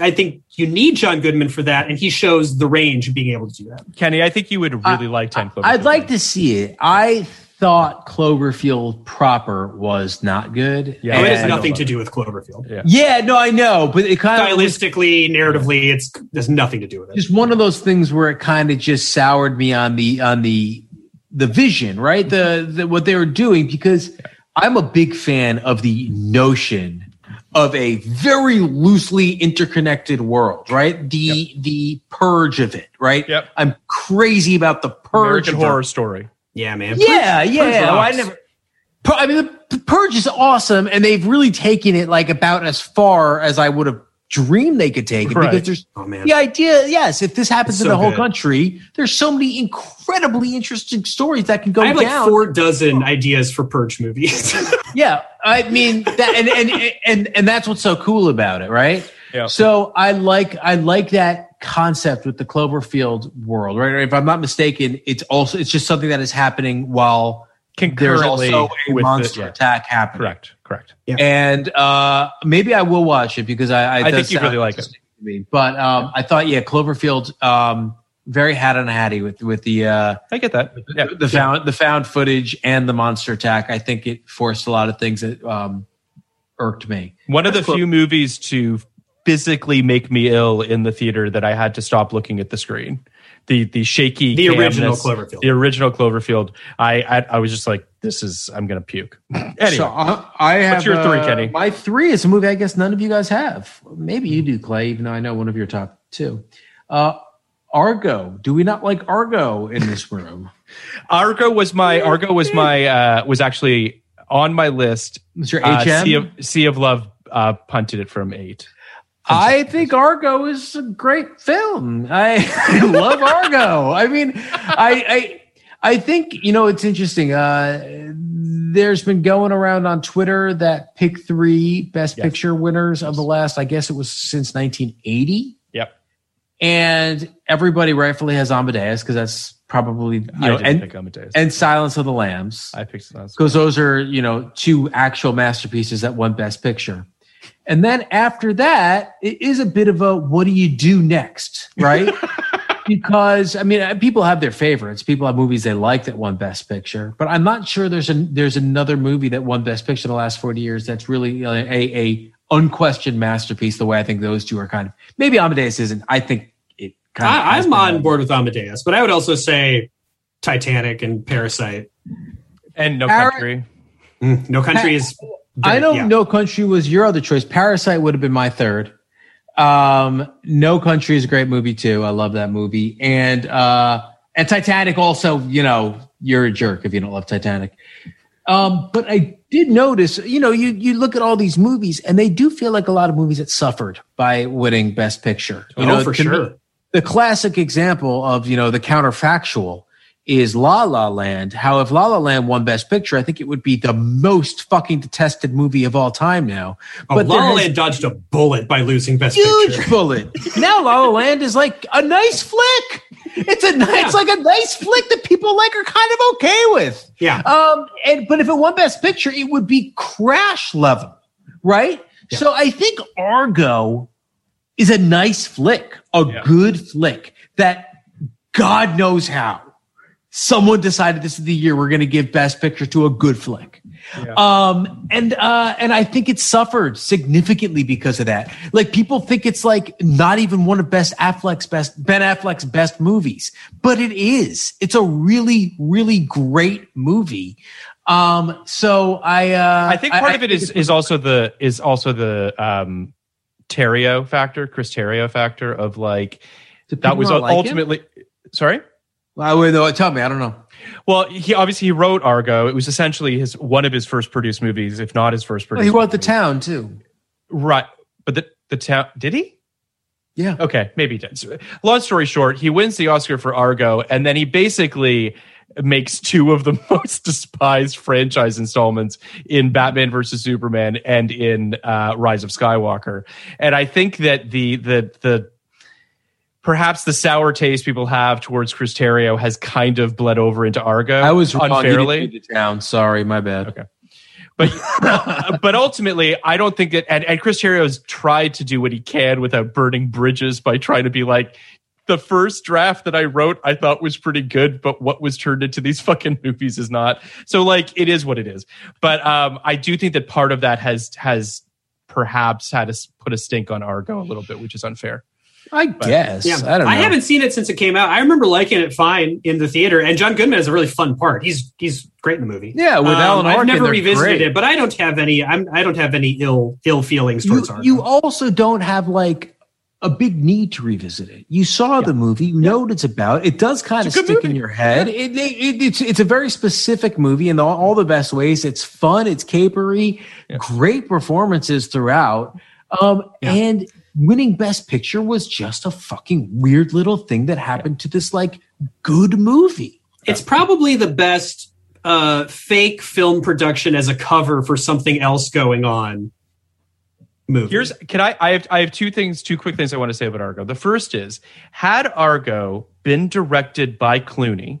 I think you need John Goodman for that, and he shows the range of being able to do that. Kenny, I think you would really like 10 Cloverfield. I'd like to see it. I thought Cloverfield proper was not good. Yeah, Oh, it has nothing to do with Cloverfield. Yeah. Yeah, no, I know, but it kind of was Stylistically, narratively, it's there's nothing to do with it. just one of those things where it kind of just soured me on the on the the vision, right? The, the what they were doing because I'm a big fan of the notion of a very loosely interconnected world, right? The the purge of it, right? Yep. I'm crazy about the purge American of it. Horror Story. Yeah, man. Yeah, Purge- yeah. Purge Well, I never. I mean, the Purge is awesome, and they've really taken it like about as far as I would have dreamed they could take it. Right. Because there's Oh man. the idea. Yes, if this happens It's in the whole good. country, there's so many incredibly interesting stories that can go I have like four dozen ideas for Purge movies. [laughs] Yeah, I mean that, and, and and and that's what's so cool about it, right? Yeah. So I like I like that concept with the Cloverfield world, right? If I'm not mistaken, it's also it's just something that is happening while there's also a with the- monster yeah. attack happening. Correct. Correct. Yeah. And uh, maybe I will watch it because I I, I think you'd really like it. me. But um, I thought, yeah, Cloverfield, um, very hat on a hattie with with the uh, I get that. Yeah. the found the found footage and the monster attack. I think it forced a lot of things that um, irked me. One of the few movies to physically make me ill in the theater that I had to stop looking at the screen. The the shaky The original camness, Cloverfield. The original Cloverfield. I, I I was just like, this is I'm gonna puke. [laughs] anyway, So uh, I have What's your three, uh, Kenny? My three is a movie I guess none of you guys have. Maybe you do, Clay, even though I know one of your top two. Uh, Argo. Do we not like Argo in this room? [laughs] Argo was my Argo was my uh was actually on my list. Was your Uh, HM? sea of Sea of Love uh punted it from eight. I think Argo is a great film. I, [laughs] I love Argo. I mean, I, I I think you know it's interesting. Uh, there's been going around on Twitter that pick three best Yes. picture winners of the last. I guess it was since 1980, Yep. and everybody rightfully has Amadeus because that's probably you know and and Silence of the Lambs I picked Silence. because those are you know two actual masterpieces that won best picture And then after that, it is a bit of a what do you do next, right? [laughs] because I mean, uh, people have their favorites. People have movies they like that won Best Picture, but I'm not sure there's a there's another movie that won Best Picture in the last 40 years that's really a, a, a unquestioned masterpiece. The way I think those two are kind of maybe Amadeus isn't. I think it. Kind of I, has I'm on one. board with Amadeus, but I would also say Titanic and Parasite. And No Para- Country. Mm, no Country is. I know yeah. No Country was your other choice. Parasite would have been my third. Um, no Country is a great movie too. I love that movie. And uh and Titanic also, you know, you're a jerk if you don't love Titanic. Um, but I did notice, you know, you you look at all these movies and they do feel like a lot of movies that suffered by winning Best Picture. You Oh, know, for me, sure. the classic example of you know the counterfactual is La La Land. How if La La Land won Best Picture, I think it would be the most fucking detested movie of all time now. Oh, But La La has- Land dodged a bullet by losing Best huge Picture. Huge [laughs] bullet. now La La Land is like a nice flick. It's a nice, it's like a nice flick that people like are kind of okay with. Yeah. Um, and but if it won Best Picture, it would be crash level, right? So I think Argo is a nice flick, a good flick that God knows how someone decided this is the year we're going to give Best Picture to a good flick. Um, and uh, and I think it suffered significantly because of that. Like people think it's like not even one of Best Affleck's best Ben Affleck's best movies, but it is. It's a really really great movie. Um, so I uh, I think part I of it is is also the is also the um Terrio factor, Chris Terrio factor of like that was not like him? ultimately sorry. I would know. Tell me, I don't know. Well, he obviously he wrote Argo. It was essentially his one of his first produced movies, if not his first Well, produced. he wrote The Town too. right, but the the town did he? Yeah. Okay, maybe he did. Long story short, he wins the Oscar for Argo, and then he basically makes two of the [laughs] most despised franchise installments in Batman versus Superman and in uh, Rise of Skywalker. And I think that the the the perhaps the sour taste people have towards Chris Terrio has kind of bled over into Argo. I was wrong. You didn't unfairly. The Town. Sorry, my bad. Okay. But [laughs] but ultimately, I don't think that. And, and Chris Terrio has tried to do what he can without burning bridges by trying to be like, the first draft that I wrote, I thought was pretty good, but what was turned into these [laughs] fucking movies is not. So like, it is what it is. But um, I do think that part of that has has perhaps had us put a stink on Argo a little bit, which is unfair. I guess. Yeah, I don't know. I haven't seen it since it came out. I remember liking it fine in the theater, and John Goodman has a really fun part. He's he's great in the movie. Yeah, with Um, Alan I've never revisited great. it, but I don't have any. I'm, I don't have any ill ill feelings you, towards you also don't have like a big need to revisit it. You saw the movie, you know what it's about. It does kind of It's a good stick in your head. It, it, it's it's a very specific movie in all, all the best ways. It's fun, it's capery, great performances throughout. Um, and winning Best Picture was just a fucking weird little thing that happened to this like good movie. It's probably the best uh, fake film production as a cover for something else going on. Movie. Here's can I I have I have two things, two quick things I want to say about Argo. The first is had Argo been directed by Clooney,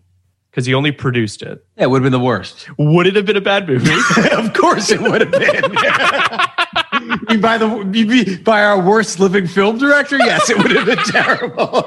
because he only produced it, Yeah, it would have been the worst. would it have been a bad movie? [laughs] of course it would have been. [laughs] you mean by the you mean by our worst living film director? Yes, it would have been terrible.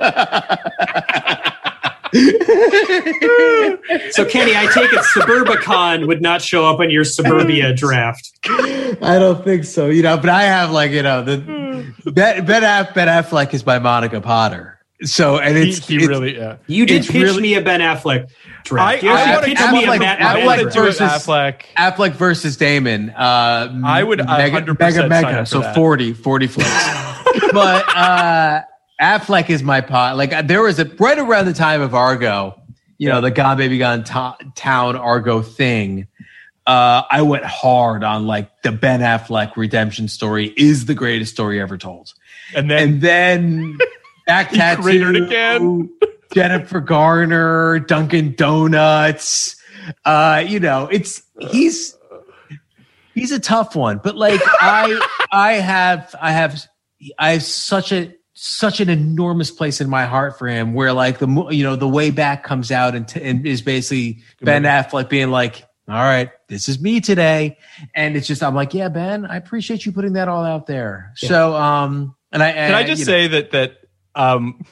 so Kenny, I take it Suburbicon would not show up on your Suburbia draft. I don't think so. You know, but I have like you know the hmm. Ben Ben, Aff, ben Affleck is by Monica Potter. So and he, it's he it's- really yeah. You did It's pitch really- me a Ben Affleck draft. I- You I actually wanna pitched come me up a with- Matt, I Matt wanna do versus- Affleck. Affleck versus Damon. Uh, I would mega 100% mega mega. So that. 40, 40 flicks. [laughs] but uh, Affleck is my pot. Like uh, there was a right around the time of Argo, you know, the Gone Baby Gone to- Town Argo thing. Uh, I went hard on like the Ben Affleck redemption story is the greatest story ever told. And then And then [laughs] back tattoo, again. [laughs] Jennifer Garner, Dunkin' Donuts. Uh, you know, it's he's he's a tough one, but like [laughs] I I have I have I have such a such an enormous place in my heart for him where like the you know the way back comes out and, t- and is basically Ben Affleck being like all right, this is me today. And it's just, I'm like, yeah, Ben, I appreciate you putting that all out there. So, um, and I, Can I just say that that um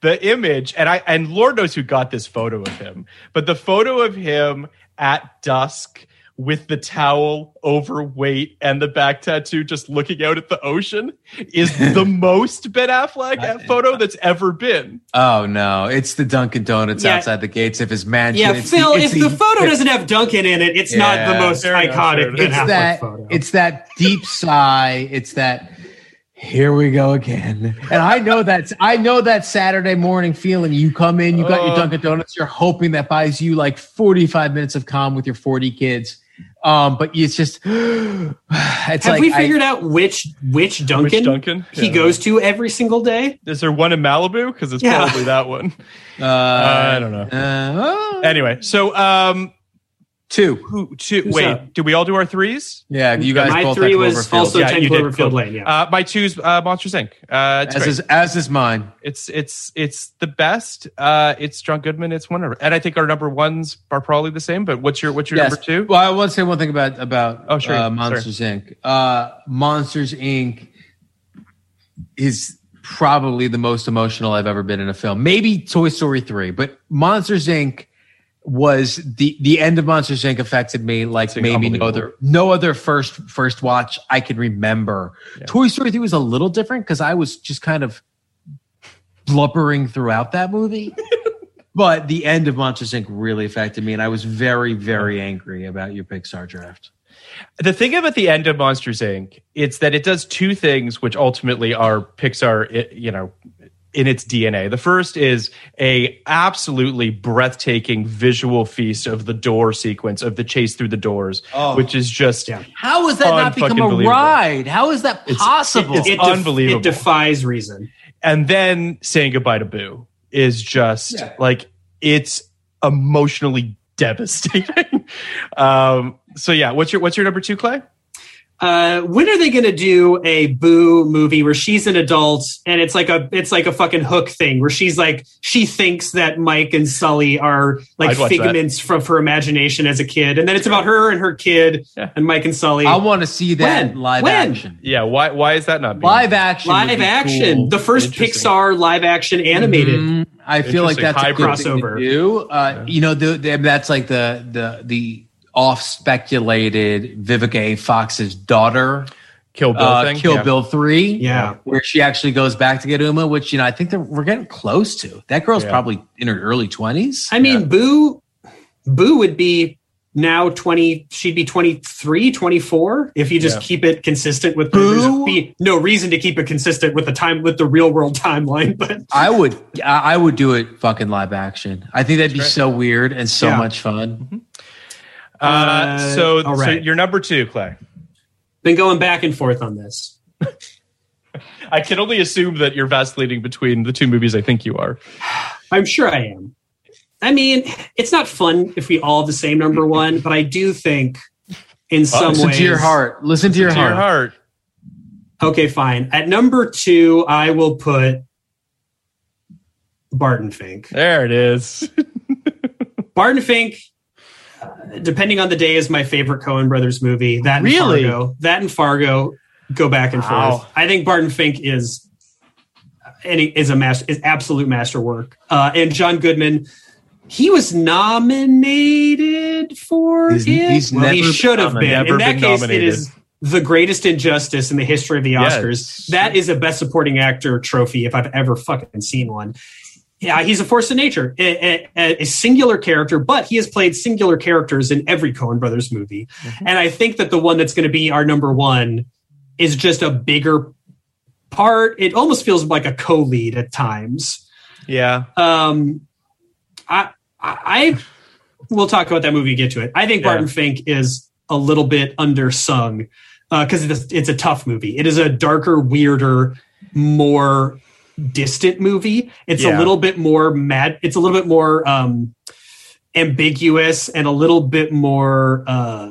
the image and I and Lord knows who got this photo of him, but the photo of him at dusk with the towel overweight and the back tattoo just looking out at the ocean is [laughs] the most Ben Affleck photo that's ever been. Oh no, it's the Dunkin' Donuts Yeah. outside the gates of his mansion. Yeah, It's Phil, the- if the photo doesn't have Dunkin' in it, it's not the most Fair enough, iconic Ben it's Affleck that photo. it's that deep sigh. It's that here we go again. And I know that's I know that Saturday morning feeling. You come in, you got your Oh. Dunkin' Donuts, you're hoping that buys you like 45 minutes of calm with your 40 kids. Um, but it's just [gasps] it's Have like we I- figured out which which Dunkin', Dunkin'? he Yeah. goes to every single day? Is there one in Malibu? Because it's Yeah. probably that one. [laughs] uh, I don't know. uh, Anyway, so um two. who two Who's wait, up? did we all do our threes? Yeah, you guys My both three had was Cloverfield. also Yeah, 10 you did. Cloverfield Cool. Lane. Yeah. Uh, my two's uh, Monsters Inc. Uh, as great. is as is mine. It's it's it's the best. Uh, it's John Goodman. It's wonderful, and I think our number ones are probably the same. But what's your what's your Yes. number two? Well, I want to say one thing about about Oh, sure. uh, Monsters Inc. Uh, Monsters Inc. is probably the most emotional I've ever been in a film. Maybe Toy Story three, but Monsters Inc. was the the end of Monsters Inc. affected me like It's maybe no other no other first first watch I can remember. Toy Story three was a little different because I was just kind of blubbering throughout that movie. [laughs] But the end of Monsters Inc. really affected me, and I was very, very angry about your Pixar draft. The thing about the end of Monsters Inc. it's that it does two things, which ultimately are Pixar. You know. In its DNA, the first is a absolutely breathtaking visual feast of the door sequence of the chase through the doors, which is just How has that not become a ride? How is that possible? it's It def- unbelievable. It defies reason. and then saying goodbye to Boo is just Yeah. like it's emotionally devastating. [laughs] um, so yeah, what's your what's your number two, Clay? Uh, when are they going to do a Boo movie where she's an adult and it's like a it's like a fucking hook thing where she's like she thinks that Mike and Sully are like I'd watch that. figments from her imagination as a kid, and then it's about her and her kid Yeah. and Mike and Sully. I want to see that When? live When? action. Yeah, why why is that not being Live action. live action, cool. the first Pixar live action animated. Mhm. I feel like Interesting. that's a Hybrid. good thing to Crossover. do. Uh, You know, the, the, that's like the the the off speculated Vivica A. Fox's daughter, Kill Bill uh, thing? Kill Yeah. Bill three. Yeah. where she actually goes back to get Uma, which you know I think that we're getting close to. That girl's Yeah. probably in her early twenties. I mean, Boo, Boo would be now 20, she'd be 23, 24 if you just Yeah. keep it consistent with the, Boo? there's be no reason to keep it consistent with the time, with the real world timeline, [laughs] but I would I I would do it fucking live action. I think that'd be great. so weird and so Yeah. much fun. Uh, Uh, so, all so right. your number two, Clay. been going back and forth on this. [laughs] I can only assume that you're vacillating between the two movies. I think you are. [sighs] I'm sure I am. I mean, it's not fun if we all have the same number [laughs] one, but I do think in some Listen ways to your heart. Listen to your to heart. your heart. Okay, fine. At number two, I will put Barton Fink. There it is. [laughs] Barton Fink, uh, depending on the day, is my favorite Coen Brothers movie. That and Really? Fargo. That and Fargo go back and Wow. forth. I think Barton Fink is and he is a master is absolute masterwork. Uh, and John Goodman, he was nominated for He's- it. he's well, he should have been been. In that Never case, been it is the greatest injustice in the history of the Yes. Oscars. That is a Best Supporting Actor trophy if I've ever fucking seen one. Yeah, he's a force of nature, a, a- a singular character, but he has played singular characters in every Coen Brothers movie. And I think that the one that's going to be our number one is just a bigger part. It almost feels like a co-lead at times. Yeah. Um, I, I, I we'll talk about that movie. Get to it. I think Yeah. Barton Fink is a little bit undersung because it's, it's a tough movie. It is a darker, weirder, more distant movie. It's Yeah. a little bit more mad. It's a little bit more um, ambiguous and a little bit more uh,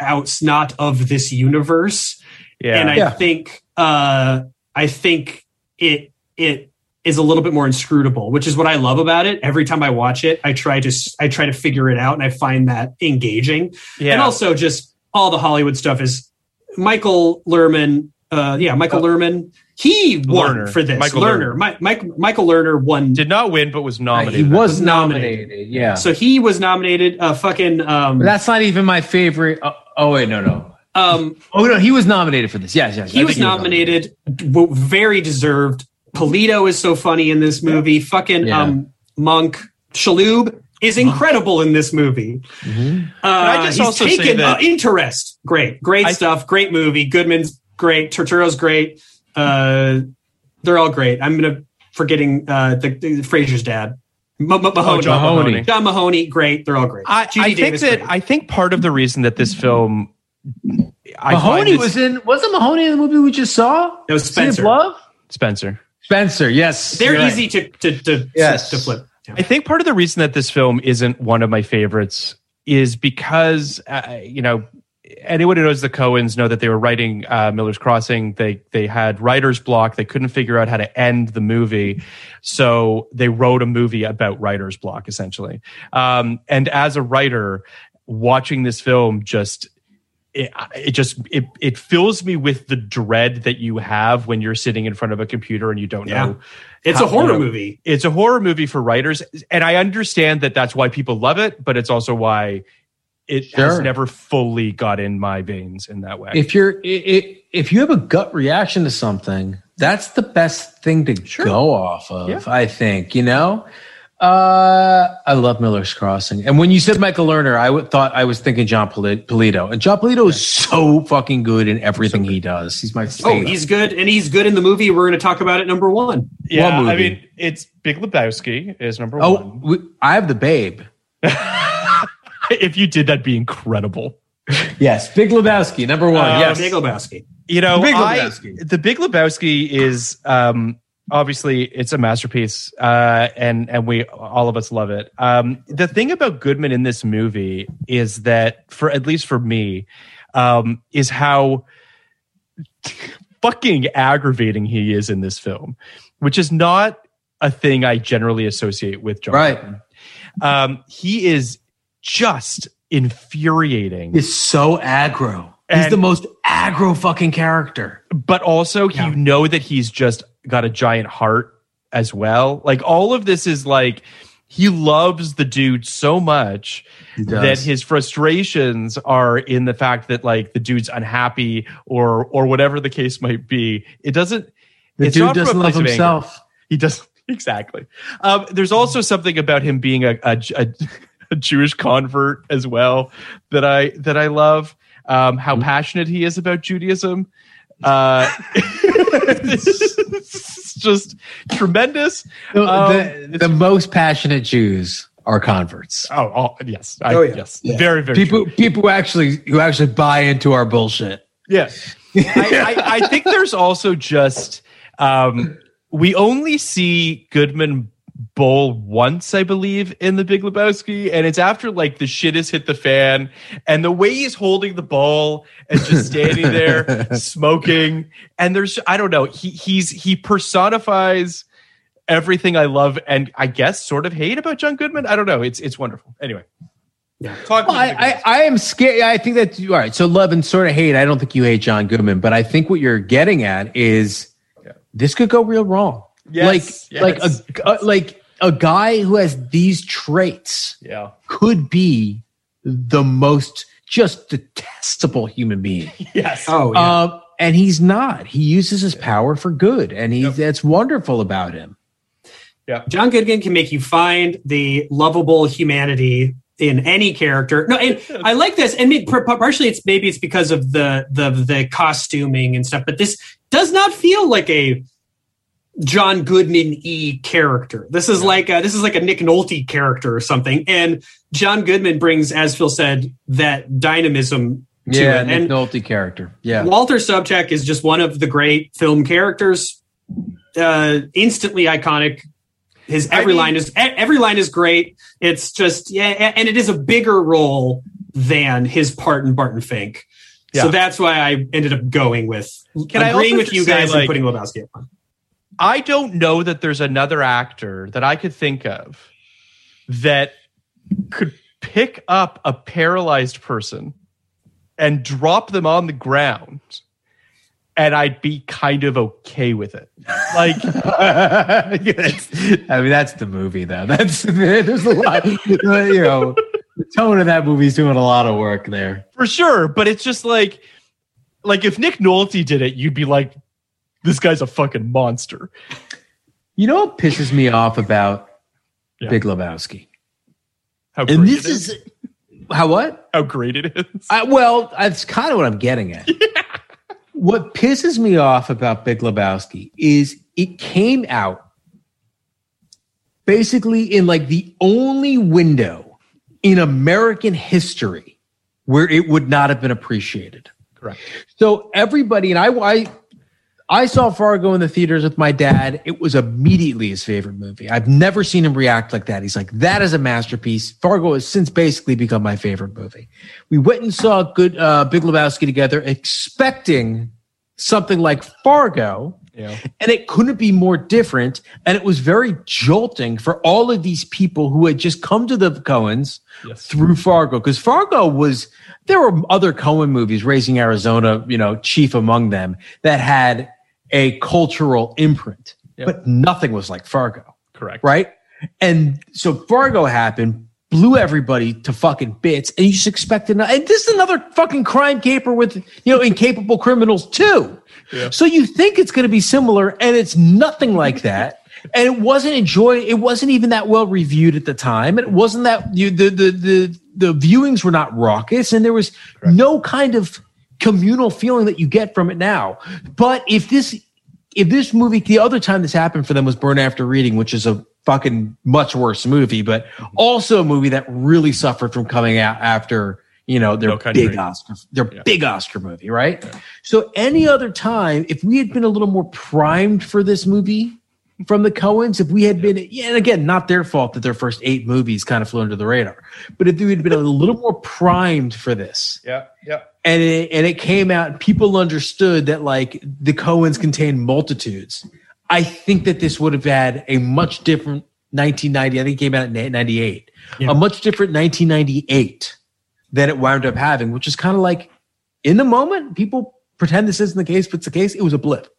out, not of this universe Yeah. and I Yeah. think uh, I think it it is a little bit more inscrutable, which is what I love about it. Every time I watch it, I try to I try to figure it out, and I find that engaging. Yeah. And also, just all the Hollywood stuff is Michael Lerman. Uh, yeah, Michael Lerman. He won Lerner. for this. Michael Lerner. Lerner. Mi- Mike, Michael Lerner won. Did not win, but was nominated. he was nominated. nominated. Yeah. So he was nominated. Uh, fucking. Um, But that's not even my favorite. Oh, oh wait, no, no. um, Oh no, he was nominated for this. Yes, yes. I he think was nominated. w- Very deserved. Polito is so funny in this movie. Fucking Yeah. um, Monk Shalhoub is incredible in this movie. Uh, I just he's also say taken that- uh, interest. Great, great I- stuff. Great movie. Goodman's great. Turturro's great. Uh, they're all great. I'm gonna forgetting uh, the, the Frasier's dad, M- M- Mahoney. Oh, John Mahoney. John Mahoney, great. They're all great. I, Judy I think Davis, that great. I think part of the reason that this film I Mahoney was in. Wasn't Mahoney in the movie we just saw? It was Spencer. Love. Spencer. Spencer. Yes. They're you're right. easy to to to, Yes. to flip. Yeah. I think part of the reason that this film isn't one of my favorites is because uh, you know anyone who knows the Coens know that they were writing uh, Miller's Crossing. They they had writer's block. They couldn't figure out how to end the movie, so they wrote a movie about writer's block essentially. Um, and as a writer, watching this film just it, it just it, it fills me with the dread that you have when you're sitting in front of a computer and you don't Yeah. know It's how- a horror you know, movie. it's a horror movie for writers and i understand that that's why people love it but it's also why it has never fully got in my veins in that way If you're i- i- if you have a gut reaction to something, that's the best thing to go off of. Yeah. I think you know. Uh, I love Miller's Crossing, and when you said Michael Lerner, I w- thought I was thinking John Poli- Polito, and Jon Polito is so fucking good in everything he does. He's my Oh, he's good, and he's good in the movie. We're going to talk about it. Number one. yeah What i mean it's big lebowski is number oh, one we, I have the Babe. [laughs] [laughs] if you did that'd be incredible Yes, Big Lebowski, number one. Um, yes, Big Lebowski. you know The Big I- Lebowski. the big lebowski is um obviously it's a masterpiece uh and and we all of us love it um the thing about goodman in this movie is that for at least for me um is how fucking aggravating he is in this film which is not a thing i generally associate with john Right. Um he is just infuriating He's so aggro. He's And- the most aggro fucking character. but also you know that he's just got a giant heart as well. Like all of this is like he loves the dude so much that his frustrations are in the fact that like the dude's unhappy or or whatever the case might be. It doesn't. The dude doesn't love of anger. himself. He doesn't [laughs] exactly. Um, there's also something about him being a, a, a, a Jewish convert as well that I that I love. Um, how Mm-hmm. passionate he is about Judaism. Uh, it's [laughs] just tremendous. The, Um, the, the most passionate Jews are converts. oh, oh, yes, I, Oh, yeah. yes, very, very people true. people who actually who actually buy into our bullshit. Yeah, I, I, I think there's also just um, we only see Goodman bowl once, I believe, in the Big Lebowski, and it's after like the shit has hit the fan, and the way he's holding the ball and just [laughs] standing there smoking, and there's I don't know, he he's he personifies everything I love and I guess sort of hate about John Goodman. I don't know. It's it's wonderful. Anyway. Yeah. Talk Well, I, I, I am scared. I think that all right. So love and sort of hate. I don't think you hate John Goodman, but I think what you're getting at is this could go real wrong. Yes, like yes, like a, a like a guy who has these traits yeah. could be the most just detestable human being. [laughs] Yes. Oh, yeah. Um, and he's not. He uses his power for good, and he that's wonderful about him. Yeah, John Goodman can make you find the lovable humanity in any character. No, and [laughs] I like this, and maybe, partially it's maybe it's because of the the the costuming and stuff, but this does not feel like a John Goodman e character. This is like a, this is like a Nick Nolte character or something, and John Goodman brings, as Phil said, that dynamism to Yeah, it. Nick And Nolte character. Yeah, Walter Sobchak is just one of the great film characters. Uh, instantly iconic. His every mean- line is every line is great. It's just yeah, and it is a bigger role than his part in Barton Fink. Yeah. So that's why I ended up going with Can I agreeing with you say, guys and like- putting Lebowski up. I don't know that there's another actor that I could think of that could pick up a paralyzed person and drop them on the ground and I'd be kind of okay with it. Like, [laughs] I mean, that's the movie, though. [laughs] That's there's a lot, you know, the tone of that movie's doing a lot of work there for sure. But it's just like, like if Nick Nolte did it, you'd be like, this guy's a fucking monster. You know what pisses me off about Yeah. Big Lebowski? How And great this it is how what? How great it is. I, well, that's kind of what I'm getting at. [laughs] What pisses me off about Big Lebowski is it came out basically in like the only window in American history where it would not have been appreciated. Correct. So everybody and I, I, I saw Fargo in the theaters with my dad. It was immediately his favorite movie. I've never seen him react like that. He's like, "That is a masterpiece." Fargo has since basically become my favorite movie. We went and saw good uh, Big Lebowski together, expecting something like Fargo, Yeah. and it couldn't be more different. And it was very jolting for all of these people who had just come to the Coens Yes. through Fargo because Fargo was there were other Coen movies, Raising Arizona, you know, chief among them, that had a cultural imprint, Yep. but nothing was like Fargo, Correct. right? And so Fargo happened, blew everybody to fucking bits, and you just expect expected. And this is another fucking crime caper with you know incapable criminals too. Yeah. So you think it's going to be similar, and it's nothing like that. [laughs] And it wasn't enjoy. It wasn't even that well reviewed at the time. And it wasn't that you, the the the the viewings were not raucous, and there was no kind of communal feeling that you get from it now. But if this if this movie, the other time this happened for them was Burn After Reading, which is a fucking much worse movie, but also a movie that really suffered from coming out after you know their No big Oscar, their big Oscar movie, right? So any other time, if we had been a little more primed for this movie from the Coens, if we had been, yeah, and again, not their fault that their first eight movies kind of flew under the radar, but if we had been a little more primed for this, Yeah. Yeah. And it, and it came out, people understood that like the Coens contained multitudes. I think that this would have had a much different 1990. I think it came out in 98, a much different 1998 than it wound up having, which is kind of like in the moment, people pretend this isn't the case, but it's the case. It was a blip.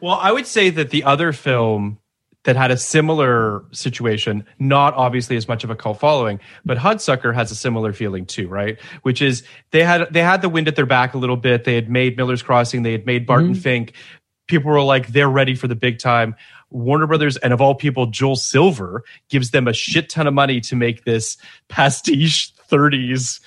Well, I would say that the other film that had a similar situation, not obviously as much of a cult following, but Hudsucker has a similar feeling too, right? Which is they had they had the wind at their back a little bit. They had made Miller's Crossing, they had made Barton mm-hmm. Fink. People were like, they're ready for the big time. Warner Brothers and of all people, Joel Silver gives them a shit ton of money to make this pastiche 30s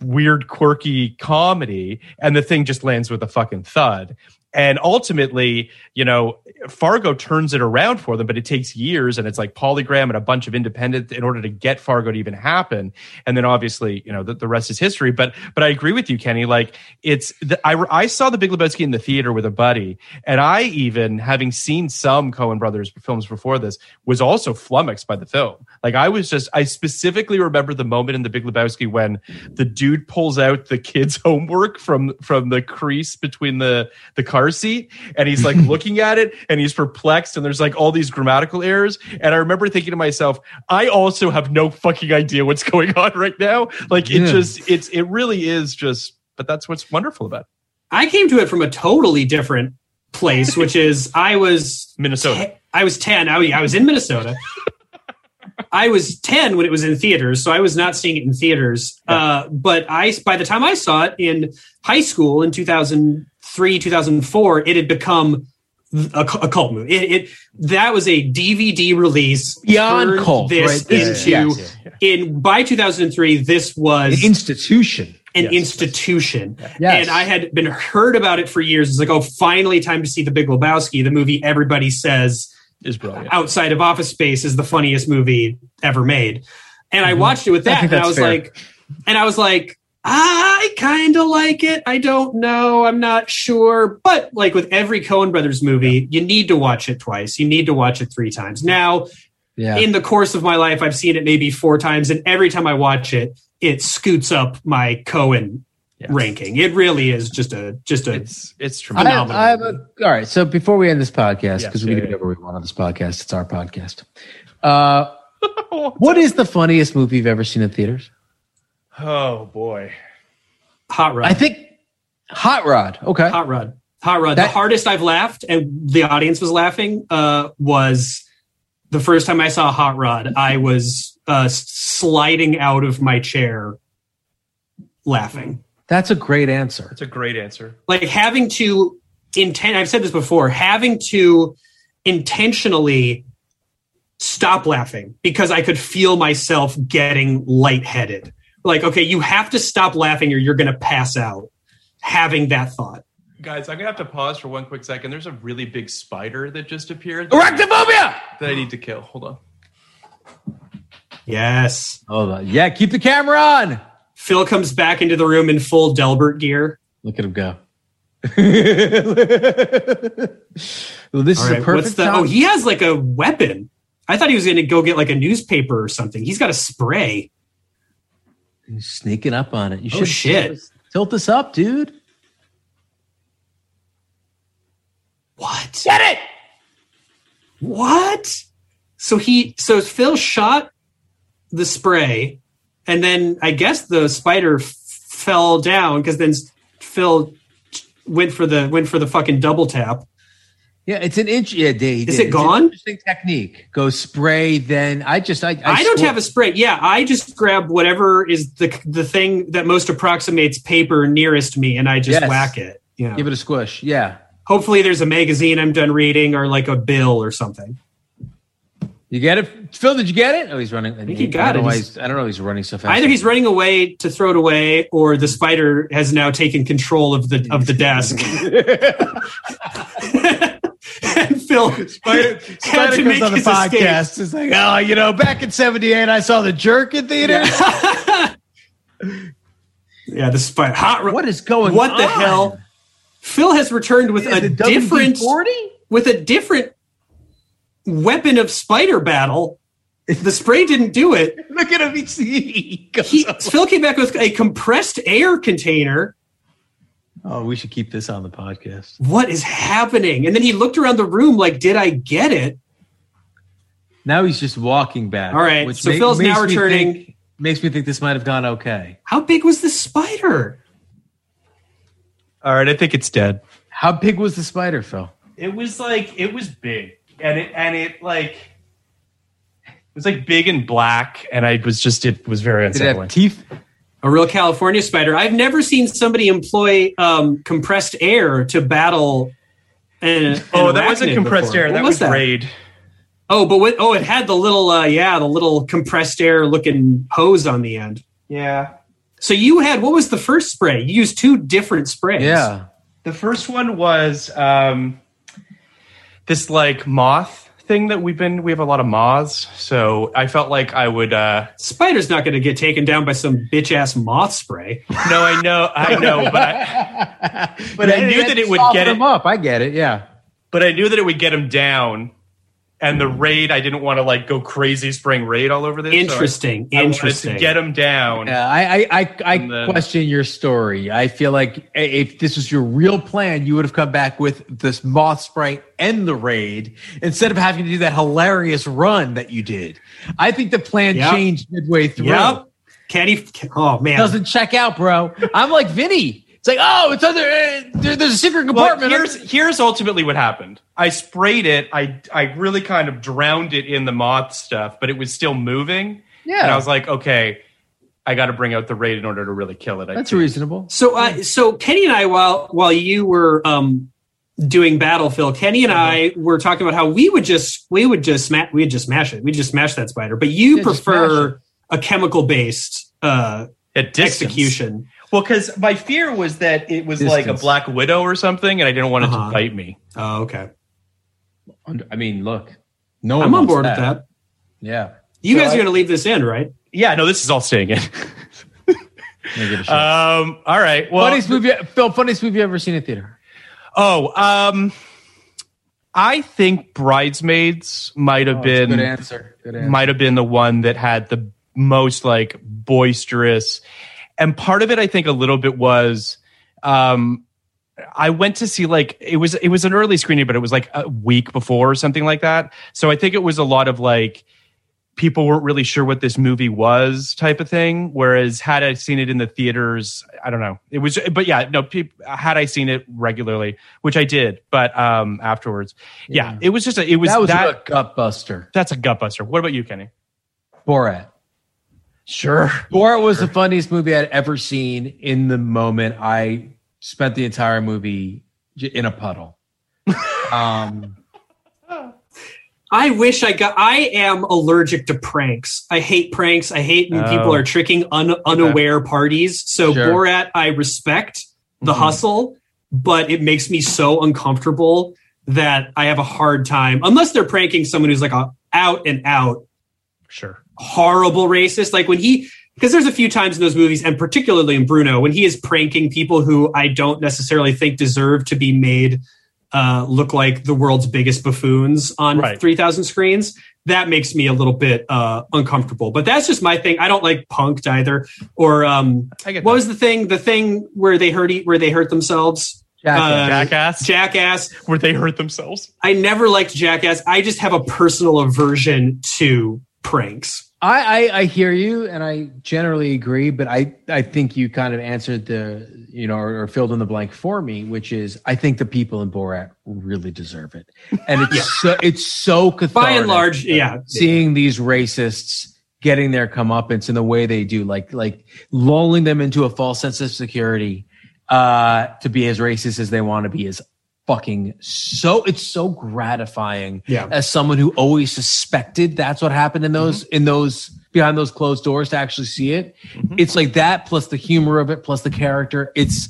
weird, quirky comedy, and the thing just lands with a fucking thud. And ultimately, you know, Fargo turns it around for them, but it takes years and it's like polygram and a bunch of independent in order to get Fargo to even happen. And then obviously, you know, the, the rest is history. But but I agree with you, Kenny. Like it's the, I I saw the Big Lebowski in the theater with a buddy, and I even having seen some Coen Brothers films before this was also flummoxed by the film. Like I was just I specifically remember the moment in the Big Lebowski when the dude pulls out the kid's [laughs] homework from from the crease between the the car seat and he's like [laughs] looking at it and he's perplexed and there's like all these grammatical errors and I remember thinking to myself I also have no fucking idea what's going [laughs] on right now like it Yeah. just it's it really is just but that's what's wonderful about it. I came to it from a totally different place, which is I was Minnesota. I was ten. I, I was in Minnesota. I was ten when it was in theaters, so I was not seeing it in theaters. Uh, but I, by the time I saw it in high school in two thousand three, two thousand four, it had become a, a cult movie. It, it that was a DVD release Beyond cult, This right? Into yes, in by two thousand and three, this was An institution. an institution. Yes. And I had been heard about it for years. It's like, oh, finally time to see The Big Lebowski, the movie everybody says is brilliant. outside of Office Space is the funniest movie ever made. And I Mhm. watched it with that, and I was fair. like, and I was like, I kind of like it. I don't know. I'm not sure. But like with every Coen Brothers movie, you need to watch it twice. You need to watch it three times. Now, Yeah. in the course of my life, I've seen it maybe four times, and every time I watch it, it scoots up my Coen ranking. It really is just a just a it's it's I have, phenomenal. I have a, all right. So before we end this podcast, Yes, because we yeah, can do yeah. whatever we want on this podcast, it's our podcast. Uh, [laughs] what is the funniest movie you've ever seen in theaters? Oh boy. Hot Rod. I think Hot Rod. Okay. Hot Rod. Hot Rod. That- the hardest I've laughed, and the audience was laughing, uh, was the first time I saw Hot Rod. I was uh, sliding out of my chair laughing. That's a great answer. That's a great answer. Like having to intent, I've said this before, having to intentionally stop laughing because I could feel myself getting lightheaded. Like, okay, you have to stop laughing or you're going to pass out. Having that thought. Guys, I'm gonna have to pause for one quick second. There's a really big spider that just appeared Arachnophobia! that I need to kill. Hold on. Yes. Hold on. Yeah, keep the camera on. Phil comes back into the room in full Delbert gear. Look at him go. [laughs] well, this All is right, a perfect what's the? Oh, time. Oh, he has like a weapon. I thought he was going to go get like a newspaper or something. He's got a spray. He's sneaking up on it. You Oh, should shit. Tilt this, tilt this up, dude. What? Get it? What? So he, so Phil shot the spray, and then I guess the spider f- fell down because then Phil went for the went for the fucking double tap. Yeah, it's an inch. Yeah, they, Is it gone? interesting technique. Go spray. Then I just I I, don't swore- have a spray. Yeah, I just grab whatever is the the thing that most approximates paper nearest me, and I just Yes. whack it. Yeah. Give it a squish. Yeah, Hopefully, there's a magazine I'm done reading, or like a bill or something. you get it, Phil. Did you get it? Oh, he's running. I think he got I it. he's- I don't know. He's running so fast. Either he's running away to throw it away, or the spider has now taken control of the of the [laughs] desk. [laughs] and Phil [laughs] Spider, [laughs] had Spider to comes make on the his podcast. It's like, oh, you know, back in '78, I saw the jerk in theaters. [laughs] Yeah, the spider. Hot. ro- What is going on? What the hell? Phil has returned with Is a different WD-40? with a different weapon of spider battle. If the spray didn't do it. Look at him. He's, he He. Phil came back with a compressed air container. Oh, we should keep this on the podcast. What is happening? And then he looked around the room like, "Did I get it?" Now he's just walking back. All right, which so Phil's now makes me returning. think- makes me think this might have gone okay. How big was the spider? All right, I think it's dead. How big was the spider, Phil? It was like it was big, and it and it like it was like big and black, and I was just it was very Did it have unsettling. teeth? A real California spider. I've never seen somebody employ um, compressed air to battle. An, oh, an that wasn't compressed before. air. What That was, raid. Oh, but what, oh, it had the little uh, yeah, the little compressed air looking hose on the end. Yeah. So you had what was the first spray? You used two different sprays. Yeah. The first one was um, this like moth thing that we've been. We have a lot of moths, so I felt like I would. uh Spider's not going to get taken down by some bitch ass moth spray. No, I know, I know, but I, [laughs] but I knew that it would get him it. up. I get it. Yeah. But I knew that it would get him down. And the raid, I didn't want to like go crazy spraying raid all over this. so I- Interesting. I, wanted interesting. to get them down. Yeah, I I I, I then- question your story. I feel like if this was your real plan, you would have come back with this moth spray and the raid instead of having to do that hilarious run that you did. I think the plan Yep. changed midway through. Yep. Can't? Oh man. Doesn't check out, bro. I'm like Vinny. It's like, oh, it's other. Uh, there, there's a secret compartment. Well, compartment. here's here's ultimately what happened. I sprayed it. I I really kind of drowned it in the moth stuff, but it was still moving. Yeah. And I was like, okay, I got to bring out the raid in order to really kill it. I That's think. reasonable. So, uh, so Kenny and I, while while you were um, doing Battlefield, Kenny and I were talking about how we would just we would just smash we would just smash it. We just smash that spider. But you Yeah, prefer a chemical based uh, execution. Well, because my fear was that it was like a black widow or something, and I didn't want it Uh-huh. to bite me. Oh, okay. I mean, look, no one I'm on wants board with that. Yeah. You So guys I- are going to leave this in, right? Yeah, no, this is all staying in. Let me give it a shot. um, all right. Well, funniest movie, Phil. Funniest movie you ever seen in theater? oh, um, I think Bridesmaids might have Oh, been good answer. Good answer. might have been the one that had the most like boisterous and part of it, I think, a little bit was. Um, I went to see like it was it was an early screening, but it was like a week before or something like that. So I think it was a lot of like people weren't really sure what this movie was type of thing. Whereas had I seen it in the theaters, I don't know. It was, but yeah, no. Peop, had I seen it regularly, which I did, but um afterwards, yeah, Yeah. it was just a, it was that was that, a gut buster. that's a gut buster. What about you, Kenny? Borat. Sure. Borat was the funniest movie I'd ever seen. In the moment, I spent the entire movie in a puddle. Um, I wish I got. I am allergic to pranks. I hate pranks. I hate when Oh. people are tricking un, unaware parties. So Sure. Borat, I respect the Mhm. hustle, but it makes me so uncomfortable that I have a hard time unless they're pranking someone who's like a out and out Sure. Horrible racist. Like when he, because there's a few times in those movies, and particularly in Bruno, when he is pranking people who I don't necessarily think deserve to be made uh, look like the world's biggest buffoons on Right. 3,000 screens. That makes me a little bit uh, uncomfortable. But that's just my thing. I don't like Punk'd either. Or um, what that. was the thing? The thing where they hurt where they hurt themselves. Jackass. Uh, Jackass, Jackass. where they hurt themselves. I never liked Jackass. I just have a personal aversion to pranks. I, I I hear you, and I generally agree, but I I think you kind of answered the you know or, or filled in the blank for me, which is I think the people in Borat really deserve it, and it's so it's so cathartic. By and large, yeah. seeing these racists getting their comeuppance in the way they do, like like lulling them into a false sense of security uh, to be as racist as they want to be is fucking so it's so gratifying Yeah. as someone who always suspected that's what happened in those Mm-hmm. in those behind those closed doors to actually see it Mm-hmm. it's like that plus the humor of it plus the character it's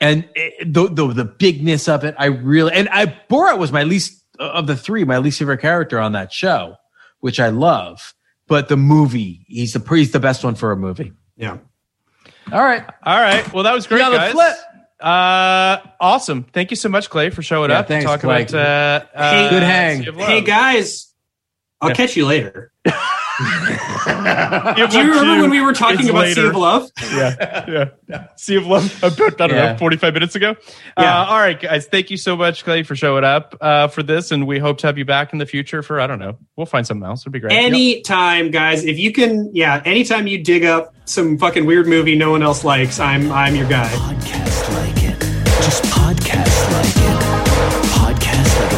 and it, the, the the bigness of it i really and i borat was my least of the three my least favorite character on that show which i love but the movie he's the he's the best one for a movie Yeah. all right All right. Well, that was great, Yeah, the guys. Flip. Uh, awesome. Thank you so much, Clay, for showing Yeah, up thanks, to talk Clay. about. Uh, uh, Hey, Good hang. Hey guys, I'll Yeah. catch you later. [laughs] Do you remember when we were talking about later. Sea of Love? [laughs] yeah, yeah. Sea of Love about I don't Yeah. know, forty five minutes ago. Yeah. Uh, all right, guys. Thank you so much, Clay, for showing up uh, for this, and we hope to have you back in the future for I don't know. We'll find something else. It'd be great. Anytime, guys. If you can, yeah. Anytime you dig up some fucking weird movie no one else likes, I'm I'm your guy.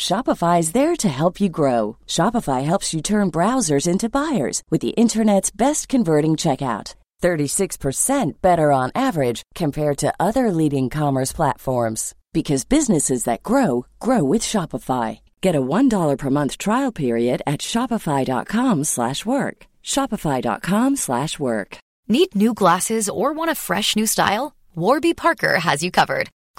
Shopify is there to help you grow. Shopify helps you turn browsers into buyers with the internet's best converting checkout. 36% better on average compared to other leading commerce platforms because businesses that grow grow with Shopify. Get a $1 per month trial period at shopify.com slash work. shopify.com slash work. Need new glasses or want a fresh new style? Warby Parker has you covered.